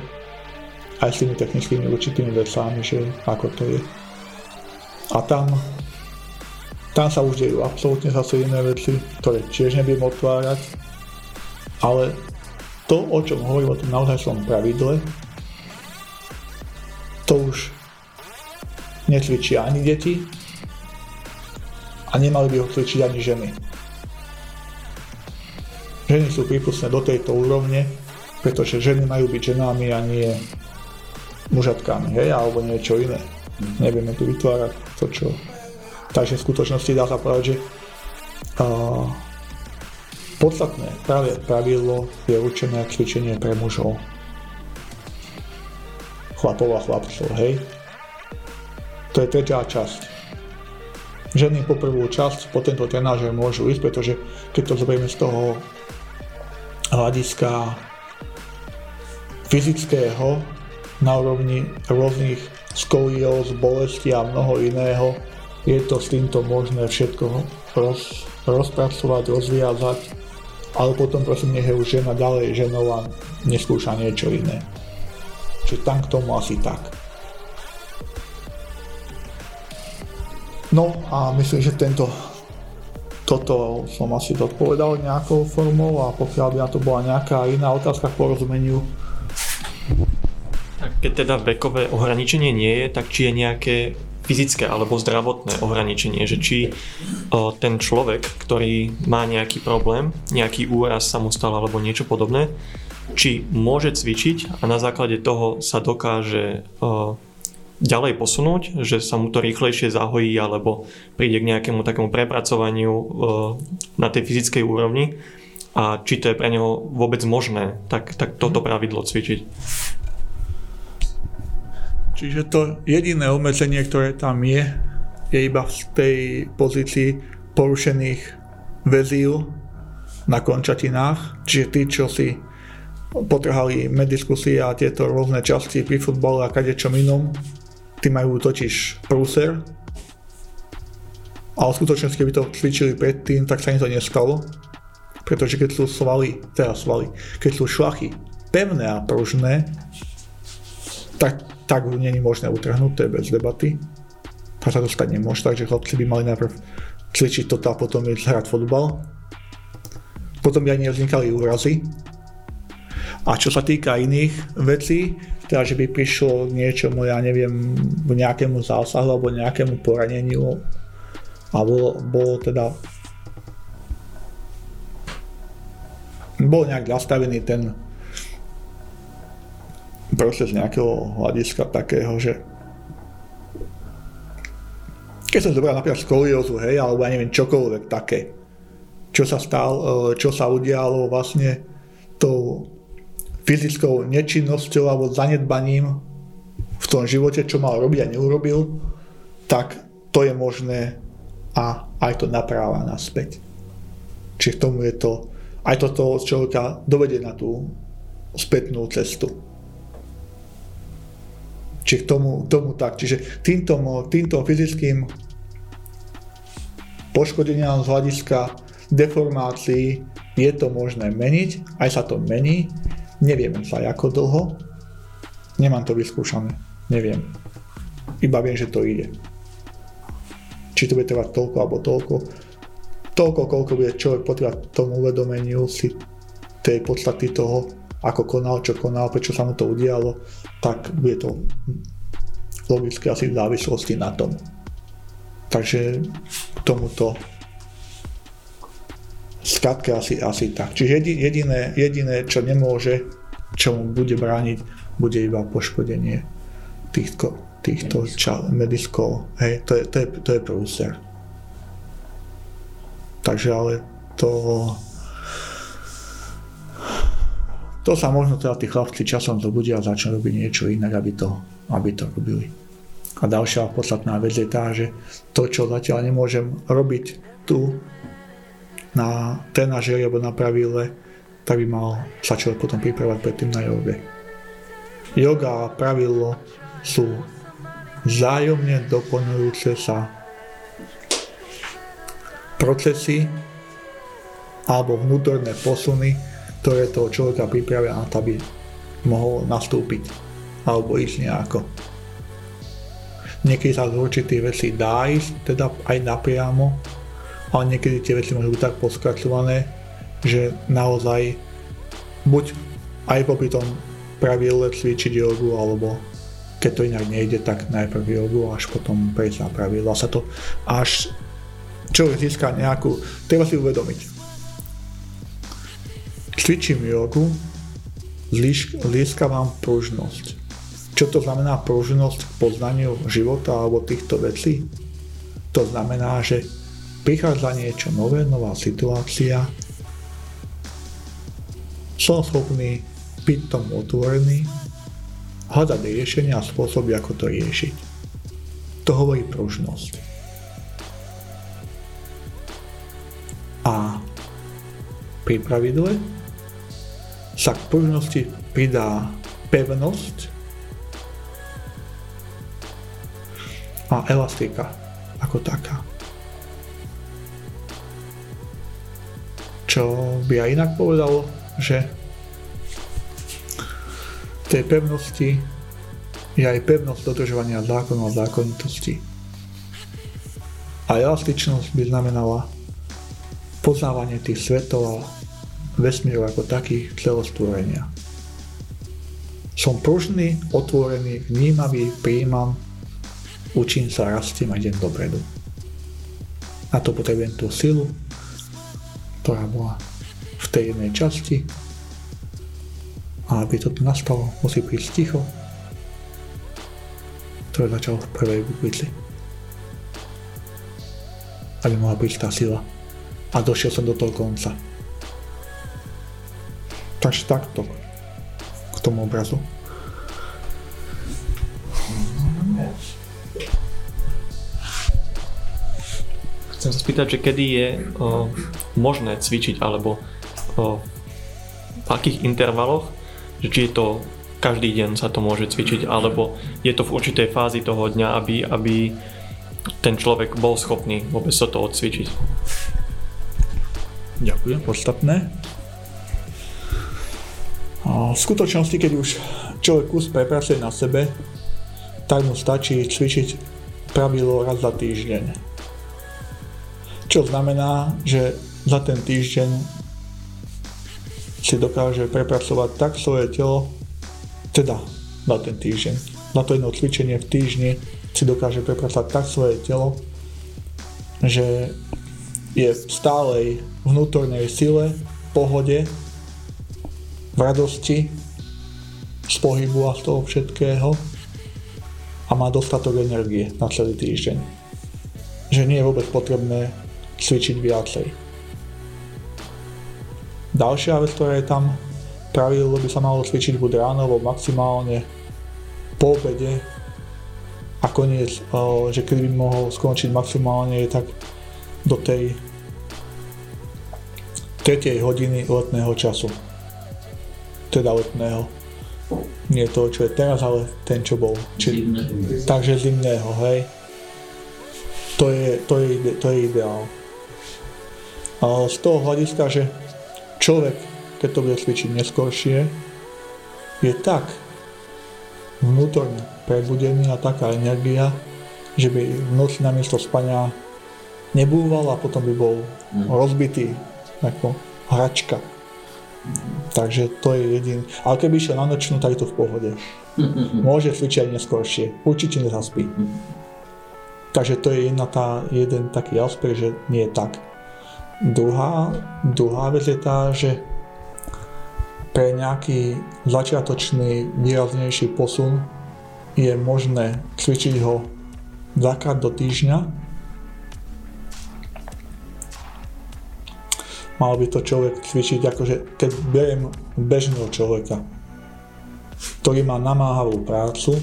aj s tými technickými určitými vecami, že ako to je. A tam, tam sa už dejú absolútne zase iné veci, ktoré tiež nebudem otvárať, ale to, o čom hovorím o tom naozaj som pravidle, to už necvičia ani deti, a nemali by ho cvičiť ani ženy. Ženy sú prípustné do tejto úrovne, pretože ženy majú byť ženami a nie mužatkami, hej, alebo niečo iné. Nevieme tu vytvárať to, čo... Takže v skutočnosti dá sa povedať, že uh, podstatné práve pravidlo je určené cvičenie pre mužov. Chlapov a chlapcov, hej. To je tretia časť ženy po prvú časť, po tento trenážer môžu ísť, pretože keď to zoberieme z toho hľadiska fyzického na úrovni rôznych skolióz, bolesti a mnoho iného, je to s týmto možné všetko roz, rozpracovať, rozviazať, ale potom prosím nech je už žena ďalej ženou a neskúša niečo iné. Čiže tam k tomu asi tak. No a myslím, že tento toto som asi zodpovedal nejakou formou a pokiaľ by na to bola nejaká iná otázka k porozumeniu. Keď teda vekové ohraničenie nie je, tak či je nejaké fyzické alebo zdravotné ohraničenie, že či o, ten človek, ktorý má nejaký problém, nejaký úraz sa mu stal alebo niečo podobné, či môže cvičiť a na základe toho sa dokáže ďalej posunúť, že sa mu to rýchlejšie zahojí alebo príde k nejakému takému prepracovaniu na tej fyzickej úrovni a či to je pre neho vôbec možné, tak, tak toto pravidlo cvičiť. Čiže to jediné obmedzenie, ktoré tam je, je iba v tej pozícii porušených väzív na končatinách. Čiže tí, čo si potrhali mediskusie a tieto rôzne časti pri futbale a kadečom inom, tí majú totiž prúser. Ale v skutočnosti, keby to cvičili predtým, tak sa im to nestalo. Pretože keď sú svaly, teda svaly, keď sú šlachy pevné a pružné, tak tak není možné utrhnúť, to je bez debaty. Tak sa to stať nemôže, takže chlapci by mali najprv cvičiť toto a potom ísť hrať fotbal. Potom by ani nevznikali úrazy. A čo sa týka iných vecí, teda že by prišlo niečomu, ja neviem, nejakému zásahu alebo nejakému poraneniu a bolo, bolo teda bol nejak nastavený ten proste z nejakého hľadiska takého, že keď som zobral napríklad skoliózu, hej, alebo ja neviem, čokoľvek také, čo sa stalo, e, čo sa udialo vlastne tou fyzickou nečinnosťou alebo zanedbaním v tom živote, čo mal robiť a neurobil, tak to je možné a aj to napráva naspäť. Čiže k tomu je to, aj to toho človeka dovedie na tú spätnú cestu. Čiže k tomu, tomu tak. Čiže týmto, týmto fyzickým poškodeniam z hľadiska deformácií je to možné meniť, aj sa to mení, neviem sa ako dlho, nemám to vyskúšané, neviem. Iba viem, že to ide. Či to bude trvať toľko alebo toľko, toľko, koľko bude človek potrebovať tomu uvedomeniu si tej podstaty toho, ako konal, čo konal, prečo sa mu to udialo, tak bude to logicky asi v závislosti na tom. Takže k tomuto skratke asi, asi tak. Čiže jediné, jediné, čo nemôže, čo mu bude brániť, bude iba poškodenie týchto, týchto mediskov. Hej, to je, to je, to je prúser. Takže ale to to sa možno teda tí chlapci časom zobudia a začnú robiť niečo inak, aby to, aby to robili. A ďalšia podstatná vec je tá, že to, čo zatiaľ nemôžem robiť tu na trenažeri alebo na pravile, tak by mal sa človek potom pripravať predtým na joge. Yoga a pravidlo sú vzájomne doplňujúce sa procesy alebo vnútorné posuny, ktoré toho človeka pripravia na to, aby mohol nastúpiť alebo ísť nejako. Niekedy sa z určitých vecí dá ísť, teda aj napriamo, ale niekedy tie veci môžu byť tak poskracované, že naozaj buď aj popri tom pravidle cvičiť jogu, alebo keď to inak nejde, tak najprv jogu, až potom prejsť na pravidla. Sa to až človek získa nejakú, treba si uvedomiť, Cvičím jogu, získavam pružnosť. Čo to znamená pružnosť k poznaniu života alebo týchto vecí? To znamená, že prichádza niečo nové, nová situácia, som schopný byť tomu otvorený, hľadať riešenia a spôsoby, ako to riešiť. To hovorí pružnosť. A pri pravidle sa k pružnosti pridá pevnosť a elastika ako taká. Čo by aj inak povedalo, že tej pevnosti je aj pevnosť dodržovania zákonov a zákonitosti. A elastičnosť by znamenala poznávanie tých svetov a vesmíru ako takých celostvorenia. Som pružný, otvorený, vnímavý, príjmam, učím sa, rastiem a idem dopredu. Na to potrebujem tú silu, ktorá bola v tej jednej časti. A aby to tu nastalo, musí prísť ticho, ktoré začal v prvej bukvici. Aby mohla prísť tá sila. A došiel som do toho konca. Takže takto k tomu obrazu. Chcem sa spýtať, že kedy je o, možné cvičiť, alebo o, v akých intervaloch, že či je to každý deň sa to môže cvičiť, alebo je to v určitej fázi toho dňa, aby, aby ten človek bol schopný vôbec sa to odcvičiť. Ďakujem, podstatné. V skutočnosti, keď už človek kus prepracuje na sebe, tak mu stačí cvičiť pravidlo raz za týždeň čo znamená, že za ten týždeň si dokáže prepracovať tak svoje telo, teda na ten týždeň, na to jedno cvičenie v týždni si dokáže prepracovať tak svoje telo, že je v stálej vnútornej sile, pohode, v radosti, z pohybu a z toho všetkého a má dostatok energie na celý týždeň. Že nie je vôbec potrebné cvičiť viacej. Ďalšia vec, ktorá je tam, pravidlo by sa malo cvičiť buď ráno, alebo maximálne po obede a koniec, že kedy by mohol skončiť maximálne je tak do tej 3. hodiny letného času. Teda letného. Nie toho, čo je teraz, ale ten, čo bol. Či, takže zimného, hej. To je, to je, to je ideál z toho hľadiska, že človek, keď to bude cvičiť neskôršie, je tak vnútorne prebudený a taká energia, že by v noci namiesto spania nebúval a potom by bol mm. rozbitý ako hračka. Takže to je jediný. Ale keby išiel na nočnú, tak je to v pohode. Môže cvičiť neskôršie. Určite nezaspí. Takže to je jedna tá, jeden taký aspekt, že nie je tak. Druhá, druhá vec je tá, že pre nejaký začiatočný výraznejší posun je možné cvičiť ho dvakrát do týždňa. Mal by to človek cvičiť akože, keď beriem bežného človeka, ktorý má namáhavú prácu,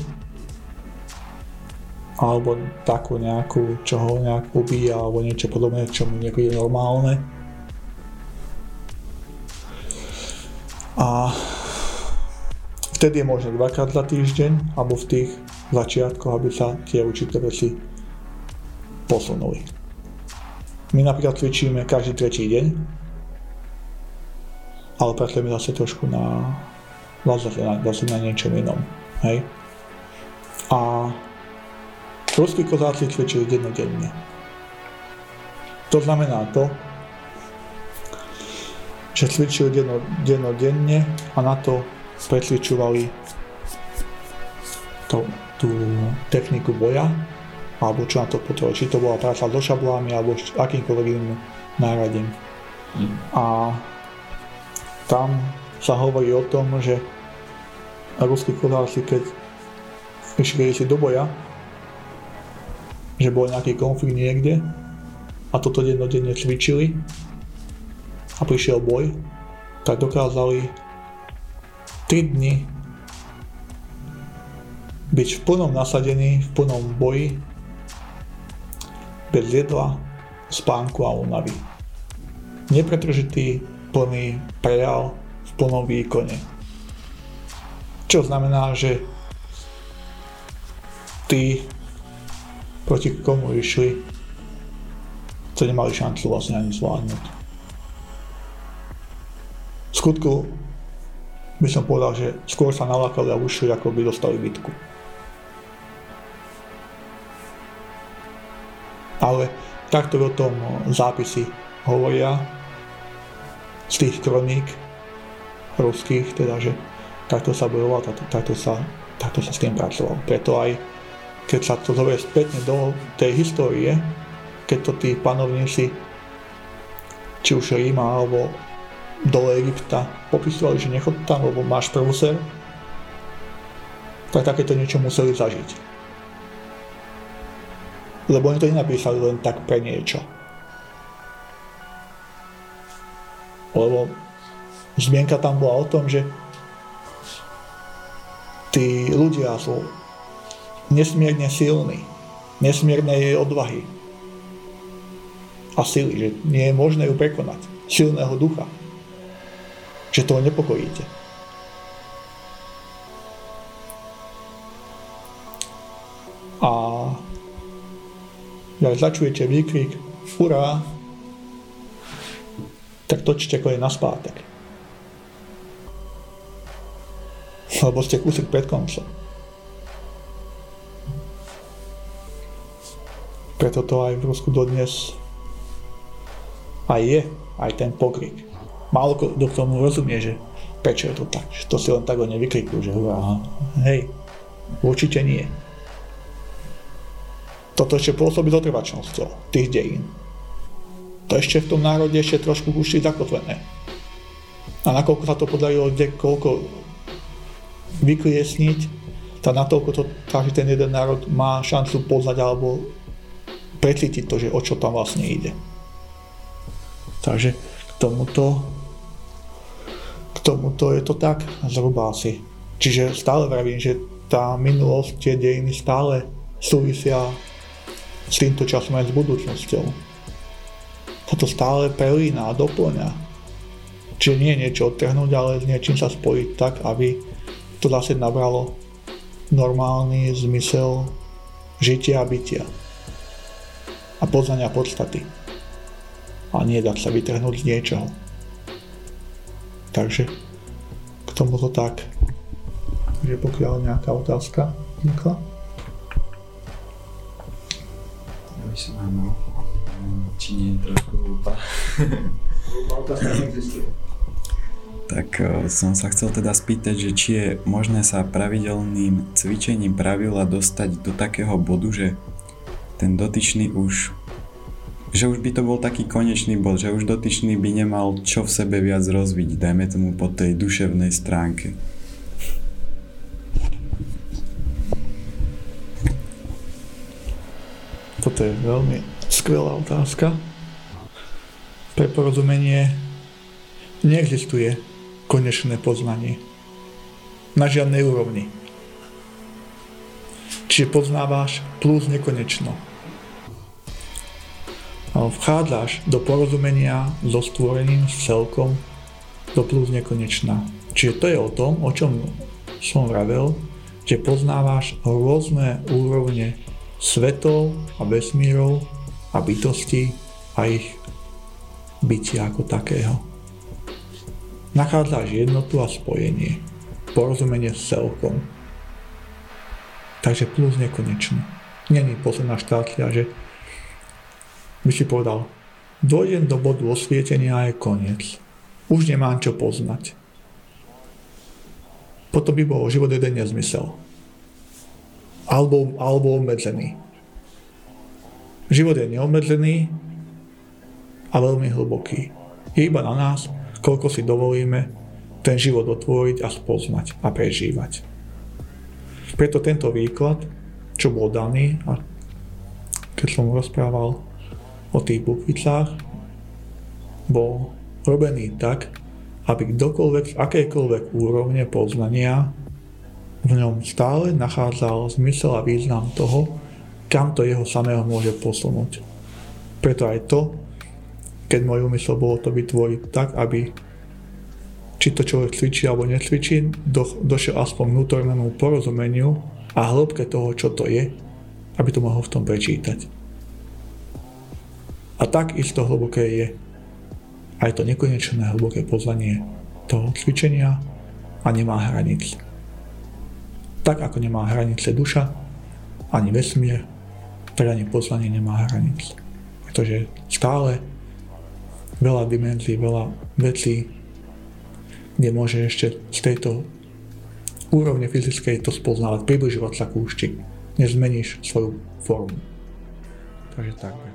alebo takú nejakú, čo ho nejak ubíja, alebo niečo podobné, čo mu je normálne. A vtedy je možné dvakrát za týždeň, alebo v tých začiatkoch, aby sa tie určité veci posunuli. My napríklad cvičíme každý tretí deň, ale pracujeme zase trošku na, zase na, zase na niečom inom. Hej? A Ruskí kozáci cvičili dennodenne. To znamená to, že cvičili denno, dennodenne a na to precvičovali to, tú techniku boja, alebo čo na to potrebovali. Či to bola práca so šablami, alebo akýmkoľvek iným náradím. Mm. A tam sa hovorí o tom, že ruskí kozáci, keď išli si do boja, že bol nejaký konflikt niekde a toto dennodenne cvičili a prišiel boj, tak dokázali 3 dny byť v plnom nasadení, v plnom boji, bez jedla, spánku a únavy. Nepretržitý, plný prejav v plnom výkone. Čo znamená, že tí proti komu išli, to nemali šancu vlastne ani zvládnuť. V skutku by som povedal, že skôr sa nalákali a ušli, ako by dostali bitku. Ale takto o tom zápisy hovoria z tých kroník ruských, teda že takto sa bojoval, takto, sa, takto sa s tým pracoval. Preto aj keď sa to zoberie spätne do tej histórie, keď to tí panovníci či už Ríma alebo do Egypta popisovali, že nechod tam, lebo máš prúser, tak takéto niečo museli zažiť. Lebo oni to nenapísali len tak pre niečo. Lebo zmienka tam bola o tom, že tí ľudia sú nesmierne silní, nesmiernej odvahy a sily, že nie je možné ju prekonať. Silného ducha. Že toho nepokojíte. A ak začujete výkrik Ura, tak točte je na spátek. Lebo ste kúsok pred koncom. Preto to aj v Rusku dodnes aj je, aj ten pokrik. Málo kto k tomu rozumie, že prečo je to tak, že to si len tak nevykrikujú, že hurá, hej, určite nie. Toto ešte pôsobí dotrvačnosťou tých dejín. To ešte v tom národe ešte trošku už zakotvené. A nakoľko sa to podarilo kde koľko vykliesniť, tak natoľko to, takže ten jeden národ má šancu poznať alebo precítiť to, že o čo tam vlastne ide. Takže k tomuto, k tomuto je to tak zhruba asi. Čiže stále vravím, že tá minulosť, tie dejiny stále súvisia s týmto časom aj s budúcnosťou. Sa to stále prelína a doplňa. Čiže nie niečo odtrhnúť, ale s niečím sa spojiť tak, aby to zase nabralo normálny zmysel žitia a bytia a poznania podstaty. A nie dať sa vytrhnúť z niečoho. Takže k tomuto tak. že pokiaľ nejaká otázka vznikla. Ja by som mal, či nie je trošku hlúpa. otázka neexistuje. Tak e, som sa chcel teda spýtať, že či je možné sa pravidelným cvičením pravila dostať do takého bodu, že ten dotyčný už že už by to bol taký konečný bod, že už dotyčný by nemal čo v sebe viac rozviť, dajme tomu po tej duševnej stránke. Toto je veľmi skvelá otázka. Pre porozumenie neexistuje konečné poznanie. Na žiadnej úrovni. Čiže poznávaš plus nekonečno. Vchádzaš do porozumenia so stvorením, s celkom, do plus nekonečná. Čiže to je o tom, o čom som vravel, že poznávaš rôzne úrovne svetov a vesmírov a bytosti a ich bytia ako takého. Nachádzaš jednotu a spojenie, porozumenie s celkom, Takže plus nekonečno. Není posledná štácia, že by si povedal, dojdem do bodu osvietenia a je koniec. Už nemám čo poznať. Potom by bol život jeden nezmysel. Alebo, alebo obmedzený. Život je neobmedzený a veľmi hlboký. Je iba na nás, koľko si dovolíme ten život otvoriť a spoznať a prežívať. Preto tento výklad, čo bol daný, a keď som rozprával o tých bukvicách, bol robený tak, aby kdokoľvek z akejkoľvek úrovne poznania v ňom stále nachádzal zmysel a význam toho, kam to jeho samého môže posunúť. Preto aj to, keď môj úmysel bolo to vytvoriť tak, aby či to človek cvičí alebo necvičí, do, došiel aspoň vnútornému porozumeniu a hĺbke toho, čo to je, aby to mohol v tom prečítať. A tak isto hlboké je aj to nekonečné hlboké poznanie toho cvičenia a nemá hranic. Tak ako nemá hranice duša, ani vesmír, tak ani poznanie nemá hranic. Pretože stále veľa dimenzií, veľa vecí, kde môže ešte z tejto úrovne fyzickej to spoznávať, približovať sa kúšti. Nezmeníš svoju formu. Takže tak.